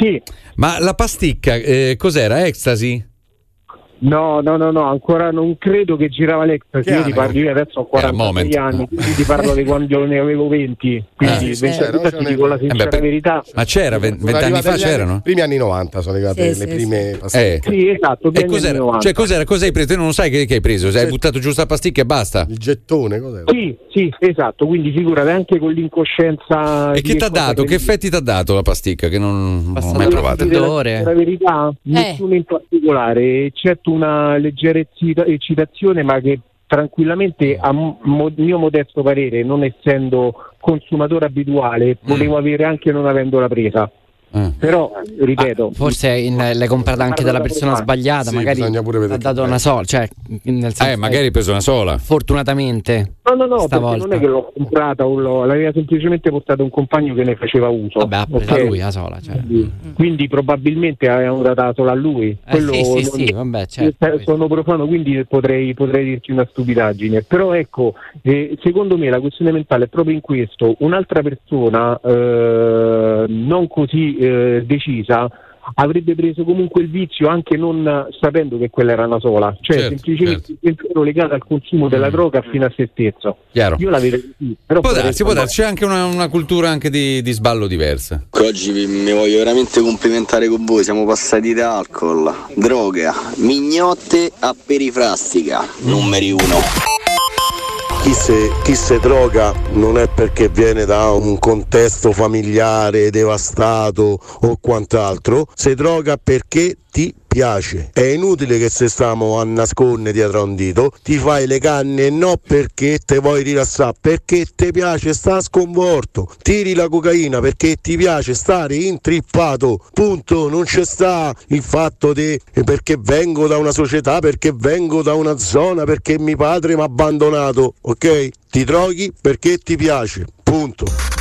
Sì. Ma la pasticca eh, cos'era? Ecstasy? No, no, no, no, ancora non credo che girava l'Express. Io ti parlo, io adesso ho 46 moment. anni, quindi ti parlo di quando ne avevo 20. Quindi Eh, sì, 20 c'era, ti dico la sincera per- verità. Ma c'era, vent'anni fa c'erano? primi anni 90 sono arrivate Sì, le sì, prime Eh. pasticche. Sì, esatto, E primi anni cos'era? 90. Cioè, cos'era? Cosa hai preso? Te non sai che, che hai preso? Hai buttato giù sta pasticca e basta? Il gettone, cos'era? Sì, sì, esatto, quindi figurati anche con l'incoscienza. E che ti ha dato? Che effetti ti ha dato la pasticca? Che non, non ho mai provato. La verità, nessuno in particolare, eccetto una leggera eccita- eccitazione, ma che tranquillamente, a mo- mio modesto parere, non essendo consumatore abituale, potevo avere anche non avendola presa. Però, ripeto, Forse in- l'hai comprata anche dalla persona sbagliata, Sì, magari bisogna pure ha dato una sola, cioè nel senso Eh, magari hai preso una sola. Fortunatamente. No, no, no, Stavolta. non è che l'ho comprata, o l'ho- l'aveva semplicemente portato un compagno che ne faceva uso. Vabbè, ha preso ok? lui la sola, cioè. Quindi, quindi probabilmente avevano data solo a lui. Quello Eh, sì, sì, non- sì, vabbè, certo. Sono profano, quindi potrei, potrei dirti una stupidaggine. Però ecco, eh, secondo me la questione mentale è proprio in questo. Un'altra persona eh, non così eh, decisa avrebbe preso comunque il vizio anche non sapendo che quella era una sola, cioè Certo, semplicemente il pensiero legato al consumo della droga fino a se stesso. Chiaro. Io la vedo così, però Può darsi, può darsi, c'è anche una, una cultura anche di, di sballo diversa. Oggi mi voglio veramente complimentare con voi, siamo passati da alcol, droga, mignotte a perifrastica, numeri uno. Chi se, chi se droga non è perché viene da un contesto familiare devastato o quant'altro, se droga perché ti piace. È inutile che se stiamo a nascondere dietro a un dito, ti fai le canne no perché te vuoi rilassare, perché ti piace sta sconvolto. Tiri la cocaina perché ti piace stare intrippato. Punto, non c'è sta il fatto di eh, perché vengo da una società, perché vengo da una zona, perché mio padre mi ha abbandonato, ok? Ti droghi perché ti piace. Punto.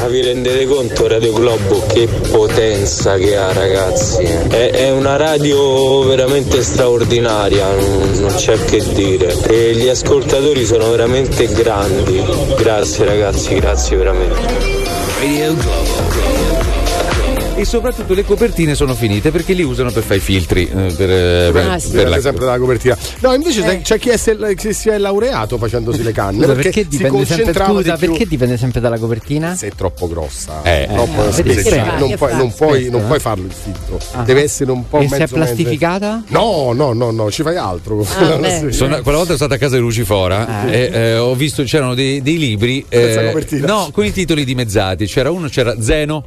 Ma vi rendete conto Radio Globo che potenza che ha ragazzi? È, è una radio veramente straordinaria, non, non c'è che dire. E gli ascoltatori sono veramente grandi. Grazie ragazzi, grazie veramente. Radio Globo. E soprattutto le copertine sono finite perché li usano per fare i filtri. eh, per, eh, per- Ah, per sì. la- sempre dalla copertina. No, invece sai, c'è chi è, se- che si è laureato facendosi le canne. Scusa, perché, perché, si dipende sempre, concentrava scusa, di perché dipende sempre dalla copertina? Se è troppo grossa, Eh. troppo Eh, spessa, perché non, puoi, non, puoi, Spesso, non eh? puoi farlo il filtro. Ah. Deve essere un po' E se è mezzo plastificata? No, no, no, no, ci fai altro. Ah. Sono- quella volta sono stato a casa di Lucifora Eh. e eh, ho visto c'erano dei, dei libri eh, no, con i titoli dimezzati. C'era uno, c'era Zeno.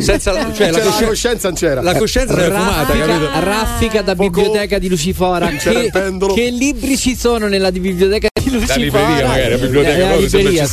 Senza la, cioè, C'era la, la cosci- coscienza non c'era. la coscienza era fumata, capito? Raffica, da biblioteca di Lucifora. Che, che libri ci sono nella di biblioteca di Lucifora? libreria, magari, la biblioteca, la sembra libreria,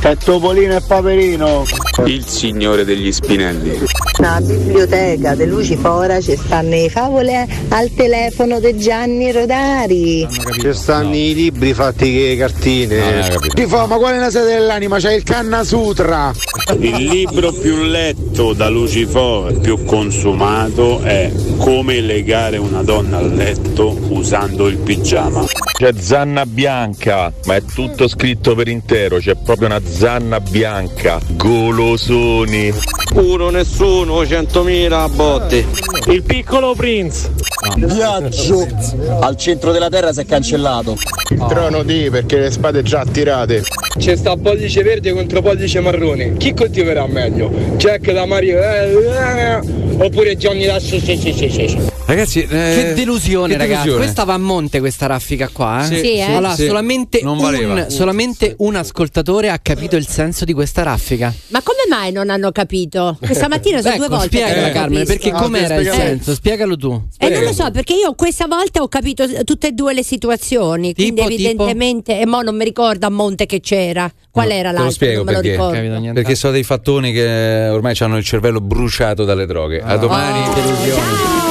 È Topolino e Paperino. Il signore degli spinelli. Nella biblioteca di Lucifora ci stanno le favole al telefono di Gianni Rodari. Ci stanno i libri fatti che cartine. Ti fa, ma qual è la sede dell'anima? C'è il Kanna Sutra. Il libro più letto da Lucifora, più consumato, è Come legare una donna al letto usando il pigiama. C'è zanna bianca, ma è tutto scritto per intero, c'è proprio una zanna bianca, golosoni. Puro nessuno, 100.000 botte. Il piccolo Prince. Viaggio al centro della terra si è cancellato. Il trono di perché le spade già attirate. C'è sta pollice verde contro pollice marrone. Chi coltiverà meglio? Jack da Mario eh, eh, oppure Johnny da sì, sì, sì, sì. Ragazzi, eh, Che delusione, che ragazzi. delusione. Questa va a monte, questa raffica qua. Eh? Sì, Sì, eh. Allora, sì. solamente, un, solamente un ascoltatore ha capito il senso di questa raffica. Ma come mai non hanno capito? Questa mattina sono Ecco, due volte Carmen, capisco. perché com'era il spiegalo. senso? Spiegalo tu. E non lo so, perché io questa volta ho capito tutte e due le situazioni. Quindi, Tipo, evidentemente, e mo non mi ricordo a monte che c'era. Qual era Te lo l'altro? spiego Non me lo perché. ricordo. Perché sono dei fattoni che ormai hanno il cervello bruciato dalle droghe. A domani. Ciao.